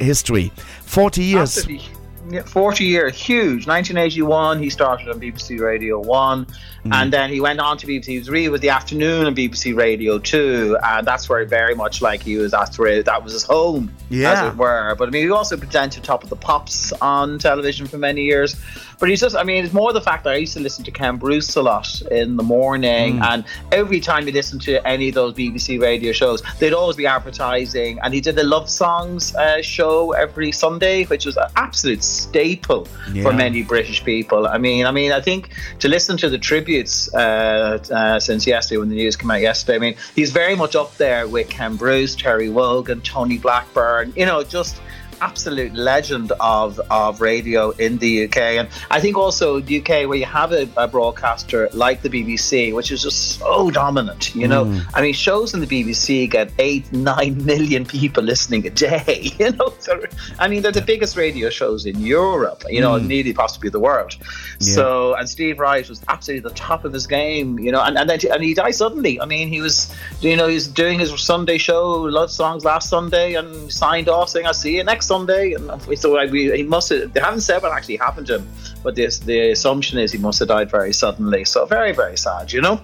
history. 40 years. Absolutely. Yeah, 40 years, huge. 1981, he started on BBC Radio 1, Mm. and then he went on to BBC Three with the afternoon on BBC Radio 2, and that's where very much like he was, where that was his home, Yeah. as it were. But I mean, he also presented Top of the Pops on television for many years. But he's just, I mean, it's more the fact that I used to listen to Ken Bruce a lot in the morning, Mm. and every time you listen to any of those BBC radio shows, they'd always be advertising. And he did the Love Songs uh, show every Sunday, which was an absolute staple Yeah. for many British people. I mean, I mean, I think to listen to the tributes uh, uh, since yesterday, when the news came out yesterday, I mean, he's very much up there with Ken Bruce, Terry Wogan, Tony Blackburn. You know, just absolute legend of of radio in the UK, and I think also the UK where you have a, a broadcaster like the BBC, which is just so dominant. You know, Mm. I mean, shows in the BBC get eight, nine million people listening a day. You know, so, I mean, they're the biggest radio shows in Europe. You know, Mm. nearly possibly the world. Yeah. So, and Steve Wright was absolutely the top of his game. You know, and and, then, and he died suddenly. I mean, he was, you know, he's doing his Sunday show, Love Songs last Sunday, and signed off saying, "I'll see you next Sunday." And so I, he must have. They haven't said what actually happened to him, but the assumption is he must have died very suddenly. So very, very sad. You know.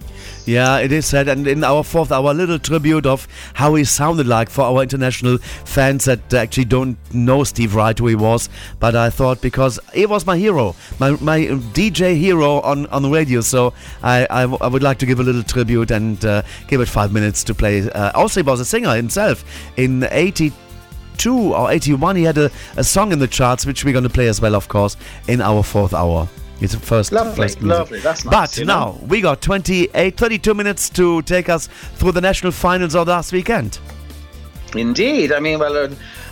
Yeah, it is sad. And in our fourth our little tribute of how he sounded like for our international fans that actually don't know Steve Wright, who he was. But I thought because he was my hero, my, my DJ hero on, on the radio. So I, I, would like to give a little tribute and uh, give it five minutes to play. Uh, also, he was a singer himself. In 82 or 81, he had a, a song in the charts, which we're going to play as well, of course, in our fourth hour. It's the first, Lovely, first music. lovely. That's nice, But you know? now we got 28, 32 minutes to take us through the national finals of last weekend. Indeed. I mean, well, uh,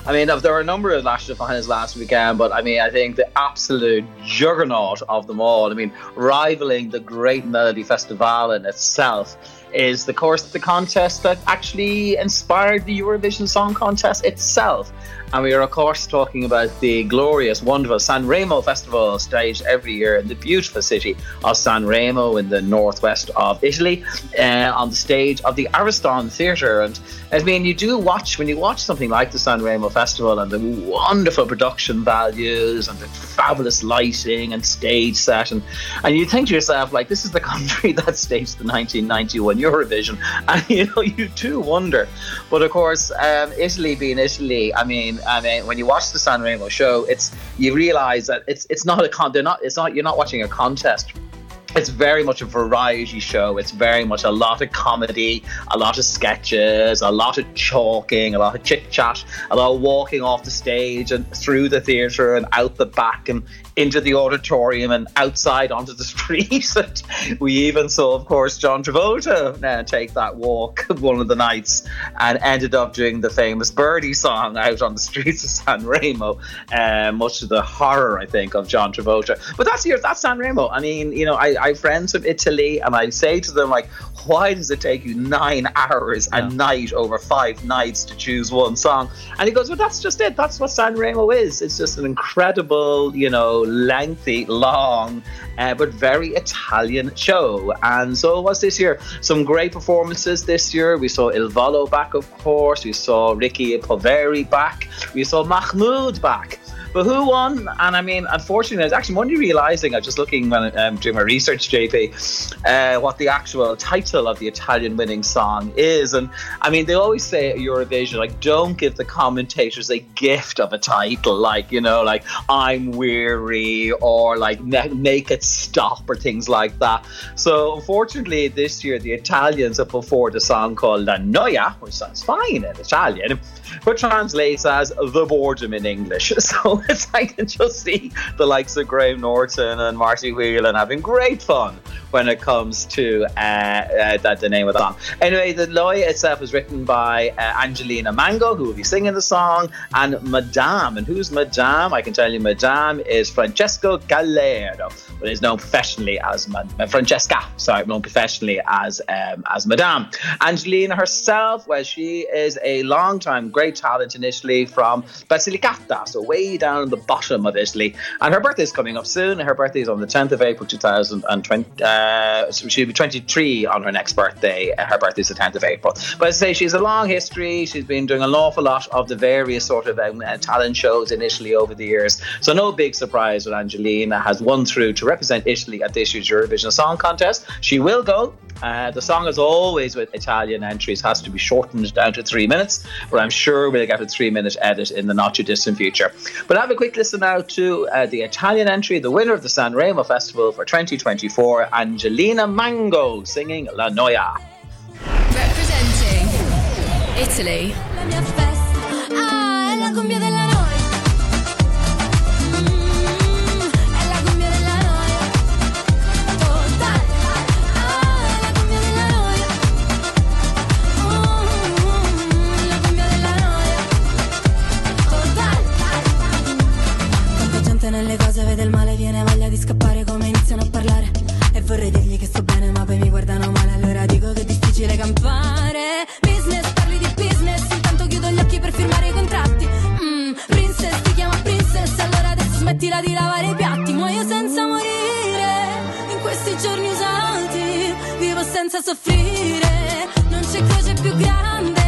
I mean, there were a number of national finals last weekend, but I mean, I think the absolute juggernaut of them all, I mean, rivaling the Great Melody Festival in itself, is the course the contest that actually inspired the Eurovision Song Contest itself. And we are, of course, talking about the glorious, wonderful San Remo Festival, staged every year in the beautiful city of San Remo in the northwest of Italy, uh, on the stage of the Ariston Theatre. And I mean, you do watch, when you watch something like the San Remo Festival and the wonderful production values and the fabulous lighting and stage set, and, and you think to yourself, like, this is the country that staged the 1991 Eurovision. And, you know, you do wonder. But of course, um, Italy being Italy, I mean, I mean, when you watch the San Remo show, it's you realize that it's it's not a con. They're not. It's not. You're not watching a contest. It's very much a variety show. It's very much a lot of comedy, a lot of sketches, a lot of chalking, a lot of chit chat, a lot of walking off the stage and through the theatre and out the back and into the auditorium and outside onto the street. and we even saw, of course, John Travolta uh, take that walk one of the nights and ended up doing the famous Birdie song out on the streets of San Remo, uh, much to the horror, I think, of John Travolta. But that's here, that's San Remo. I mean, you know, I, I have friends from Italy, and I say to them, like, why does it take you nine hours a night over five nights to choose one song? And he goes, well, that's just it. That's what San Remo is. It's just an incredible, you know, lengthy, long, uh, but very Italian show. And so it was this year. Some great performances this year. We saw Il Volo back, of course. We saw Ricky Poveri back. We saw Mahmood back. But who won? And I mean, unfortunately, I was actually only realizing, I was just looking when um, doing my research, JP, uh, what the actual title of the Italian winning song is. And I mean, they always say at Eurovision, like, don't give the commentators a gift of a title, like, you know, like, I'm weary or like, make it stop or things like that. So unfortunately, this year, the Italians have put forward a song called La Noia, which sounds fine in Italian, but translates as the boredom in English. So I can just see the likes of Graham Norton and Marty Whelan having great fun when it comes to uh, uh, that the name of the song. Anyway, the Loya itself was written by uh, Angelina Mango, who will be singing the song, and Madame. And who's Madame? I can tell you, Madame is Francesco Calearo, but is known professionally as Ma- uh, Francesca. Sorry, known professionally as um, as Madame. Angelina herself, well, she is a long-time great talent in Italy from Basilicata, so way down the bottom of Italy. And her birthday is coming up soon. Her birthday is on the 10th of April 2020. Uh, so she'll be 23 on her next birthday. Uh, Her birthday is the 10th of April. But as I say, she has a long history. She's been doing an awful lot of the various sort of um, uh, talent shows in Italy over the years. So no big surprise when Angelina has won through to represent Italy at this year's Eurovision Song Contest. She will go. Uh, the song, as always with Italian entries, has to be shortened down to three minutes, but I'm sure we'll get a three minute edit in the not too distant future. But have a quick listen now to uh, the Italian entry, the winner of the San Remo Festival for 2024, Angelina Mango, singing La Noia. Representing Italy. Ah, è la cumbia difficile campare Business, parli di business Intanto chiudo gli occhi per firmare i contratti. Mm, Princess, ti chiama princess Allora adesso smettila di lavare i piatti. Muoio senza morire In questi giorni usati Vivo senza soffrire. Non c'è croce più grande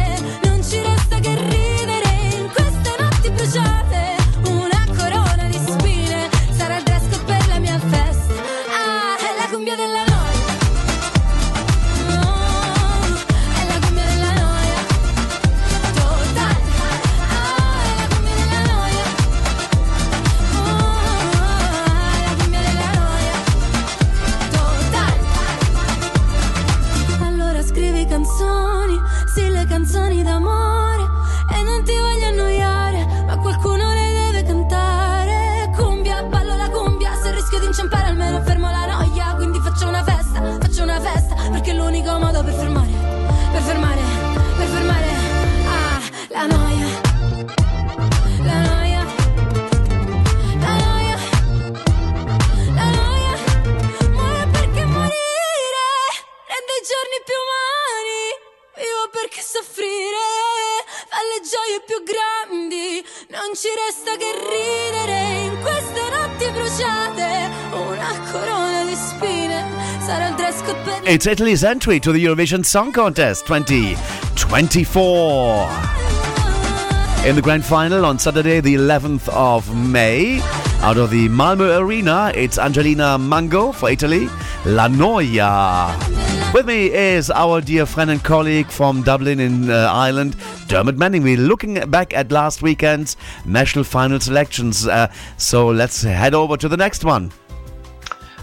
perché soffrire fa le gioie più grandi. Non ci resta che ridere in queste notti bruciate. Una corona di spine It's Italy's entry to the Eurovision Song Contest 2024. In the grand final on Saturday, the 11th of May, out of the Malmo Arena, it's Angelina Mango for Italy, La Noia. With me is our dear friend and colleague from Dublin in uh, Ireland, Dermot Manning. We're looking back at last weekend's national final selections. Uh, so let's head over to the next one.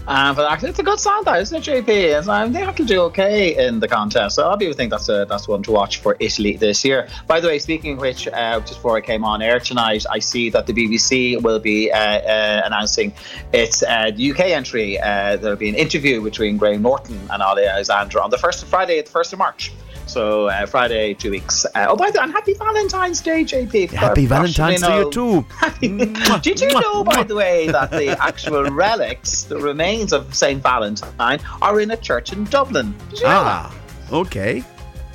Um, but actually, it's a good song, though, isn't it, JP? Um, they actually do okay in the contest. So of people think that's a, that's one to watch for Italy this year. By the way, speaking of which, uh, just before I came on air tonight, I see that the BBC will be uh, uh, announcing its uh, UK entry. Uh, there'll be an interview between Graham Norton and Ollie Alexander on the first Friday, the first of March. So uh, Friday, two weeks. Uh, oh, by the way, and happy Valentine's Day, JP. Happy Valentine's you to you too. Did you know, by the way, that the actual relics, the remains of Saint Valentine, are in a church in Dublin? You know? Ah, okay.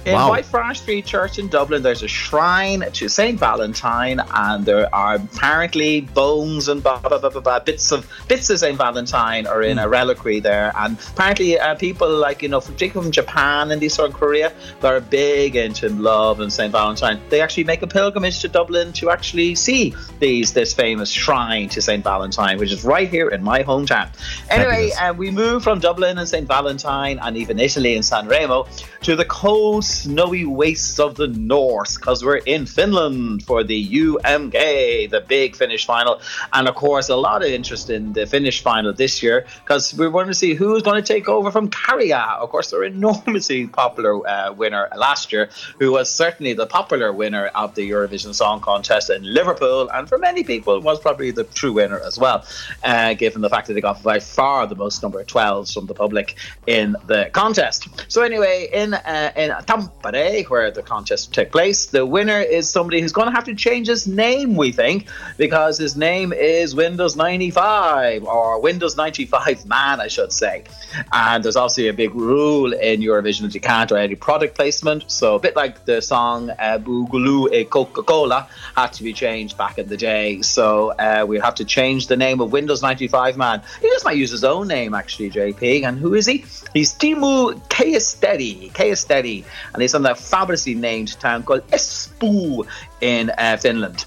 In wow. Whitefriars Street Church in Dublin, there's a shrine to Saint Valentine, and there are apparently bones and blah, blah, blah, blah, blah, bits of bits of Saint Valentine are in a reliquary there. And apparently, uh, people like you know, from particularly from Japan and these sort of Korea, that are big into love and Saint Valentine. They actually make a pilgrimage to Dublin to actually see these this famous shrine to Saint Valentine, which is right here in my hometown. Anyway, uh, we move from Dublin and St. Valentine and even Italy and San Remo to the cold, snowy wastes of the north because we're in Finland for the UMK, the big Finnish final. And of course, a lot of interest in the Finnish final this year because we want to see who's going to take over from Käärijä. Of course, their enormously popular uh, winner last year, who was certainly the popular winner of the Eurovision Song Contest in Liverpool, and for many people was probably the true winner as well, uh, given the fact that they got by far the most number of 12s from the public in the contest. So anyway, in uh, in Tampere, where the contest took place, the winner is somebody who's going to have to change his name, we think, because his name is Windows 95 or Windows 95 Man, I should say. And there's also a big rule in Eurovision that you can't do any product placement. So a bit like the song uh, Boogaloo e Coca-Cola had to be changed back in the day. So uh, we have to change the name of Windows 95 Man. He just might use his own name actually, JP. And who is he? He's Teemu Keisteri, Keisteri, and he's from that fabulously named town called Espoo in uh, Finland.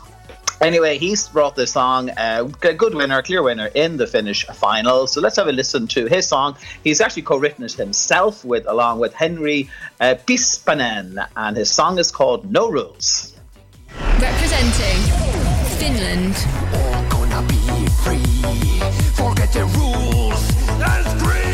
Anyway, he's brought this song, uh, a good winner, a clear winner in the Finnish final. So let's have a listen to his song. He's actually co-written it himself with, along with Henry uh, Pispanen, and his song is called No Rules. Representing Finland. Forget the rules and scream.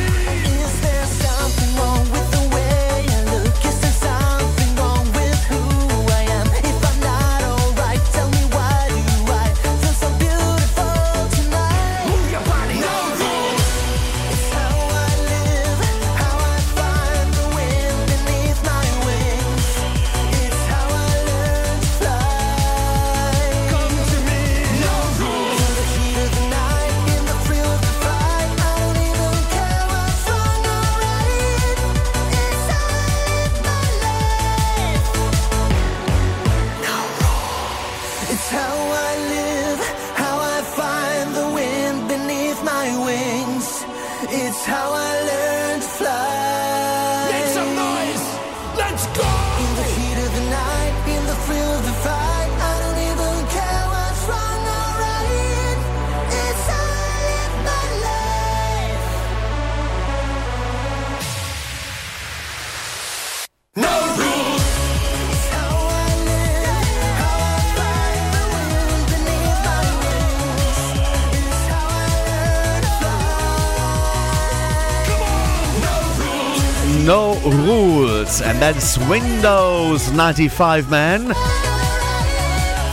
No Rules, and that's Windows 95 Man.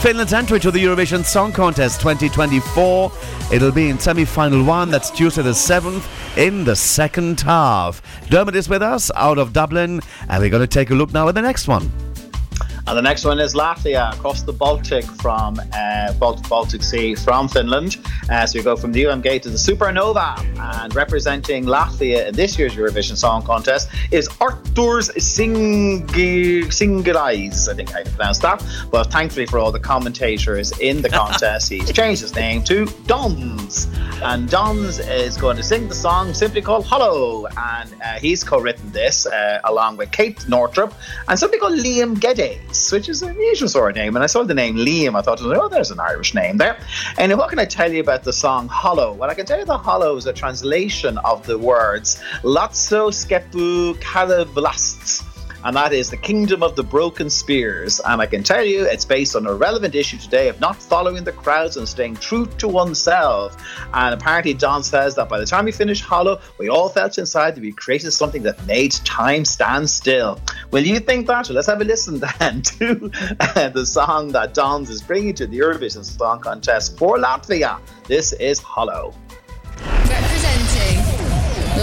Finland's entry to the Eurovision Song Contest 2024. It'll be in semi final one, that's Tuesday the 7th, in the second half. Dermot is with us out of Dublin, and we're going to take a look now at the next one. And the next one is Latvia across the Baltic from uh, Baltic, Baltic Sea from Finland. Uh, so we go from the UMG to the Supernova. And representing Latvia in this year's Eurovision Song Contest is Arturs Singulais. I think I pronounced that. But thankfully for all the commentators in the contest, he's changed his name to Dons. And Dons is going to sing the song simply called Hollow. And uh, he's co written this uh, along with Kate Northrop and somebody called Liam Geddes which is an unusual sort of name. And I saw the name Liam, I thought, oh, there's an Irish name there. And what can I tell you about the song Hollow? Well, I can tell you the Hollow is a translation of the words Latso Skepu Kalablasts and that is The Kingdom of the Broken Spears. And I can tell you it's based on a relevant issue today of not following the crowds and staying true to oneself. And apparently, John says that by the time we finished Hollow, we all felt inside that we created something that made time stand still. Will you think that? Let's have a listen then to uh, the song that Dons is bringing to the Eurovision Song Contest for Latvia. This is Hollow. Representing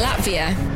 Latvia.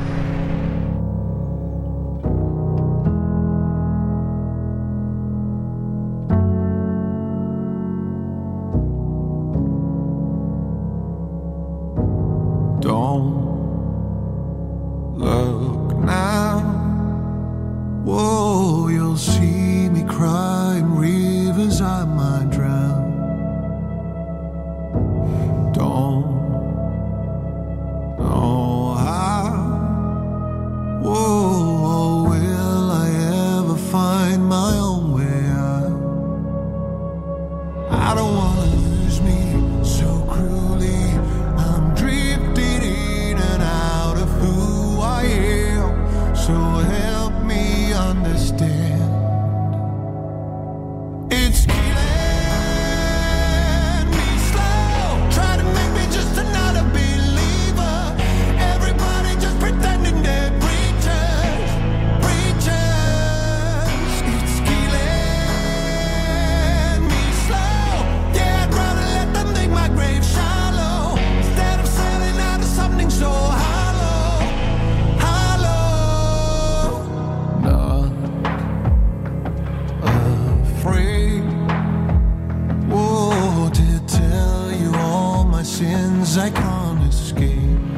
Sins I can't escape.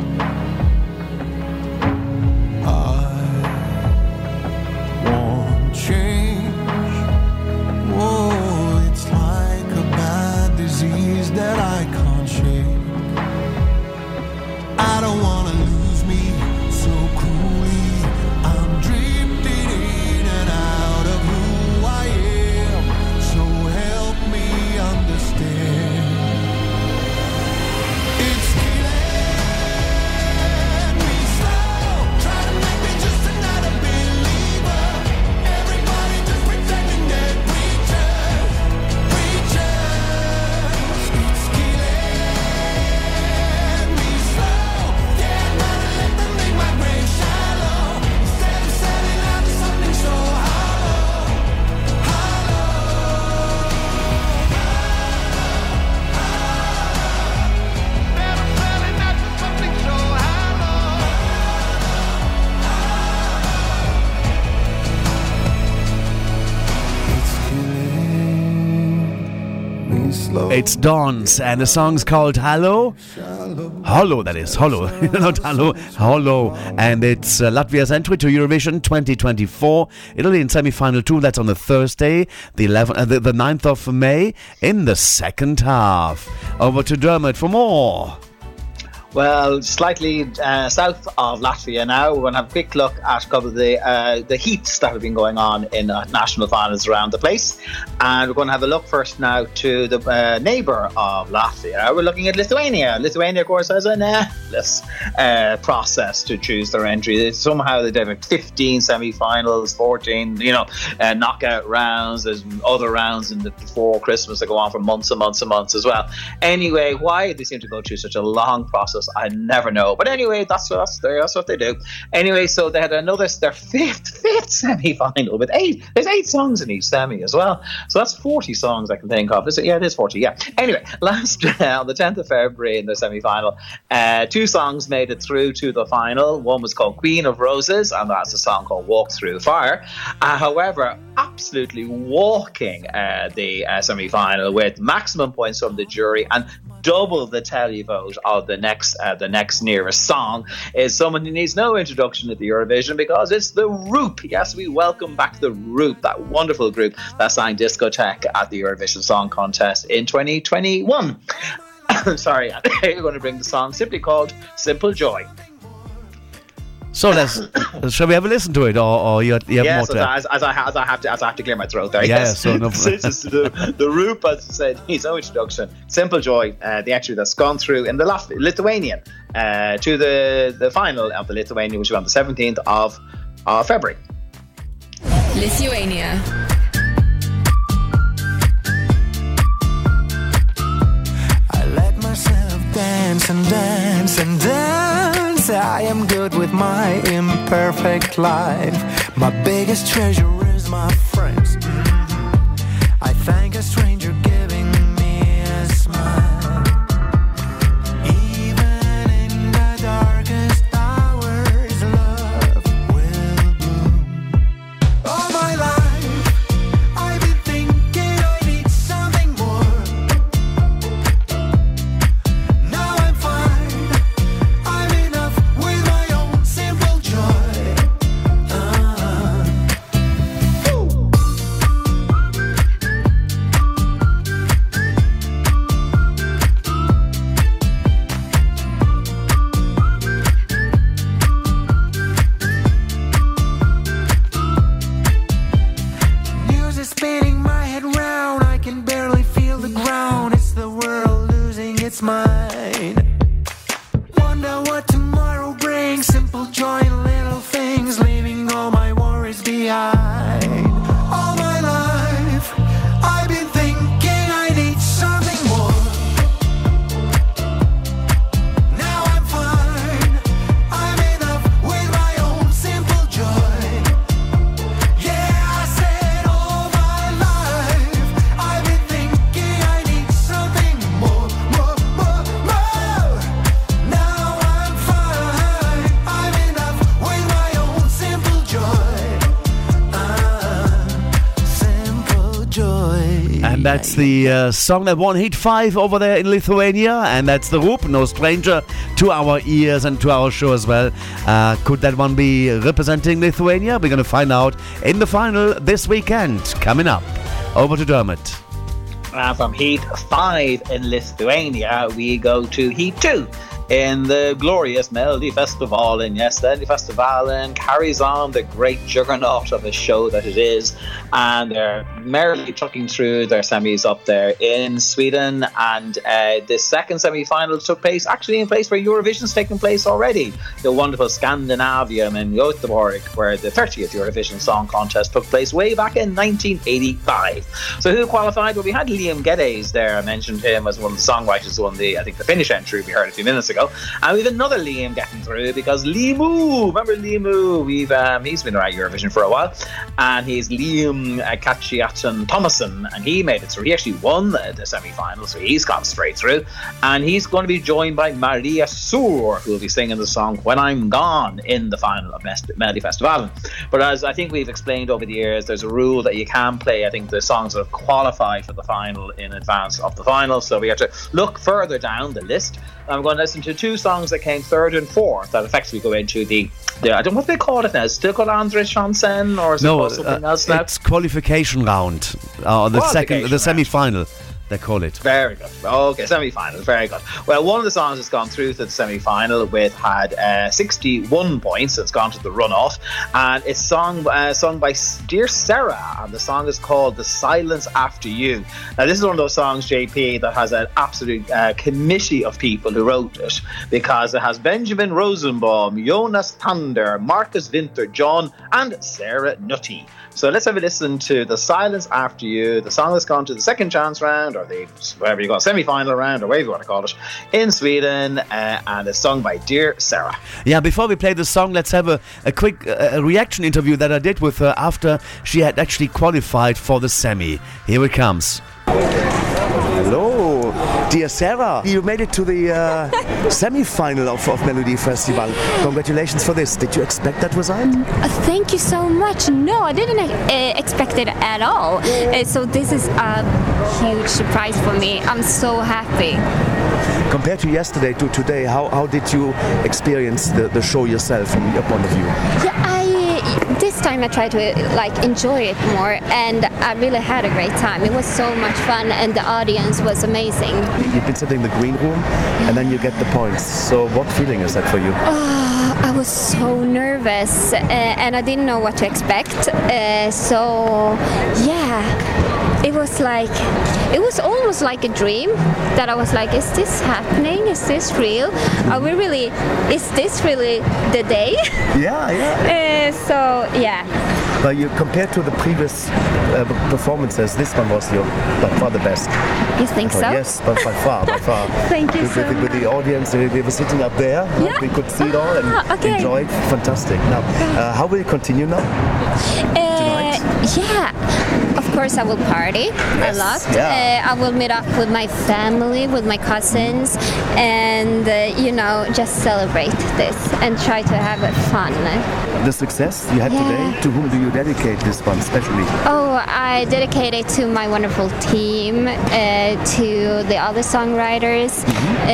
It's Dons, and the song's called Hello. Hollow, that is, Hollow, not Hello, Hollow. And it's uh, Latvia's entry to Eurovision 2024. It'll be in semi final two, that's on the Thursday, the, 11th, uh, the, the 9th of May, in the second half. Over to Dermot for more. Well, slightly uh, south of Latvia now, we're going to have a quick look at a couple of the uh, the heats that have been going on in uh, national finals around the place, and we're going to have a look first now to the uh, neighbour of Latvia. We're looking at Lithuania. Lithuania, of course, has an endless uh, process to choose their entry. Somehow they have 15 semi-finals, 14, you know, uh, knockout rounds. There's other rounds in the before Christmas that go on for months and months and months as well. Anyway, why they seem to go through such a long process I never know. But anyway, that's that's that's what they do. Anyway, so they had another their fifth fifth semi final with eight. There's eight songs in each semi as well. So that's forty songs I can think of. Is it? Yeah, it is forty. Yeah. Anyway, last on the tenth of February in the semi final, uh, two songs made it through to the final. One was called Queen of Roses, and that's a song called Walk Through Fire. Uh, however, absolutely walking uh, the uh, semi final with maximum points from the jury and double the televote of the next uh, the next nearest song is someone who needs no introduction at the Eurovision because it's the Roop. Yes, we welcome back the Roop, that wonderful group that sang Discotheque at the Eurovision Song Contest in 2021. Sorry, I'm going to bring the song simply called Simple Joy. So let's shall we have a listen to it, or, or you, you have yes, more to as, as, I, as I have to as I have to clear my throat there. Yeah, yes. so no- the the Roop, as I said, his own introduction. Simple Joy, uh, the entry that's gone through in the Lat- Lithuanian uh, to the the final of the Lithuanian, which was on the seventeenth of uh, February. Lithuania. Dance and dance and dance. I am good with my imperfect life. My biggest treasure is my friends. I thank a stranger giving me a smile. The uh, song that won Heat 5 over there in Lithuania. And that's the Roop, no stranger to our ears and to our show as well. Uh, could that one be representing Lithuania? We're going to find out in the final this weekend. Coming up. Over to Dermot. And from Heat 5 in Lithuania, we go to Heat 2 in the glorious Melody Festival. And yes, the Melody Festival carries on the great juggernaut of a show that it is. And they're merrily trucking through their semis up there in Sweden. And uh, the second semi final took place actually in place where Eurovision's taken place already. The wonderful Scandinavium in Göteborg, where the 30th Eurovision Song Contest took place way back in 1985. So who qualified? Well, we had Liam Geddes there. I mentioned him as one of the songwriters who won the, I think, the Finnish entry we heard a few minutes ago. And we have another Liam getting through because Liamoo, remember Liamoo? We've um, he's been around Eurovision for a while, and he's Liam uh, Cacatian Thomassen, and he made it through. He actually won the, the semi-final, so he's gone straight through. And he's going to be joined by Maria Sur, who will be singing the song "When I'm Gone" in the final of Melody Festival. But as I think we've explained over the years, there's a rule that you can play. I think the songs that have qualified for the final in advance of the final, so we have to look further down the list. I'm going to listen to two songs that came third and fourth that effectively go into the, the I don't know what they call it now. Is it still called Andra chansen or is it No, called something uh, else now? it's qualification round. Uh, the second, the semi-final, they call it. Very good. Okay, semi final. Very good. Well, one of the songs that's gone through to the semi final with had uh, 61 points. It's gone to the runoff. And it's sung, uh, sung by Dear Sarah. And the song is called The Silence After You. Now, this is one of those songs, JP, that has an absolute uh, committee of people who wrote it because it has Benjamin Rosenbohm, Jonas Thander, Markus Winther, John, and Sarah Nutty. So let's have a listen to The Silence After You, the song that's gone to the second chance round, or the whatever you call it, semi-final round or whatever you want to call it in Sweden, uh, and it's sung by Dear Sarah. Yeah, before we play the song, let's have a, a quick uh, reaction interview that I did with her after she had actually qualified for the semi. Here it comes. Hello, dear Sarah. You made it to the uh, semi-final of, of Melody Festival. Congratulations for this. Did you expect that result? Uh, Thank you so much. No, I didn't uh, expect it at all. Uh, so this is a huge surprise for me. I'm so happy. Compared to yesterday to today, how, how did you experience the, the show yourself from your point of view? Yeah, I time I tried to like enjoy it more, and I really had a great time. It was so much fun, and the audience was amazing. You've been sitting in the green room and then you get the points. So what feeling is that for you? Oh, I was so nervous, uh, and I didn't know what to expect. Uh, so yeah, it was like it was almost like a dream that I was like, is this happening? Is this real? Are we really? Is this really the day? Yeah, yeah. Uh, so yeah. But you compared to the previous uh, performances, this one was your by far the best. You think so? Yes, by, by far, by far. Thank you with, so with, with the audience, they, they were sitting up there. Yeah. We could see it all and Ah, okay. enjoy it. Fantastic. Now, uh, how will you continue now? Uh, yeah, of course I will party a lot. yeah. Uh, I will meet up with my family, with my cousins, and uh, you know just celebrate this and try to have fun. The success you had Yeah. today, to whom do you dedicate this one especially? Oh, I dedicate it to my wonderful team, uh, to the other songwriters, uh,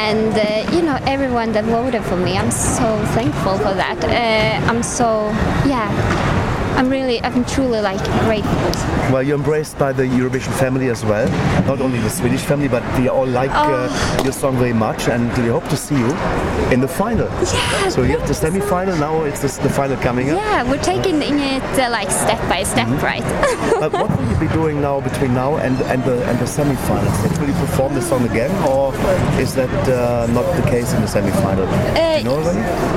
and uh, you know everyone that voted for me. I'm so thankful for that. Uh, I'm so yeah. I'm really, I'm truly like grateful. Well, you're embraced by the Eurovision family as well. Not only the Swedish family, but we all like uh, your song very much, and we hope to see you in the final. Yeah, so you have the semi-final. Now it's the, the final coming up. Yeah, we're taking it uh, like step by step, right? Uh, what will you be doing now between now and, and the and the semi-finals? Will you perform the song again, or is that uh, not the case in the semi-final? Uh, you know?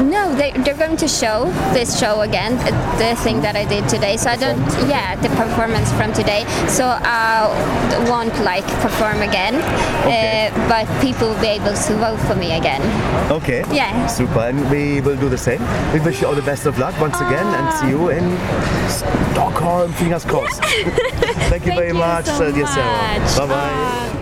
No, they, they're going to show this show again, uh, the thing that I did today. So I don't, yeah, the performance from today. So I won't like perform again, uh, but people will be able to vote for me again. Okay. Yeah. Super, and we will do the same. We wish you all the best of luck once again, and see you in Stockholm. Fingers crossed. Thank you very much, so uh, dear Sarah. Bye bye.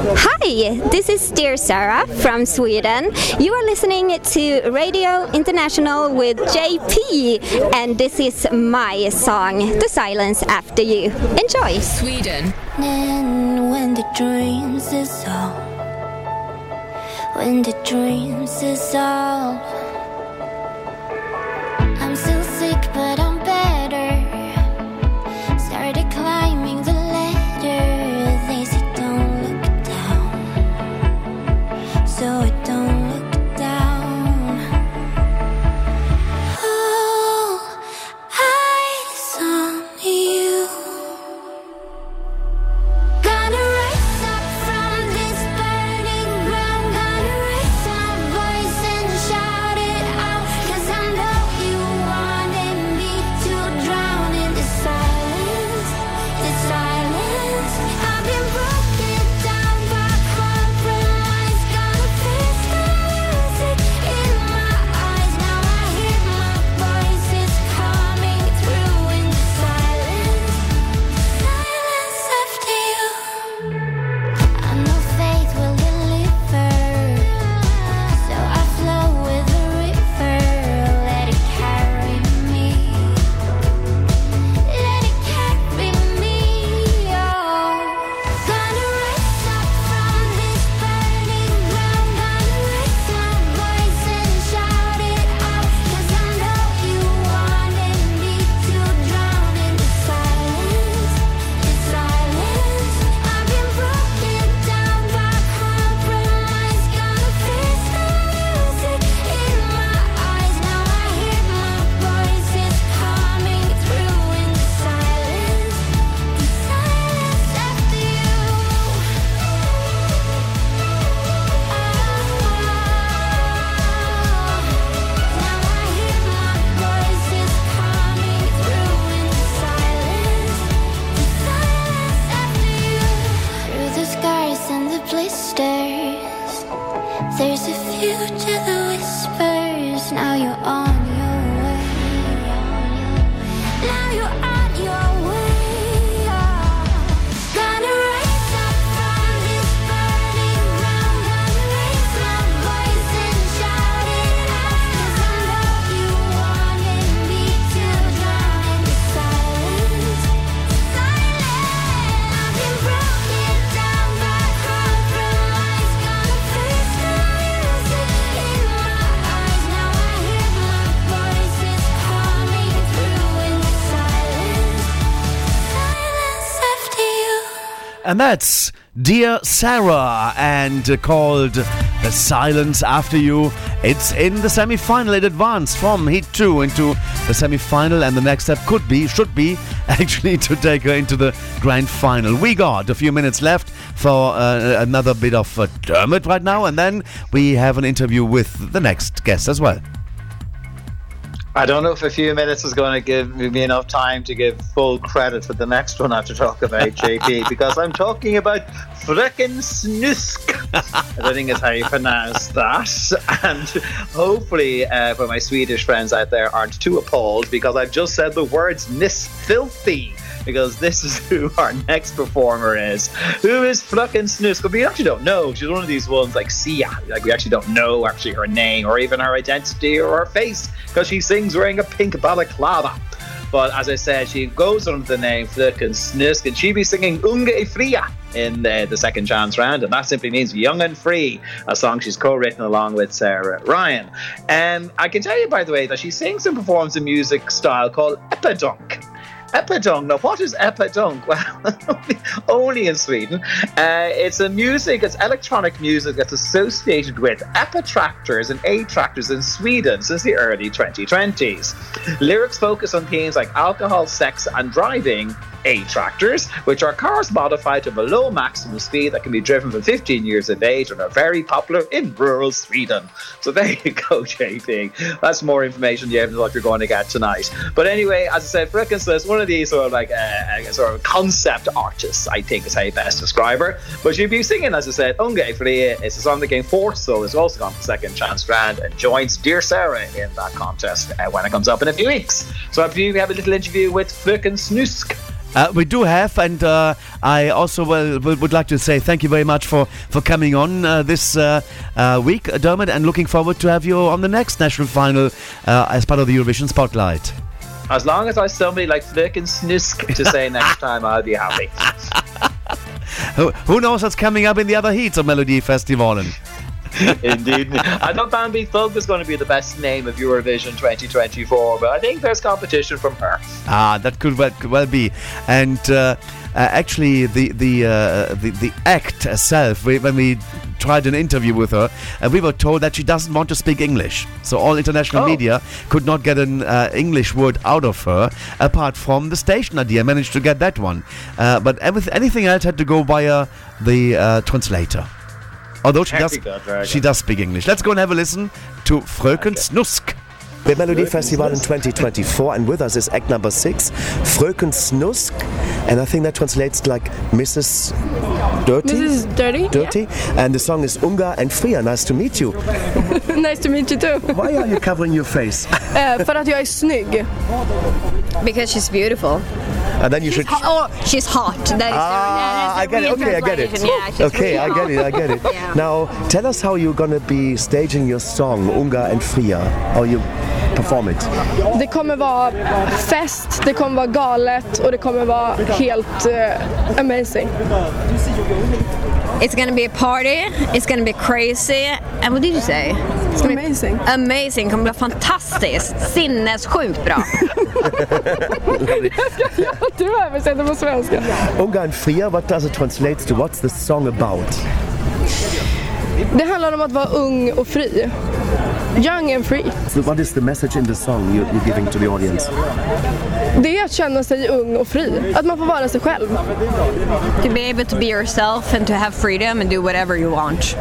Hi, this is Dear Sarah from Sweden. You are listening to Radio International with JP, and this is my song, The Silence After You. Enjoy! Sweden. And when the dreams dissolve, when the dreams dissolve, I'm And that's Dear Sarah and called The Silence After You. It's in the semi final. It advanced from Heat 2 into the semi final, and the next step could be, should be, actually to take her into the grand final. We got a few minutes left for uh, another bit of uh, Dermot right now, and then we have an interview with the next guest as well. I don't know if a few minutes is going to give me enough time to give full credit for the next one I have to talk about, JP, because I'm talking about Fröken Snusk. I think is how you pronounce that. And hopefully, uh, for my Swedish friends out there, aren't too appalled because I've just said the words nis filthy. Because this is who our next performer is. Who is Snusk? But we actually don't know. She's one of these ones like Sia. Like we actually don't know actually her name or even her identity or her face because she sings wearing a pink balaclava. But as I said, she goes under the name Fröken Snusk and she'll be singing Unge e Fria in the, the second chance round, and that simply means Young and Free, a song she's co written along with Sarah Ryan. And I can tell you, by the way, that she sings and performs a music style called Epadunk. Epadunk. Now, what is Epadunk? Well, only in Sweden. Uh, it's a music, it's electronic music that's associated with epitractors and A-tractors in Sweden since the early 2020s. Lyrics focus on themes like alcohol, sex, and driving. A-tractors, which are cars modified to below maximum speed that can be driven from 15 years of age and are very popular in rural Sweden. So there you go, JP. That's more information you than what you're going to get tonight. But anyway, as I said, Frickens is one of these sort of like uh, uh, sort of concept artists, I think is how you best describe her. But she'll be singing, as I said, Unge Fria. It's a song that came fourth, so it's also gone to second chance round and joins Dear Sarah in that contest uh, when it comes up in a few weeks. So I believe we have a little interview with Fröken Snusk. Uh, we do have, and uh, I also well, would like to say thank you very much for, for coming on uh, this uh, uh, week, Dermot, and looking forward to have you on the next national final uh, as part of the Eurovision Spotlight. As long as I somebody like Fröken Snusk to say next time, I'll be happy. Who, who knows what's coming up in the other heats of Melodifestivalen? Indeed. I thought Bambi Folk was going to be the best name of Eurovision 2024, but I think there's competition from her. Ah, that could well, could well be. And uh, uh, actually, the the, uh, the the act itself, we, when we tried an interview with her, uh, we were told that she doesn't want to speak English. So all international Oh. media could not get an uh, English word out of her, apart from the station idea. Managed to get that one, uh, but anything else had to go via the uh, translator. Although she does, she does speak English. Let's go and have a listen to Fröken Snusk. The Melody Festival in 2024, and with us is act number six, Fröken Snusk, and I think that translates like Mrs. Dirty. Mrs. Dirty? Dirty, and the song is Unga and Fria. Nice to meet you. nice to meet you too. Why are you covering your face? Eh, för att jag är snygg. Because she's beautiful. And then you should. Oh, she's hot. That is Ah, I get it. Okay, I get it. Yeah, Okay, really I get it. I get it. Yeah. Now, tell us how you're gonna be staging your song Unga and Fria. How you perform it. Det kommer vara fest, det kommer vara galet och det kommer vara helt eh, amazing. It's gonna be a party, it's gonna be crazy, and what did you say? It's gonna amazing. Be amazing, det kommer bli fantastiskt, sinnessjukt bra. du översätter på svenska. Unga and Fria. What does it translate to? What's the song about? Det handlar om att vara ung och fri. Young and free. So what is the message in the song you, you're giving to the audience? Det är att känna sig ung och fri. Att man får vara sig själv. To be able to be yourself and to have freedom and do whatever you want.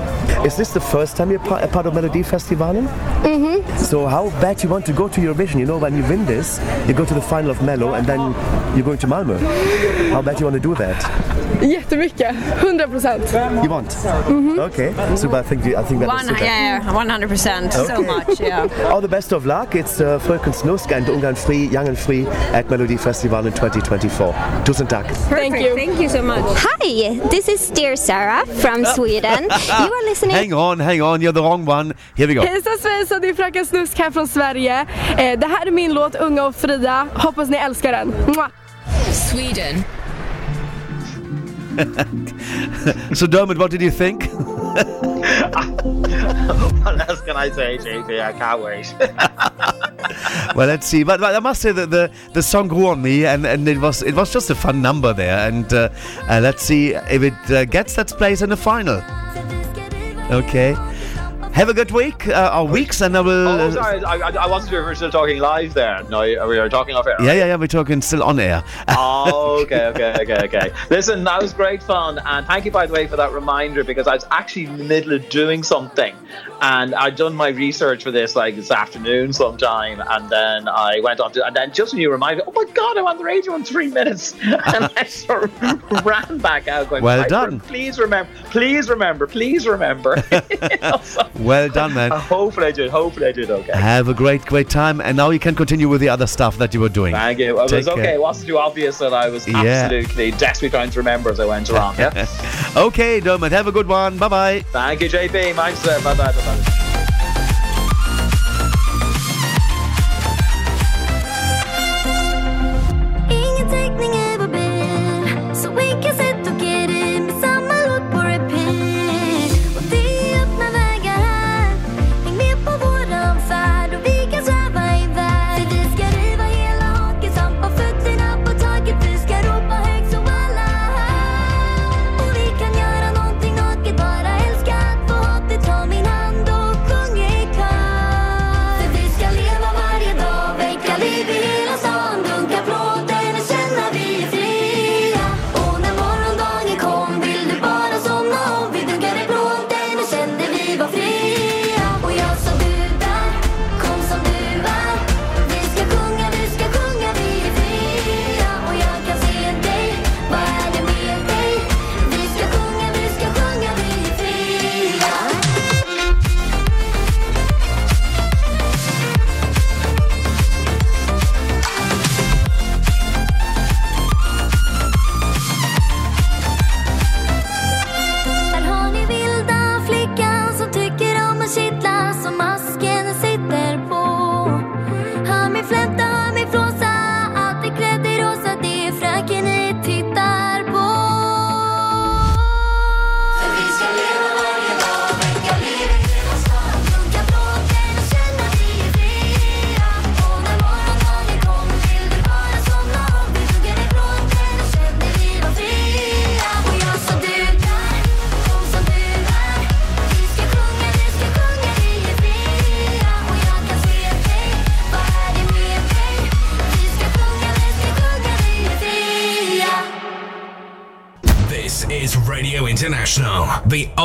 Is this the first time you're a part of Melody Festivalen? Mm-hmm. So how bad you want to go to Eurovision? You know, when you win this, you go to the final of Mello, and then you're going to Malmö. How bad you want to do that? Jättemycket. 100 procent. You want? Okay. So I think you, I think that is One, super. yeah, 100%, so much, yeah. All the best of luck. It's uh, Fröken Snusk and Ungarn Free, Young and Free at Melody Festival in 2024. Tusen tack. Thank you. Thank you so much. Hi, this is Dear Sarah from Sweden. You are listening. Hang on, hang on, you're the wrong one. Here we go. Hejsan svejsan, det är Fröken Snusk här från Sverige. Eh, det här är min låt Unga och fria. Hoppas ni älskar den. Mwah. Sweden. So Dermot, what did you think? what else can I say, JP? I can't wait. well, let's see. But, but I must say that the, the song grew on me, and, and it was it was just a fun number there. And uh, uh, let's see if it uh, gets that place in the final. Okay. Have a good week uh, or weeks, and I will. oh, sorry, I, I, I wasn't sure if we were still talking live there. No, we are talking off air. yeah, yeah, yeah. We're talking still on air. oh, okay, okay, okay, okay. Listen, that was great fun, and thank you, by the way, for that reminder because I was actually in the middle of doing something, and I'd done my research for this like this afternoon sometime, and then I went on to, and then just when you reminded me, oh my god, I'm on the radio in three minutes, and I sort of ran back out going, Well "I- done. Please remember, please remember, please remember. Well done, man. hopefully I did. Hopefully I did okay. Have a great, great time, and now you can continue with the other stuff that you were doing. Thank you. It was okay. care. It wasn't too obvious that I was Yeah. absolutely desperately trying to remember as I went along. Yeah. okay, Dermot. Have a good one. Bye bye. Thank you, JP. Thanks. Bye bye. Bye bye.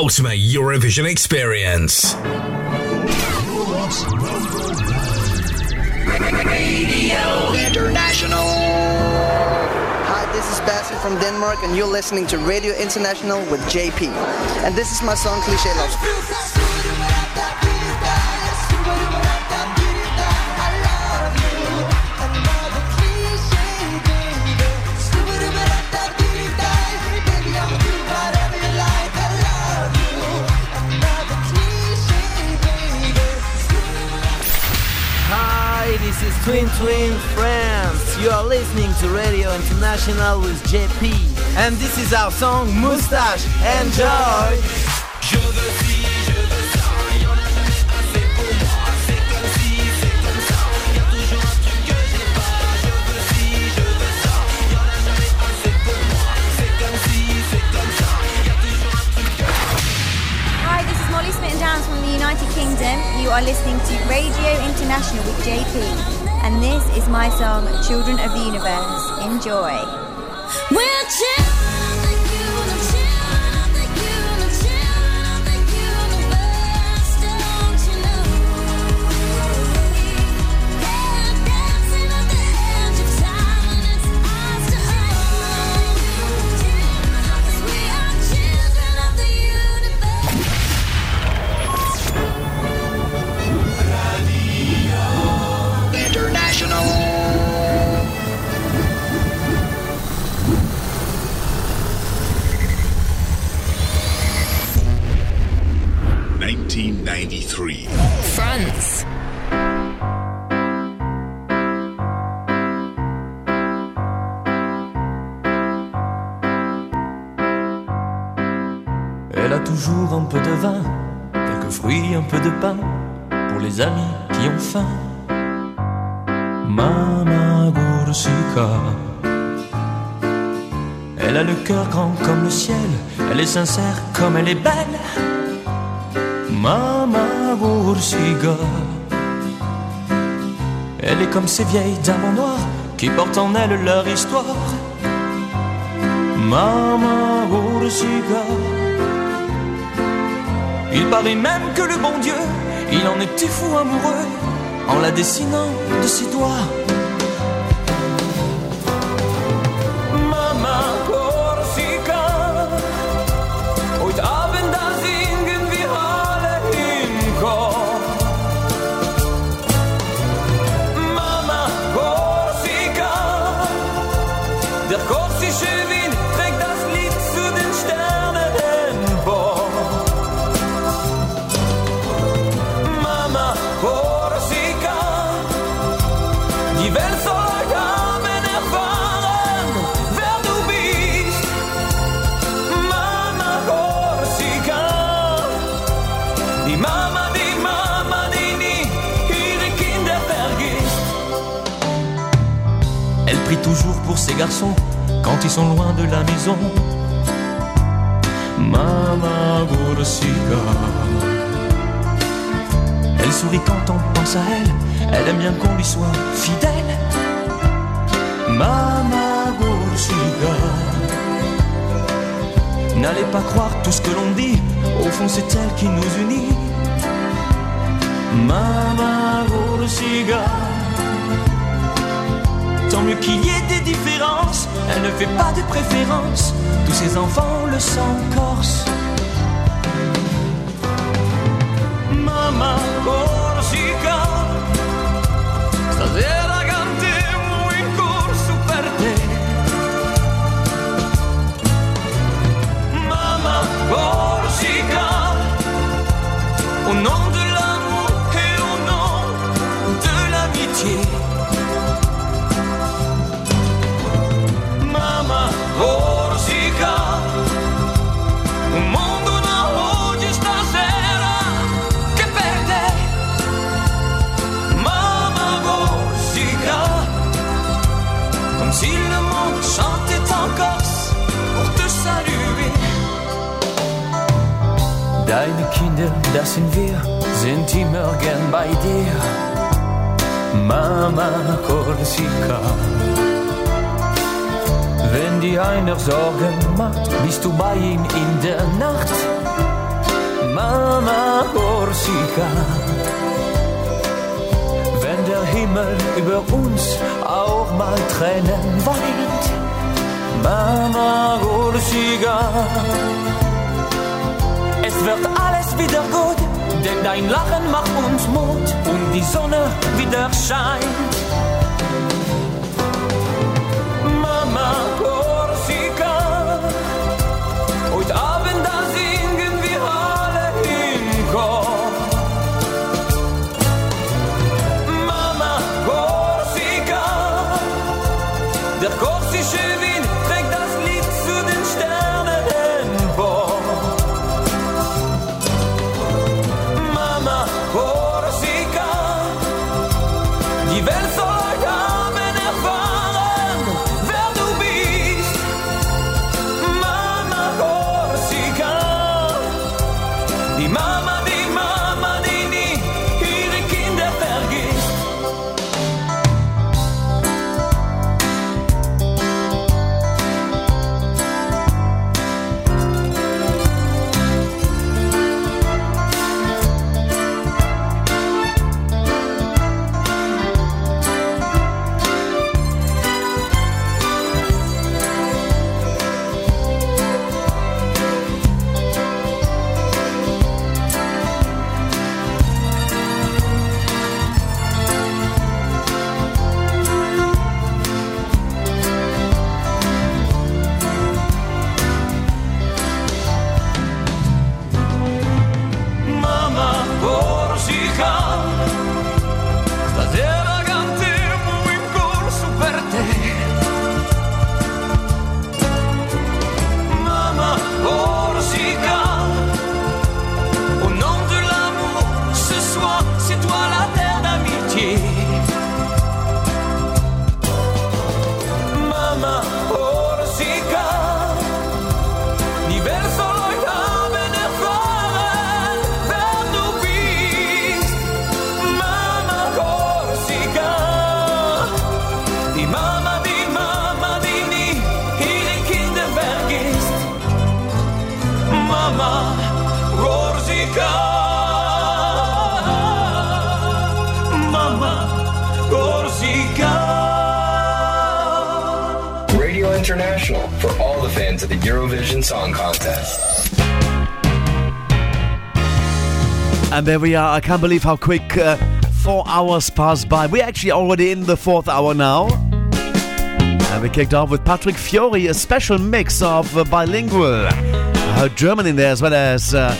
Ultimate Eurovision experience. Radio International. Hi, this is Basim from Denmark, and you're listening to Radio International with JP. And this is my song Cliché Love. Twin Twin Friends. You are listening to Radio International with JP. And this is our song Moustache. Enjoy! Hi, this is Molly Smitten-Downes from the United Kingdom. You are listening to Radio International with JP, and this is my song Children of the Universe. Enjoy. Amis qui ont faim. Mama Gurusika. Elle a le cœur grand comme le ciel, elle est sincère comme elle est belle. Mama Gurusika. Elle est comme ces vieilles dames noires qui portent en elles leur histoire. Mama Gurusika. Il paraît même que le bon Dieu, il en était fou amoureux en la dessinant de ses doigts. Quand ils sont loin de la maison. Mama Korsika. Elle sourit quand on pense à elle, elle aime bien qu'on lui soit fidèle. Mama Gursiga. N'allez pas croire tout ce que l'on dit, au fond c'est elle qui nous unit. Mama Gursiga. Tant mieux qu'il y ait elle ne fait pas de préférence, tous ses enfants le sang corse. Mama Deine Kinder, das sind wir, sind immer gern bei dir Mama Corsica Wenn dir einer Sorgen macht, bist du bei ihm in der Nacht. Mama Corsica. Wenn der Himmel über uns auch mal Tränen weint. Mama Corsica. Wird alles wieder gut, denn dein Lachen macht uns Mut und die Sonne wieder scheint. And there we are. I can't believe how quick uh, four hours passed by. We're actually already in the fourth hour now. And we kicked off with Patrick Fiori, a special mix of uh, bilingual. Heard German in there as well as uh,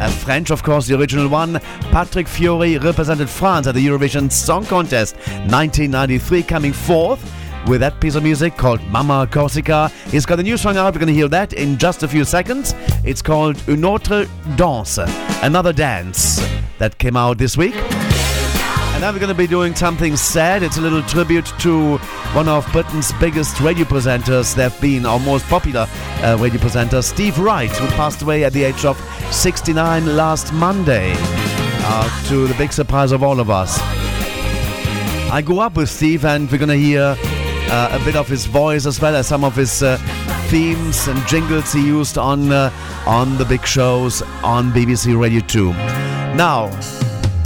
uh, French, of course, the original one. Patrick Fiori represented France at the Eurovision Song Contest 1993, coming fourth with that piece of music called Mama Corsica. He's got a new song out. We're going to hear that in just a few seconds. It's called Une autre danse, another dance, that came out this week. And now we're going to be doing something sad. It's a little tribute to one of Britain's biggest radio presenters. They've been our most popular uh, radio presenter, Steve Wright, who passed away at the age of 69 last Monday, uh, to the big surprise of all of us. I grew up with Steve, and we're going to hear uh, a bit of his voice as well as some of his uh, themes and jingles he used on uh, on the big shows on BBC Radio 2. Now,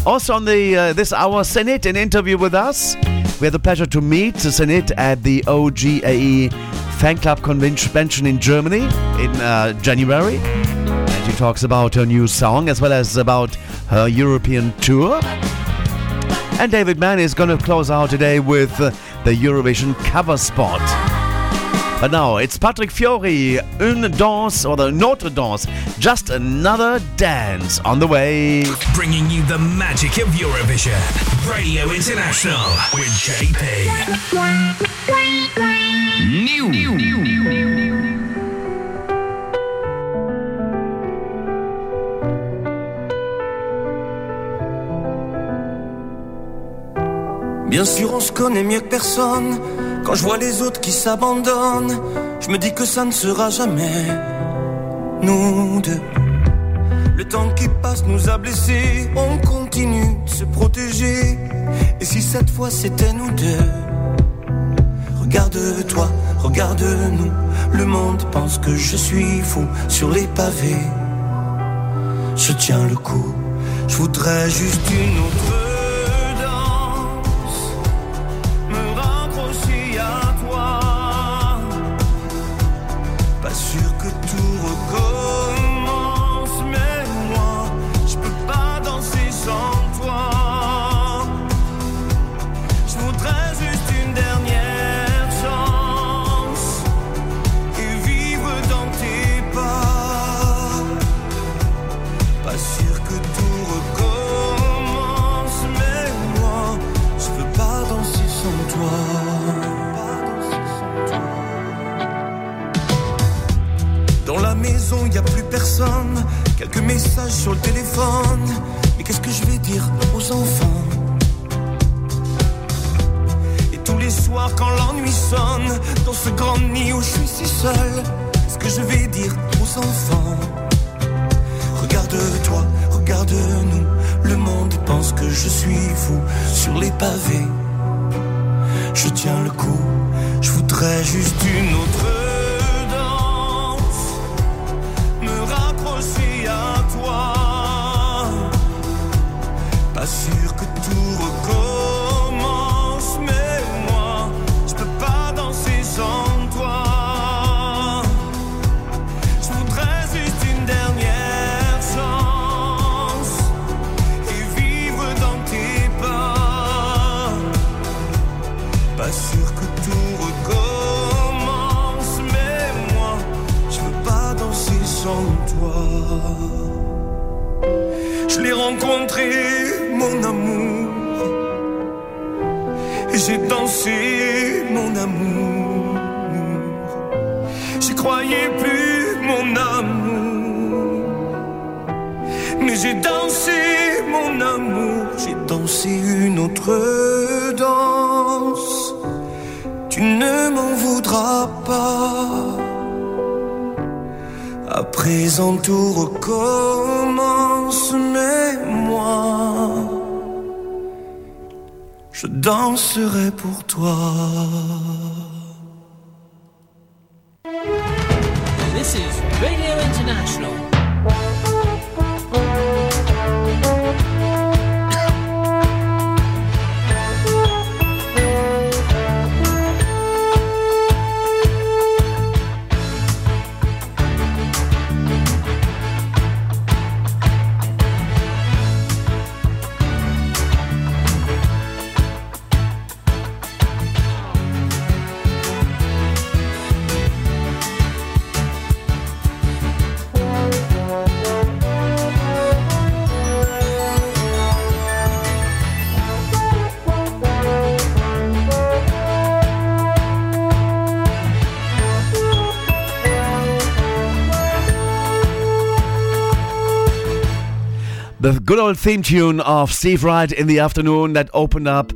also on the uh, this hour, Senhit, an interview with us. We had the pleasure to meet Senhit at the OGAE fan club convention in Germany in uh, January. And she talks about her new song as well as about her European tour. And David Mann is going to close out today with uh, the Eurovision cover spot. But now it's Patrick Fiori, Une Danse or the Notre Danse, just another dance on the way. Bringing you the magic of Eurovision. Radio International with JP. New. Bien sûr, on se connaît mieux que personne. Quand je vois les autres qui s'abandonnent, je me dis que ça ne sera jamais nous deux. Le temps qui passe nous a blessés, on continue de se protéger. Et si cette fois c'était nous deux Regarde-toi, regarde-nous. Le monde pense que je suis fou sur les pavés. Je tiens le coup, je voudrais juste une autre personne. Quelques messages sur le téléphone. Mais qu'est-ce que je vais dire aux enfants? Et tous les soirs, quand l'ennui sonne, dans ce grand nid où je suis si seul, qu'est-ce que je vais dire aux enfants? Regarde-toi, regarde-nous. Le monde pense que je suis fou sur les pavés. Je tiens le coup, je voudrais juste une autre rencontré, mon amour, et j'ai dansé, mon amour. J'y croyais plus, mon amour, mais j'ai dansé, mon amour, j'ai dansé une autre danse. Tu ne m'en voudras pas. Présent tout recommence, mais moi, je danserai pour toi. Good old theme tune of Steve Wright in the afternoon that opened up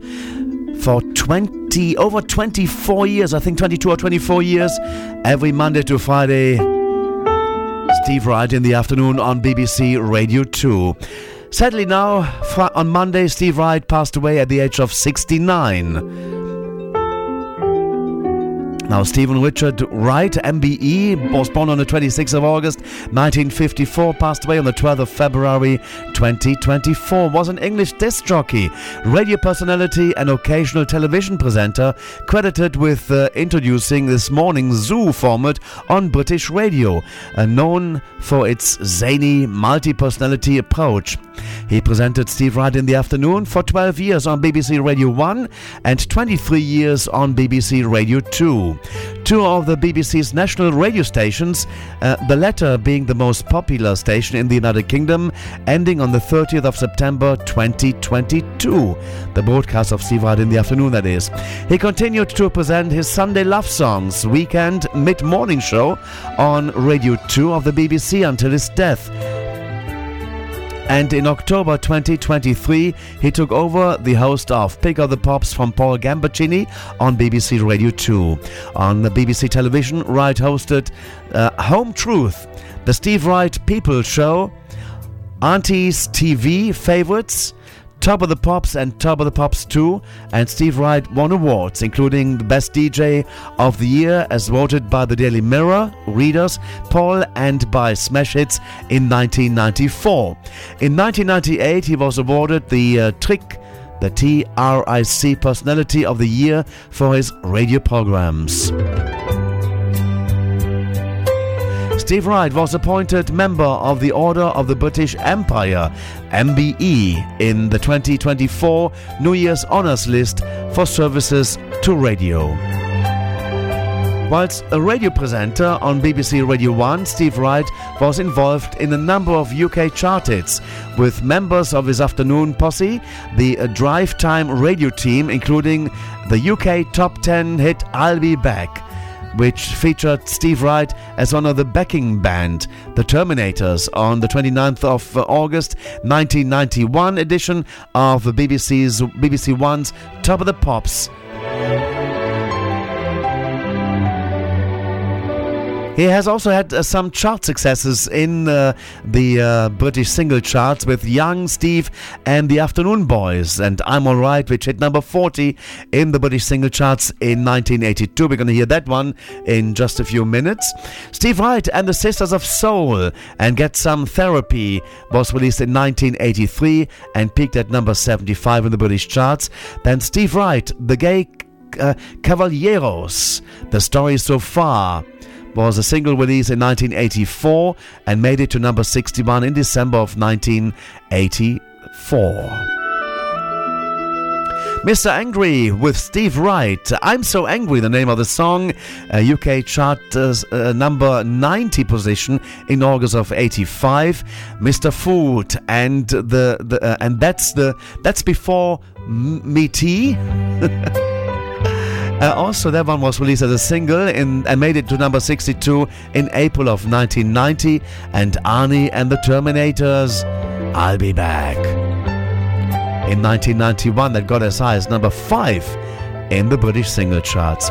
for 20 over 24 years, I think 22 or 24 years, every Monday to Friday. Steve Wright in the afternoon on BBC Radio 2. Sadly, now on Monday, Steve Wright passed away at the age of 69. Now, Stephen Richard Wright, MBE, was born on the 26th of August 1954, passed away on the 12th of February 2024, was an English disc jockey, radio personality, and occasional television presenter, credited with uh, introducing this morning Zoo format on British radio, uh, known for its zany, multi personality approach. He presented Steve Wright in the afternoon for 12 years on BBC Radio 1 and 23 years on BBC Radio 2. Two of the BBC's national radio stations, uh, the latter being the most popular station in the United Kingdom, ending on the 30th of September 2022. The broadcast of Wright in the afternoon, that is. He continued to present his Sunday Love Songs weekend mid morning show on Radio 2 of the BBC until his death and in October 2023 he took over the host of Pick of the Pops from Paul Gambaccini on BBC Radio 2. On the BBC television, Wright hosted uh, Home Truth, the Steve Wright People Show, Auntie's TV Favorites, Top of the Pops and Top of the Pops 2, and Steve Wright won awards, including the Best DJ of the Year as voted by the Daily Mirror, readers, Paul, and by Smash Hits in 1994. In 1998, he was awarded the uh, Trick the TRIC Personality of the Year for his radio programs. Steve Wright was appointed member of the Order of the British Empire, MBE, in the 2024 New Year's Honours List for services to radio. Whilst a radio presenter on BBC Radio 1, Steve Wright was involved in a number of UK chart hits with members of his afternoon posse, the Drive Time radio team, including the UK top 10 hit I'll Be Back which featured Steve Wright as one of the backing band, the Terminators, on the 29th of August 1991 edition of BBC's BBC One's Top of the Pops. He has also had uh, some chart successes in uh, the uh, British single charts with Young Steve and the Afternoon Boys, and I'm Alright, which hit number 40 in the British single charts in 1982. We're going to hear that one in just a few minutes. Steve Wright and the Sisters of Soul and Get Some Therapy was released in 1983 and peaked at number 75 in the British charts. Then Steve Wright, The Gay uh, Cavalieros, The Story So Far was a single release in 1984 and made it to number 61 in December of 1984. Mr. Angry with Steve Wright. I'm So Angry, the name of the song. Uh, UK chart uh, uh, number 90 position in August of 85. Mr. Food and the, the uh, and that's the that's before Me Tea. Uh, also, that one was released as a single in, and made it to number 62 in April of 1990. And Arnie and the Terminators, I'll Be Back. In 1991, that got as high as number 5 in the British single charts.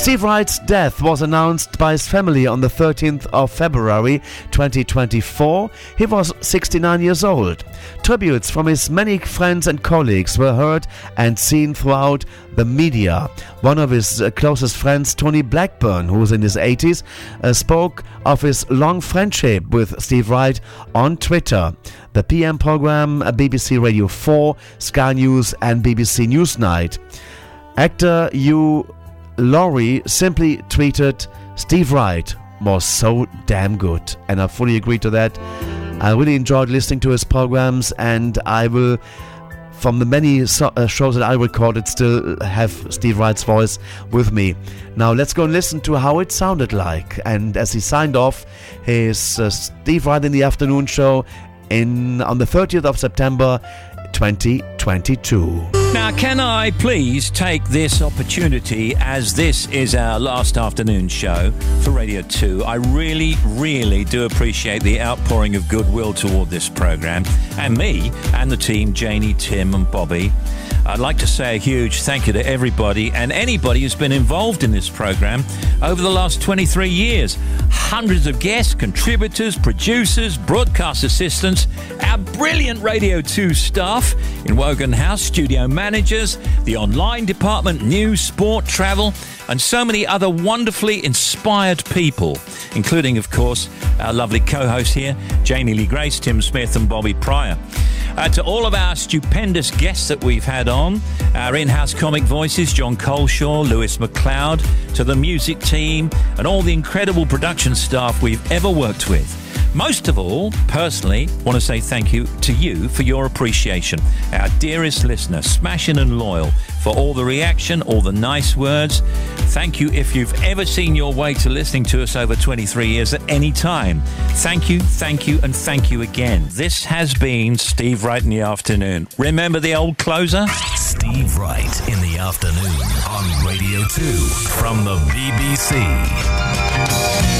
Steve Wright's death was announced by his family on the 13th of February 2024. He was 69 years old. Tributes from his many friends and colleagues were heard and seen throughout the media. One of his uh, closest friends, Tony Blackburn, who was in his 80s, uh, spoke of his long friendship with Steve Wright on Twitter. The PM program, uh, BBC Radio 4, Sky News, and BBC Newsnight. Actor Hugh Laurie simply tweeted, Steve Wright was so damn good. And I fully agree to that. I really enjoyed listening to his programs, and I will, from the many so- uh, shows that I recorded, still have Steve Wright's voice with me. Now let's go and listen to how it sounded like. And as he signed off his uh, Steve Wright in the Afternoon show in on the 30th of September 2022. Now, can I please take this opportunity as this is our last afternoon show for Radio 2? I really, really do appreciate the outpouring of goodwill toward this program and me and the team, Janey, Tim, and Bobby. I'd like to say a huge thank you to everybody and anybody who's been involved in this program over the last 23 years. Hundreds of guests, contributors, producers, broadcast assistants, our brilliant Radio 2 staff in Wogan House, studio managers, the online department, news, sport, travel, and so many other wonderfully inspired people, including, of course, our lovely co hosts here, Janey Lee Grace, Tim Smith, and Bobby Pryor. Uh, to all of our stupendous guests that we've had on, our in house comic voices, Jon Culshaw, Lewis McLeod, to the music team, and all the incredible production staff we've ever worked with. Most of all, personally, want to say thank you to you for your appreciation, our dearest listener, smashing and loyal, for all the reaction, all the nice words. Thank you if you've ever seen your way to listening to us over 23 years at any time. Thank you, thank you, and thank you again. This has been Steve Wright in the afternoon. Remember the old closer? Steve Wright in the afternoon on Radio 2 from the BBC.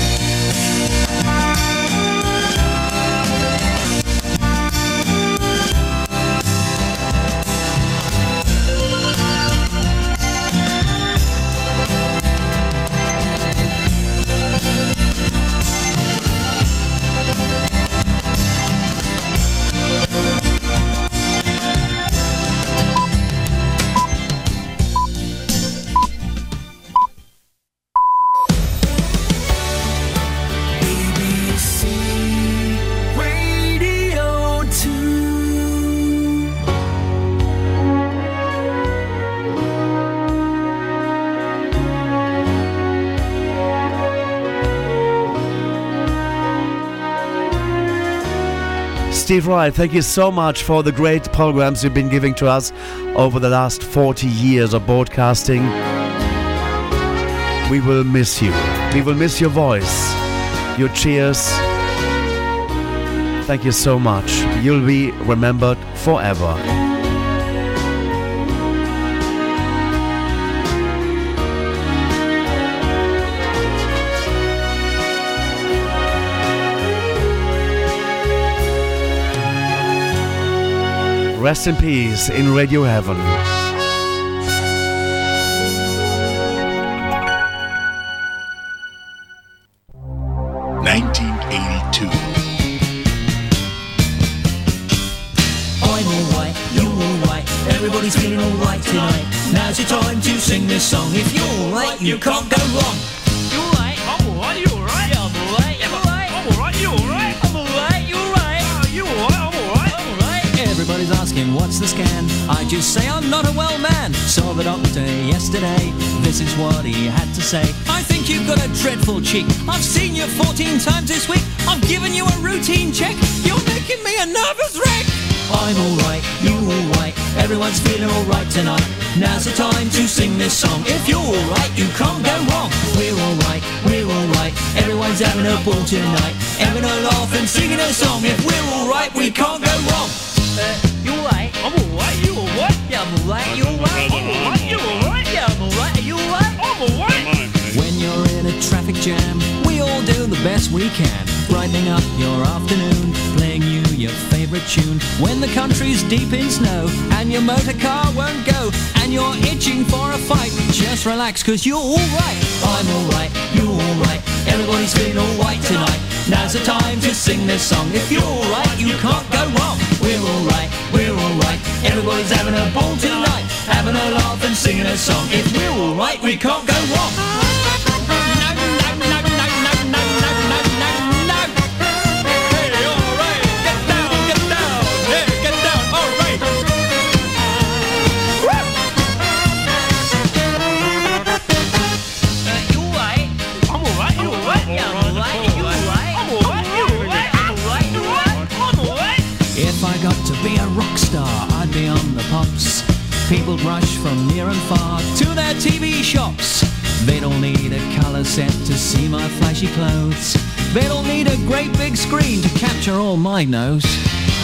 Steve Wright, thank you so much for the great programs you've been giving to us over the last 40 years of broadcasting. We will miss you. We will miss your voice, your cheers. Thank you so much. You'll be remembered forever. Rest in peace in Radio Heaven. 1982. I'm alright, you're alright, everybody's feeling alright tonight. Now's your time to sing this song. If you're alright, you can't go wrong. Yesterday. This is what he had to say. I think you've got a dreadful cheek. I've seen you 14 times this week. I've given you a routine check. You're making me a nervous wreck. I'm alright, you alright, everyone's feeling alright tonight. Now's the time to sing this song. If you're alright, you can't go wrong. We're alright, we're alright, everyone's having a ball tonight. Having a laugh and singing a song. If we're alright, we can't go wrong. Uh, you alright? I'm alright, you alright? Yeah, I'm alright, you alright? I'm alright? Best we can. Brightening up your afternoon, playing you your favorite tune. When the country's deep in snow and your motor car won't go and you're itching for a fight, just relax cause you're alright. I'm alright, you're alright, everybody's feeling alright tonight. Now's the time to sing this song. If you're alright, you can't go wrong. We're alright, we're alright, everybody's having a ball tonight. Having a laugh and singing a song. If we're alright, we can't go wrong. And far to their TV shops. They don't need a colour set to see my flashy clothes. They don't need a great big screen to capture all my nose.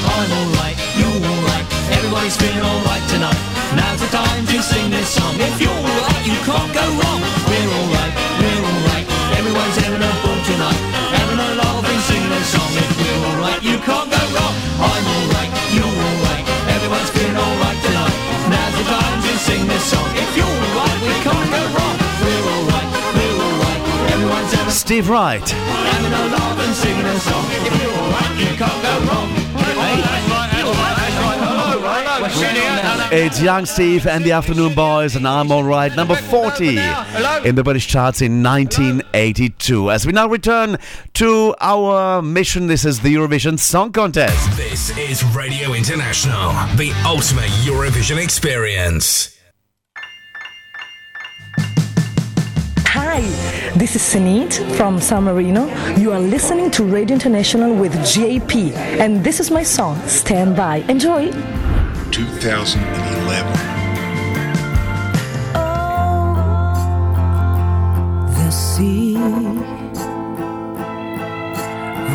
I'm alright, you're alright, everybody's feeling alright tonight. Now's the time to sing this song. If you're alright, you can't go wrong. We're alright, we're alright. Everyone's having a ball tonight. Having a laugh and singing a song. If we're alright, you can't go wrong. I'm alright. Go Wright. It's Young Steve and the Afternoon Boys, and I'm alright. Number 40 in the British charts in 1982. As we now return to our mission, this is the Eurovision Song Contest. This is Radio International, the ultimate Eurovision experience. Hi, this is Senhit from San Marino. You are listening to Radio International with JP, and this is my song, Stand By. Enjoy! 2011. The sea,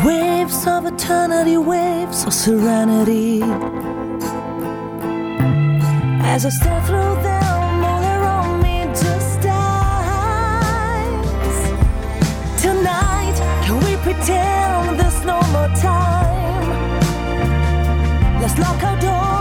waves of eternity, waves of serenity. As I stare through pretend there's no more time? Let's lock our doors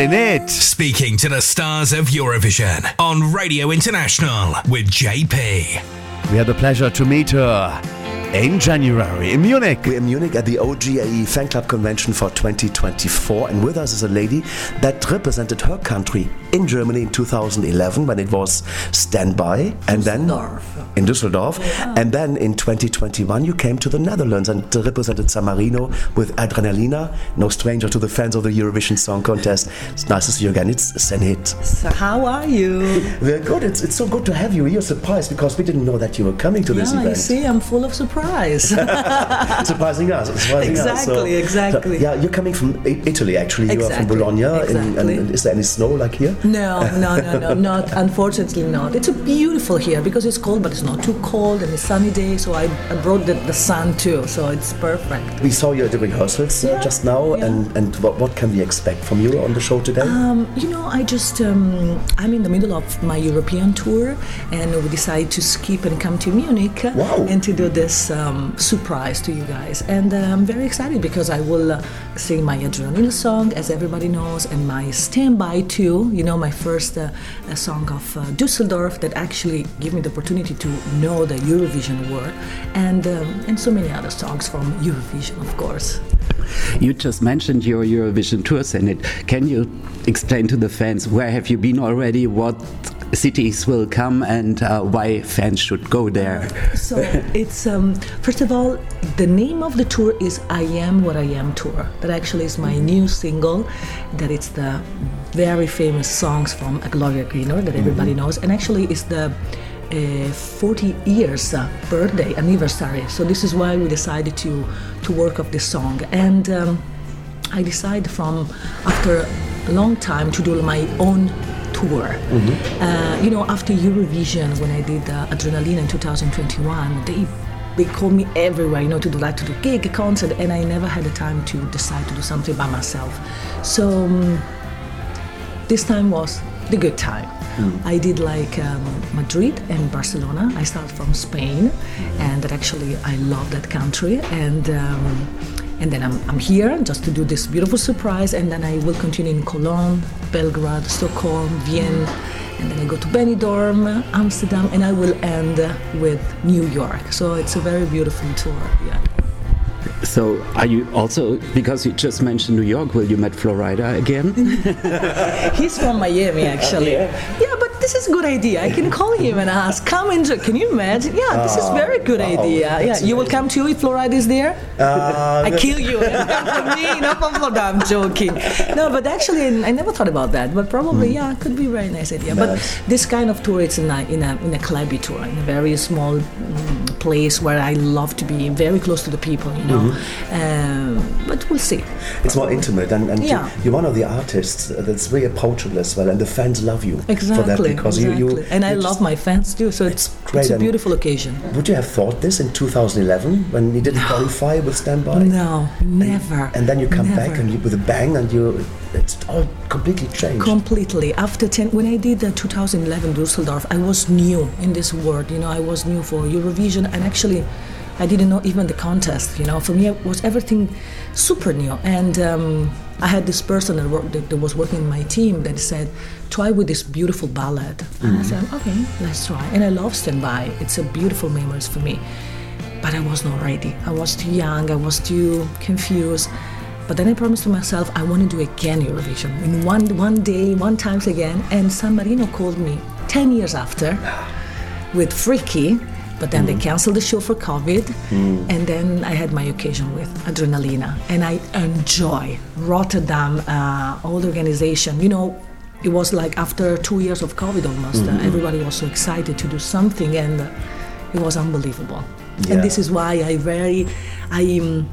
by. Senhit. Speaking to the stars of Eurovision on Radio International with JP. We had the pleasure to meet her in January in Munich. We're in Munich at the OGAE Fan Club Convention for 2024, and with us is a lady that represented her country in Germany in 2011 when it was Standby, and then in Düsseldorf, and then in 2021 you came to the Netherlands and represented San Marino with Adrenalina. No stranger to the fans of the Eurovision Song Contest. It's nice to see you again. It's Senhit. So how are you? We're good. It's, it's so good to have you. You're surprised because we didn't know that you were coming to this yeah, you event. see, I'm full of surprise. surprising us. Surprising us. Exactly, exactly. yeah, you're coming from Italy, actually. You are from Exactly, Bologna. in- and, exactly. and is there any snow like here? No, no, no, no, not unfortunately not. It's beautiful here because it's cold, but it's not too cold and it's sunny day. So I, I brought the, the sun too, so it's perfect. We saw you at the rehearsals uh, just now, and, and what, what can we expect from you on the show today? Um, you know, I just um, I'm in the middle of my European tour, and we decided to skip and come to Munich wow. and to do this um, surprise to you guys. And uh, I'm very excited because I will uh, sing my Adrenalina song, as everybody knows, and my Standby too. You know, my first uh, song of uh, Dusseldorf that actually gave me the opportunity to know the Eurovision world, and um, and so many other songs from Eurovision, of course. You just mentioned your Eurovision tour, Senhit. Can you explain to the fans where have you been already? What cities will come and uh, why fans should go there? So it's um, first of all, the name of the tour is "I Am What I Am" tour. That actually is my new single. That it's the very famous songs from Gloria Gaynor that everybody knows, and actually it's the uh, 40 years uh, birthday anniversary. So this is why we decided to to work up this song, and um, I decided from after a long time to do my own tour. Uh, you know, after Eurovision, when I did uh, Adrenaline in 2021, they they called me everywhere, you know, to do like to do gig, concert, and I never had the time to decide to do something by myself. So um, this time was the good time. I did like um, Madrid and Barcelona. I started from Spain, and that actually I love that country. And um, and then I'm, I'm here just to do this beautiful surprise, and then I will continue in Cologne, Belgrade, Stockholm, Vienna, and then I go to Benidorm, Amsterdam, and I will end with New York. So it's a very beautiful tour. Yeah. So, are you also, because you just mentioned New York, will you meet Flo Rida again? He's from Miami, actually. Yeah, but this is a good idea. I can call him and ask, come and can you imagine? Yeah, this is very good idea. Yeah, that's you will come too if Flo Rida is there. Uh, I kill you. Come for me, not from Flo Rida. I'm joking. No, but actually, I never thought about that. But probably, yeah, it could be a very nice idea. But this kind of tour, it's in a in a in a clubby tour, in a very small mm, place where I love to be very close to the people. You know, um, but we'll see. It's more intimate, and, and Yeah. you, you're one of the artists that's very approachable as well, and the fans love you Exactly. for that because exactly. you, you and I love my fans too. So it's great it's a beautiful occasion. Would you have thought this in 2011 when you didn't qualify with Standby? No, never. And then you come back and you with a bang, and you it's all completely changed. Completely. After 10, when I did the 2011 Dusseldorf, I was new in this world. You know, I was new for Eurovision, and actually, I didn't know even the contest. You know, for me, it was everything super new. And um, I had this person that, worked, that, was working in my team that said, "Try with this beautiful ballad." And I Mhm. said, "Okay, let's try." And I love Standby. It's a beautiful memories for me. But I was not ready. I was too young. I was too confused. But then I promised to myself I want to do again Eurovision in one one day, one times again. And San Marino called me ten years after with Freaky, but then they canceled the show for COVID. And then I had my occasion with Adrenalina, and I enjoy Rotterdam, uh, all the organization. You know, it was like after two years of COVID almost, uh, Mhm. everybody was so excited to do something, and uh, it was unbelievable. Yeah. And this is why I very, I. Um,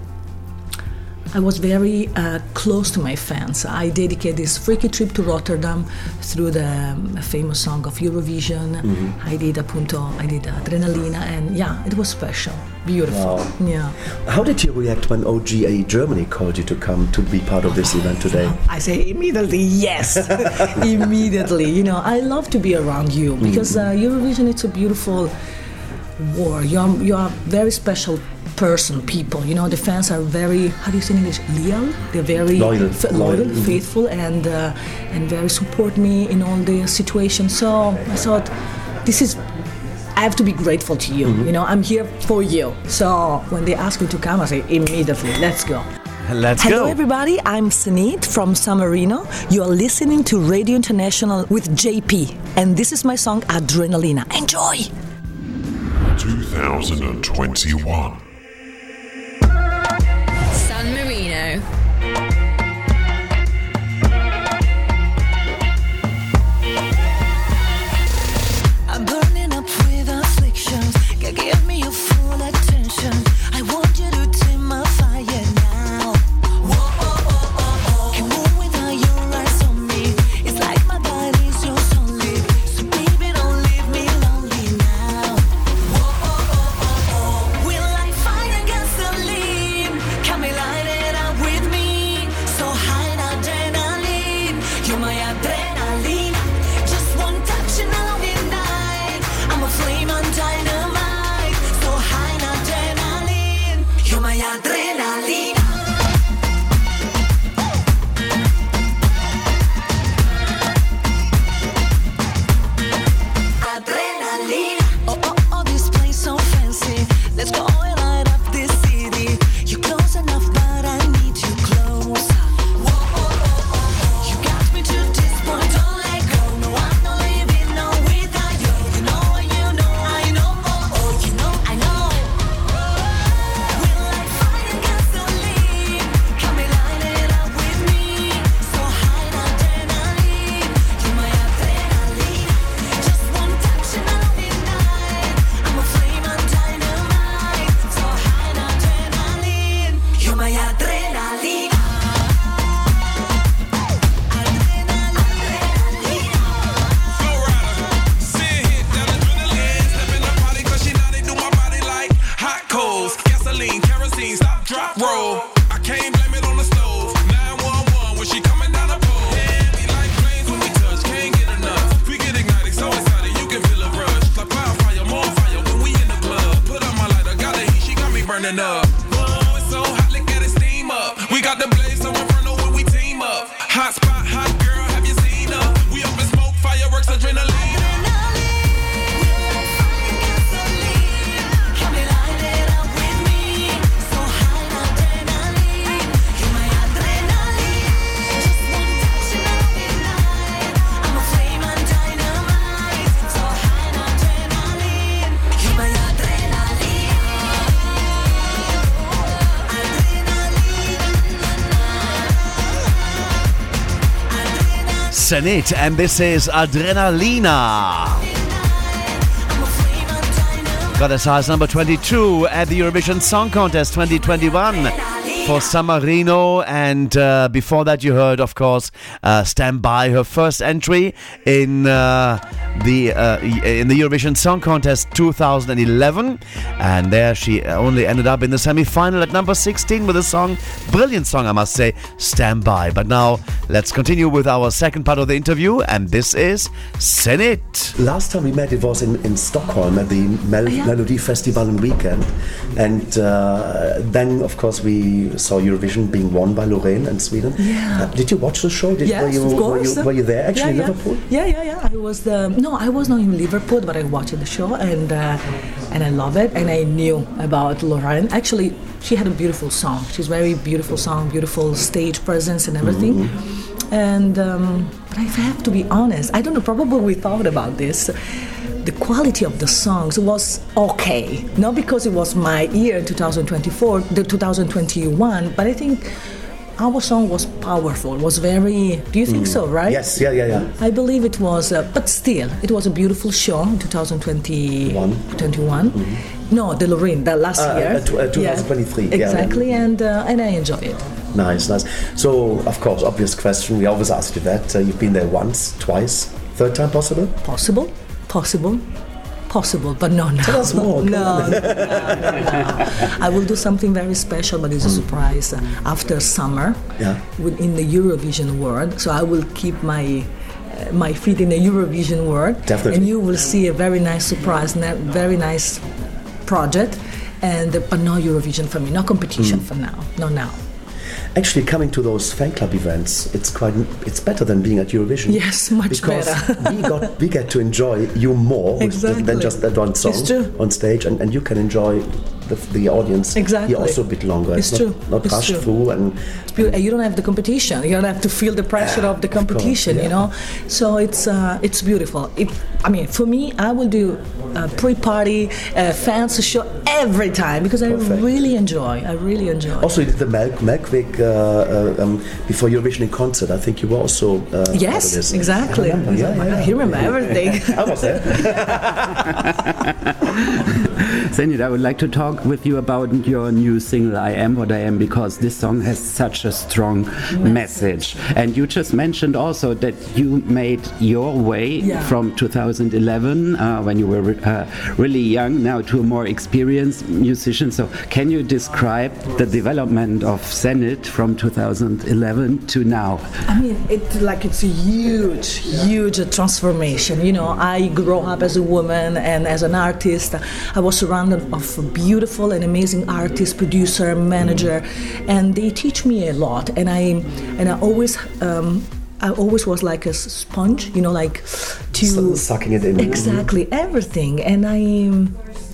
I was very uh, close to my fans. I dedicated this freaky trip to Rotterdam through the um, famous song of Eurovision. Mhm. I did appunto, I did Adrenalina, and yeah, it was special, beautiful. Wow. Yeah. How did you react when OGAE Germany called you to come to be part of this event today? I say immediately yes, immediately. You know, I love to be around you because uh, Eurovision it's a beautiful war. You're you're a very special person, people. You know, the fans are very how do you say in English? Leal. They're very Loyal. fa- Loyal, loyal, mhm. faithful, and uh, and very support me in all the situations. So I thought this is. I have to be grateful to you. You know, I'm here for you. So when they ask me to come, I say immediately, let's go. Let's Hello, go. everybody. I'm Senhit from San Marino. You are listening to Radio International with JP, and this is my song Adrenalina. Enjoy! 2021. Senhit, and this is Adrenalina. Got as high as number 22 at the Eurovision Song Contest 2021 for San Marino. And uh, before that, you heard, of course, uh, Stand By, her first entry in uh, the uh, in the Eurovision Song Contest 2011. And there she only ended up in the semi final at number 16 with a song, brilliant song, I must say, Stand By. But now let's continue with our second part of the interview, and this is Senhit. Last time we met, it was in, in Stockholm at the Mel- Melodifestivalen weekend. And uh, then, of course, we saw Eurovision being won by Loreen and Sweden. Yeah. Uh, did you watch the show? Did, yes, were, you, of were, course. you, were you there actually yeah, in Liverpool? Yeah, yeah, yeah. I was the no, I was not in Liverpool, but I watched the show and uh, and I love it. And I knew about Loreen. Actually, she had a beautiful song. She's very beautiful song, beautiful stage presence and everything. And um, but if I have to be honest, I don't know. Probably we thought about this. The quality of the songs was okay, not because it was my year 2024, the 2021, but I think our song was powerful. Was very. Do you think Mm. so? Right? Yes, yeah, yeah, yeah. I believe it was, uh, but still, it was a beautiful show in 2021. 21. No, the Loreen, the last Uh, year. uh, tw- uh, 2023, yeah. Exactly, and uh, and I enjoy it. Nice, nice. So, of course, obvious question. We always ask you that. Uh, you've been there once, twice, third time possible? Possible, possible, possible, but no, no. Tell us more. No, no, no, no. I will do something very special, but it's a surprise uh, after summer Yeah. within the Eurovision world. So I will keep my uh, my feet in the Eurovision world, Definitely. and you will see a very nice surprise, very nice project. And but no Eurovision for me, no competition for now, no now. Actually, coming to those fan club events, it's quite it's better than being at Eurovision. Yes, much because better. we got we get to enjoy you more Exactly. than just that one song on stage, and, and you can enjoy the, the audience Exactly. here also a bit longer. It's not, true. Not It's rushed true. through and It's beautiful. You don't have the competition. You don't have to feel the pressure of the competition. You know, so it's uh, it's beautiful. It, I mean, for me, I will do a pre-party uh, fans show every time because I really enjoy. I really enjoy. Also, you did the Melk Melkweg uh, uh, um, before Eurovision in concert. I think you were also uh, part of Yes, this. exactly. I remember, yeah, yeah. I remember everything. I was there. Senhit, I would like to talk with you about your new single, I Am What I Am, because this song has such a strong message. And you just mentioned also that you made your way Yeah. from 2011, uh, when you were re- uh, really young, now to a more experienced musician. So, can you describe the development of Senhit from 2011 to now? I mean, it's like it's a huge, huge transformation. You know, I grew up as a woman and as an artist. I was surrounded of beautiful and amazing artist, producer, manager, and they teach me a lot. And I, and I always. Um, I always was like a sponge, you know, like to Sucking it in. exactly everything. And I,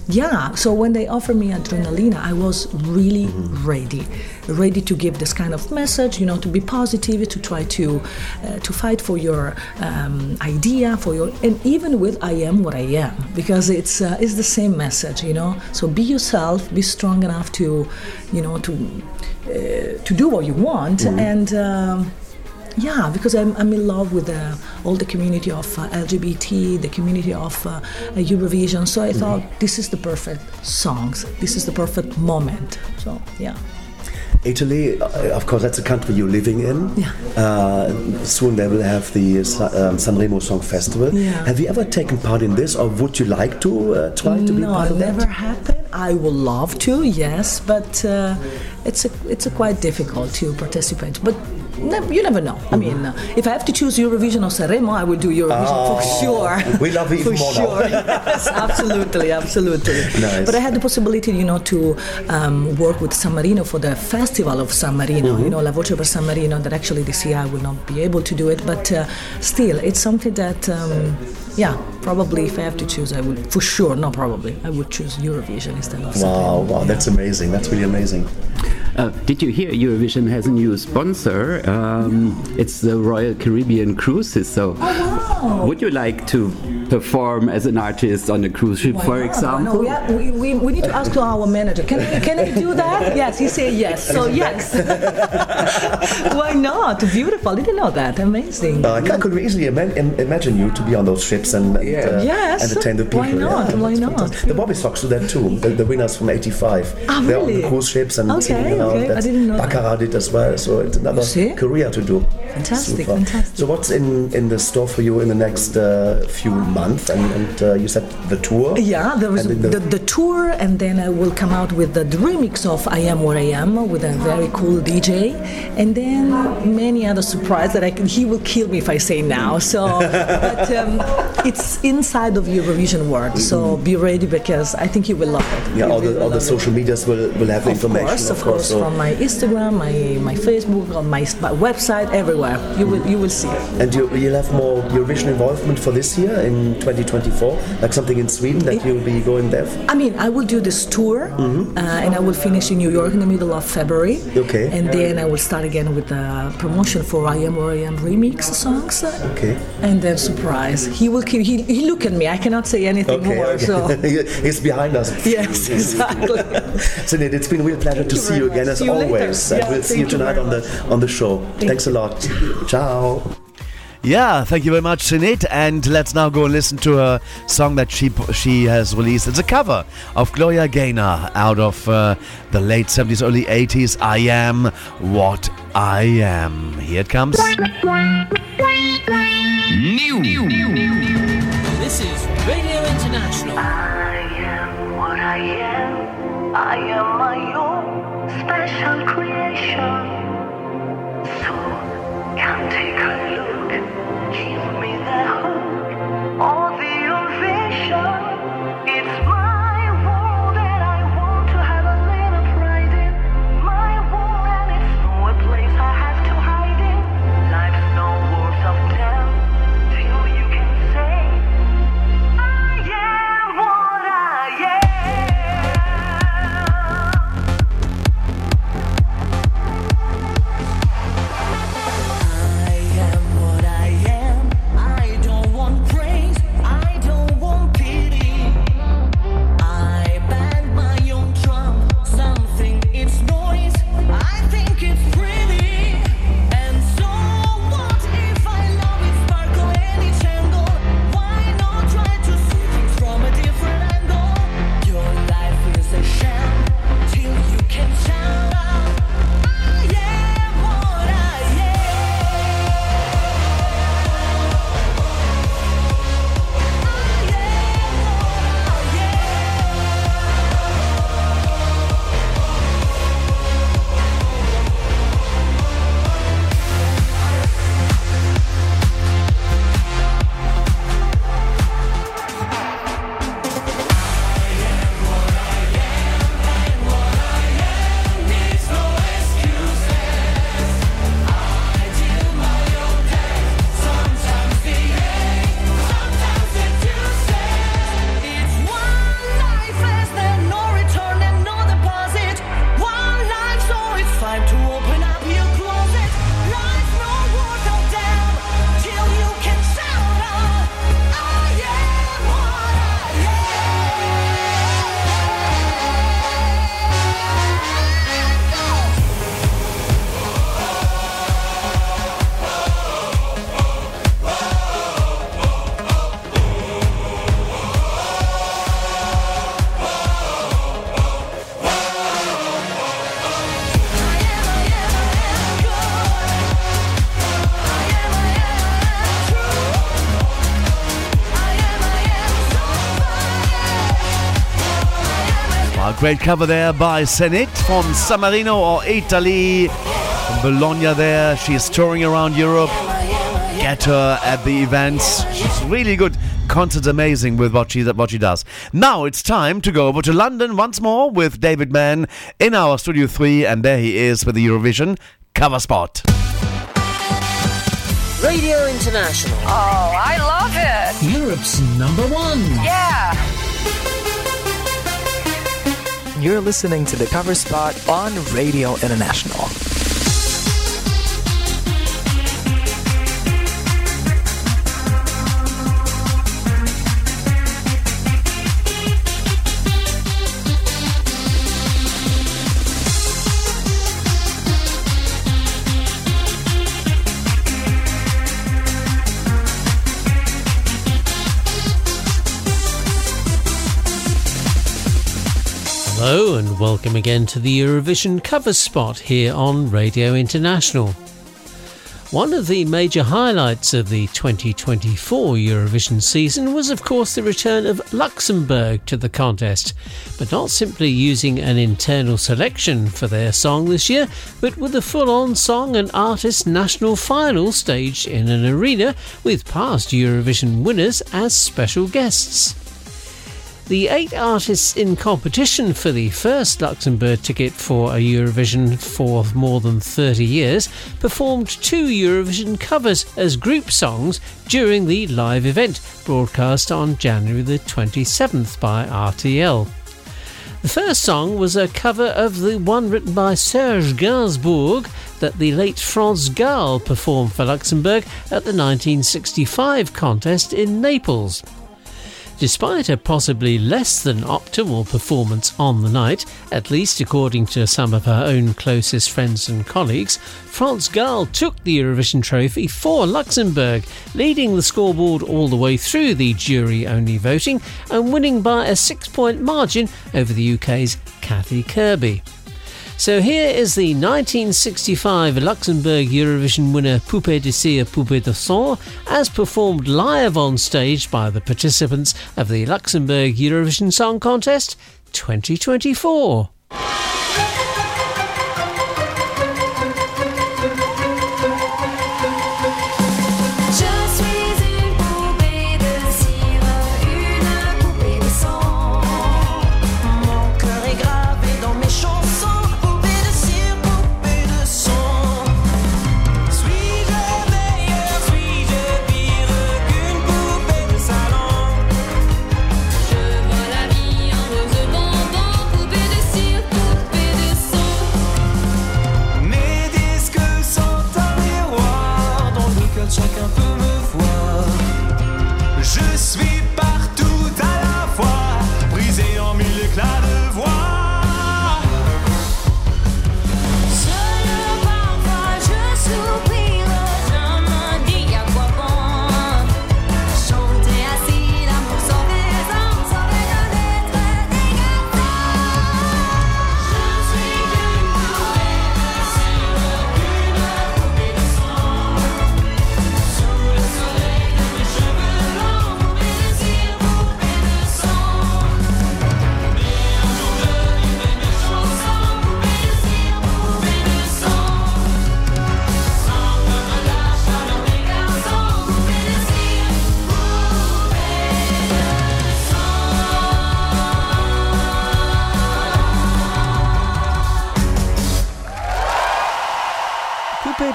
yeah, so when they offered me Adrenalina, I was really ready, ready to give this kind of message, you know, to be positive, to try to uh, to fight for your um, idea, for your, and even with I am what I am, because it's uh, it's the same message, you know. So be yourself, be strong enough to, you know, to uh, to do what you want, Mhm. and. Um, yeah, because I'm, I'm in love with uh, all the community of uh, LGBT, the community of uh, Eurovision. So I thought this is the perfect songs. This is the perfect moment. So yeah. Italy, uh, of course, that's a country you're living in. Yeah. Uh, soon they will have the um, Sanremo Song Festival. Yeah. Have you ever taken part in this, or would you like to uh, try to be part of it? No, never that? happened. I would love to, yes, but uh, it's a, it's a quite difficult to participate. But you never know. I mean, uh, if I have to choose Eurovision or Sanremo, I would do Eurovision for Oh, sure. we love even for more sure. yes, absolutely, absolutely. Nice. But I had the possibility, you know, to um, work with San Marino for the festival of San Marino. Mm-hmm. You know, La Voce per San Marino. That actually this year I will not be able to do it, but uh, still, it's something that. Um, yeah, probably if I have to choose, I would for sure, not probably, I would choose Eurovision instead of Wow, wow, that's amazing. That's really amazing. Uh, did you hear Eurovision has a new sponsor? Um, it's the Royal Caribbean Cruises. So, would you like to perform as an artist on a cruise ship, for No, example? we, are, we, we, we need to ask to our manager. Can I, can I do that? Yes, he said yes. So yes. Why not? Beautiful. I didn't know that. Amazing. Uh, I could easily ima- imagine you to be on those ships and, and uh, Yes. entertain the people. Why not? Yeah, Why not? fantastic. The Bobbysocks do that too. The, the winners from '85. Ah, They're on really? the cruise ships and Okay, okay. I didn't know. Baccara did as well. So it's another career to do. Fantastic, Super. fantastic. So what's in, in the store for you in the next uh, few months? And, and uh, you said the tour. Yeah, there And in the, the tour, and then I will come out with the remix of I Am What I Am with a very cool DJ, and then many other surprises that I can, he will kill me if I say now. So, but um, it's inside of Eurovision world, so be ready because I think you will love it. Yeah, You all the all the love it. social medias will, will have Of information. course, of course, so- from my Instagram, my, my Facebook, on my, my website, everywhere. You will you will see. And you, you'll have more Eurovision involvement for this year in 2024, like something in Sweden that you'll be going there. for? I mean, I will do this tour, uh, and I will finish in New York in the middle of February. Okay. And then I will start again with the promotion for I Am Where I Am remix songs. Okay. And then surprise, he will keep, he, he look at me. I cannot say anything Okay, more. okay. So He's behind us. yes, exactly. so Senhit, it's been a real pleasure to you see you again much. as See you later. always. And Yeah, we'll see you thank you tonight very on the on the show. Thanks a lot. Ciao. Yeah, thank you very much, Senhit. And let's now go and listen to a song that she she has released. It's a cover of Gloria Gaynor out of uh, the late 70s, early 80s. I am what I am. Here it comes. This is Radio International. I am what I am. I am my own special creation. So come take a look. Give me the hook or the ovation. Great cover there by Senhit from San Marino or Italy. From Bologna there. She's touring around Europe. Get her at the events. She's really good. Concert's amazing with what she, what she does. Now it's time to go over to London once more with David Mann in our Studio 3. And there he is with the Eurovision cover spot. Radio International. Oh, I love it. Europe's number one. Yeah. You're listening to the cover spot on Radio International. Hello and welcome again to the Eurovision cover spot here on Radio International. One of the major highlights of the 2024 Eurovision season was, of course, the return of Luxembourg to the contest, but not simply using an internal selection for their song this year, but with a full on song and artist national final staged in an arena with past Eurovision winners as special guests. The eight artists in competition for the first Luxembourg ticket for a Eurovision for more than 30 years performed two Eurovision covers as group songs during the live event broadcast on January the 27th by RTL. The first song was a cover of the one written by Serge Gainsbourg that the late France Gall performed for Luxembourg at the 1965 contest in Naples. Despite a possibly less than optimal performance on the night, at least according to some of her own closest friends and colleagues, France Gall took the Eurovision trophy for Luxembourg, leading the scoreboard all the way through the jury only voting and winning by a six point margin over the UK's Kathy Kirby. So here is the 1965 Luxembourg Eurovision winner Poupée de Cire, Poupée de Sang, as performed live on stage by the participants of the Luxembourg Eurovision Song Contest 2024.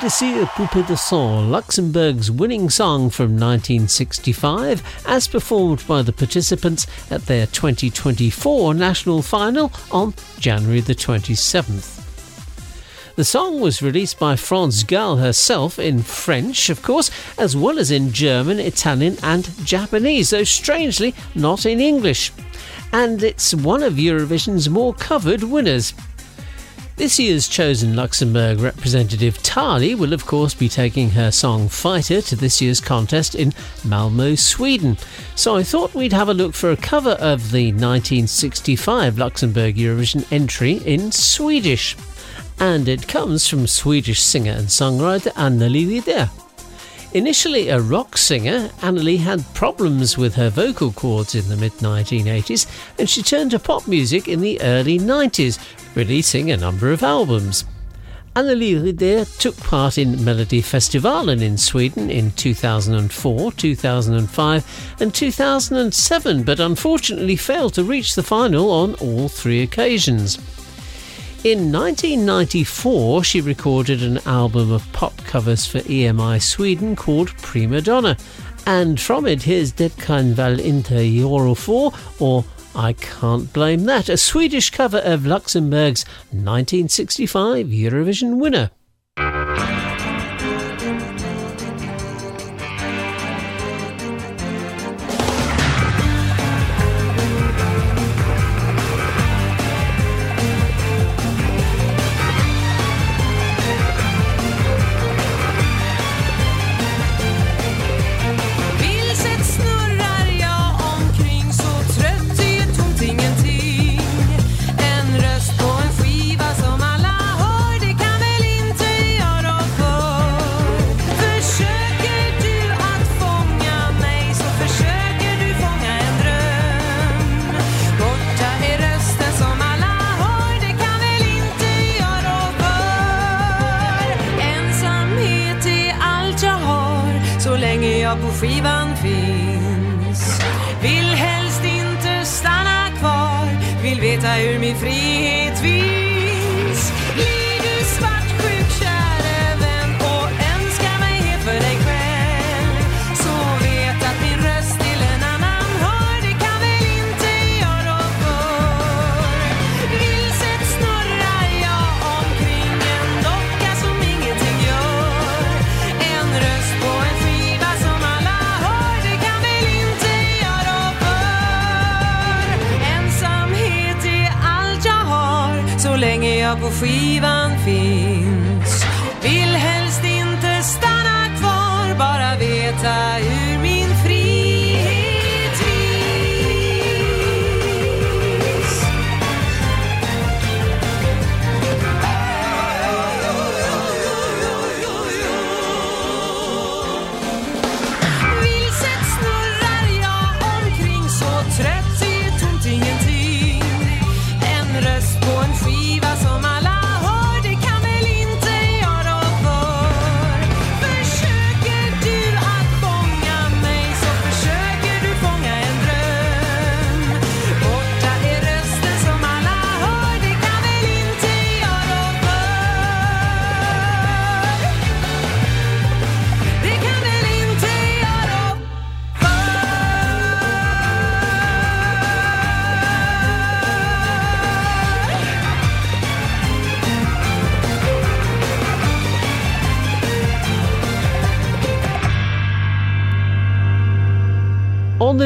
De Poupée de Sang, Luxembourg's winning song from 1965, as performed by the participants at their 2024 national final on January the 27th. The song was released by France Gall herself in French, of course, as well as in German, Italian, and Japanese, though strangely not in English. And it's one of Eurovision's more covered winners. This year's chosen Luxembourg representative Tali will, of course, be taking her song Fighter to this year's contest in Malmo, Sweden. So I thought we'd have a look for a cover of the 1965 Luxembourg Eurovision entry in Swedish. And it comes from Swedish singer and songwriter Annelie Rydén. Initially a rock singer, Annelie had problems with her vocal cords in the mid 1980s and she turned to pop music in the early 90s, releasing a number of albums. Annelie Rydén took part in Melodifestivalen in Sweden in 2004, 2005, and 2007, but unfortunately failed to reach the final on all three occasions. In 1994, she recorded an album of pop covers for EMI Sweden called Prima Donna, and from it here's Det kan väl inte göra för, or I Can't Blame That, a Swedish cover of Luxembourg's 1965 Eurovision winner.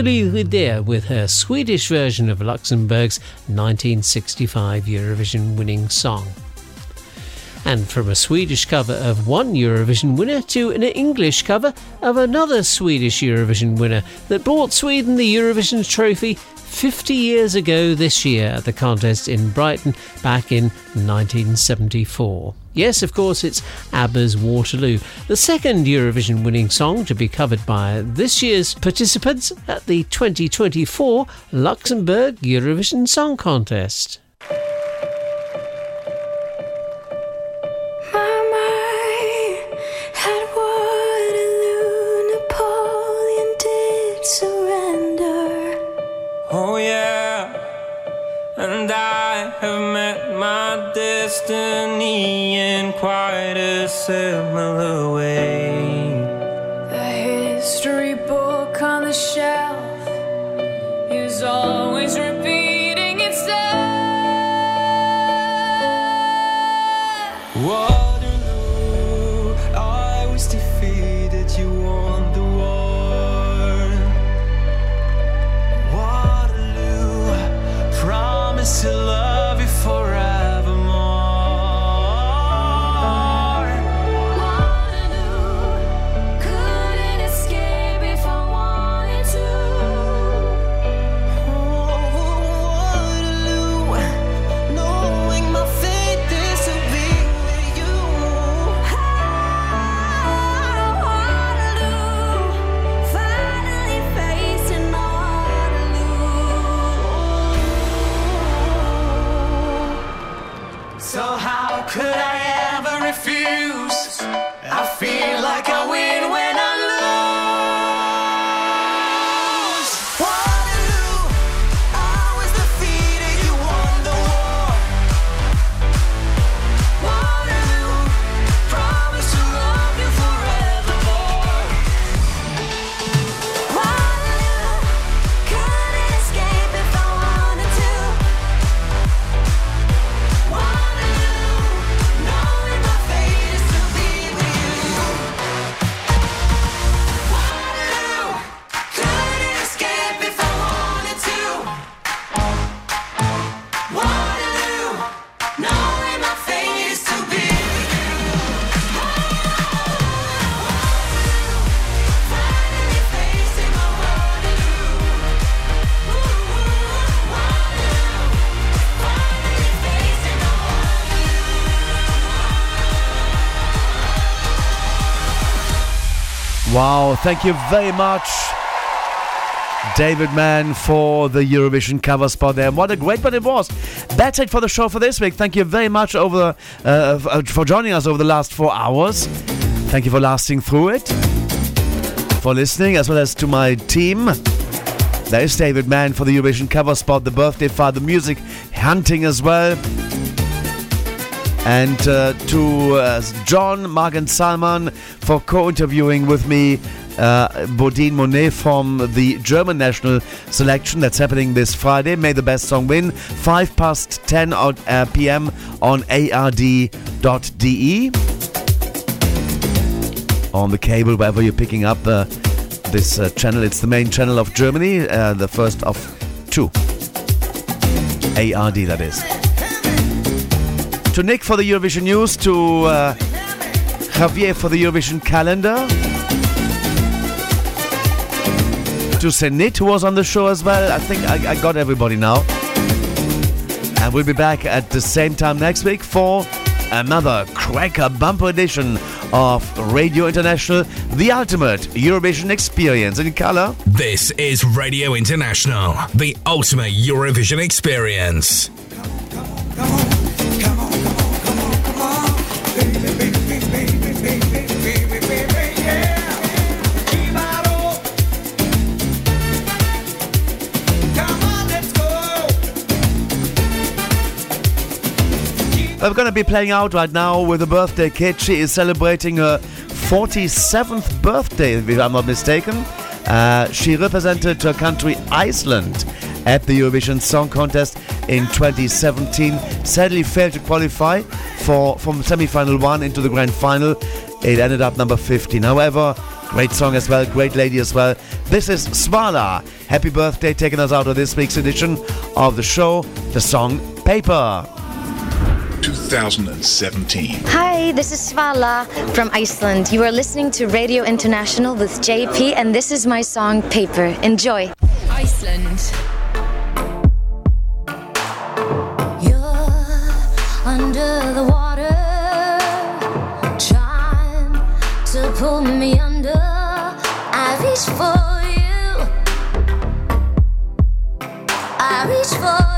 Rydén with her Swedish version of Luxembourg's 1965 Eurovision winning song. And from a Swedish cover of one Eurovision winner to an English cover of another Swedish Eurovision winner that brought Sweden the Eurovision trophy 50 years ago this year at the contest in Brighton back in 1974. Yes, of course, it's ABBA's Waterloo, the second Eurovision winning song to be covered by this year's participants at the 2024 Luxembourg Eurovision Song Contest. Quite a similar way. The history book on the shelf is always repeating itself. Waterloo, Thank you very much, David Mann, for the Eurovision cover spot there. What a great one it was. That's it for the show for this week. Thank you very much over uh, uh, for joining us over the last four hours. Thank you for lasting through it, for listening, as well as to my team. There is David Mann for the Eurovision cover spot, the birthday file, the music hunting as well. And uh, to uh, John, Mark, and Salman for co interviewing with me uh, Bodine Monet from the German national selection that's happening this Friday. May the best song win. 5 past 10 on, uh, p.m. on ard.de. On the cable, wherever you're picking up uh, this uh, channel. It's the main channel of Germany, uh, the first of two. ARD, that is to Nick for the Eurovision news, to uh, Javier for the Eurovision calendar, to Senhit who was on the show as well. I think I, I got everybody now. And we'll be back at the same time next week for another cracker bumper edition of Radio International, the ultimate Eurovision experience in color. This is Radio International, the ultimate Eurovision experience. We're going to be playing out right now with a birthday kid. She is celebrating her 47th birthday, if I'm not mistaken. Uh, she represented her country, Iceland, at the Eurovision Song Contest in 2017. Sadly, failed to qualify for from semi-final one into the grand final. It ended up number 15. However, great song as well, great lady as well. This is Svala. Happy birthday, taking us out of this week's edition of the show. The song Paper. 2017. Hi, this is Svala from Iceland. You are listening to Radio International with JP, and this is my song Paper. Enjoy. Iceland. Under the water, trying to pull me under. I reach for you. I reach for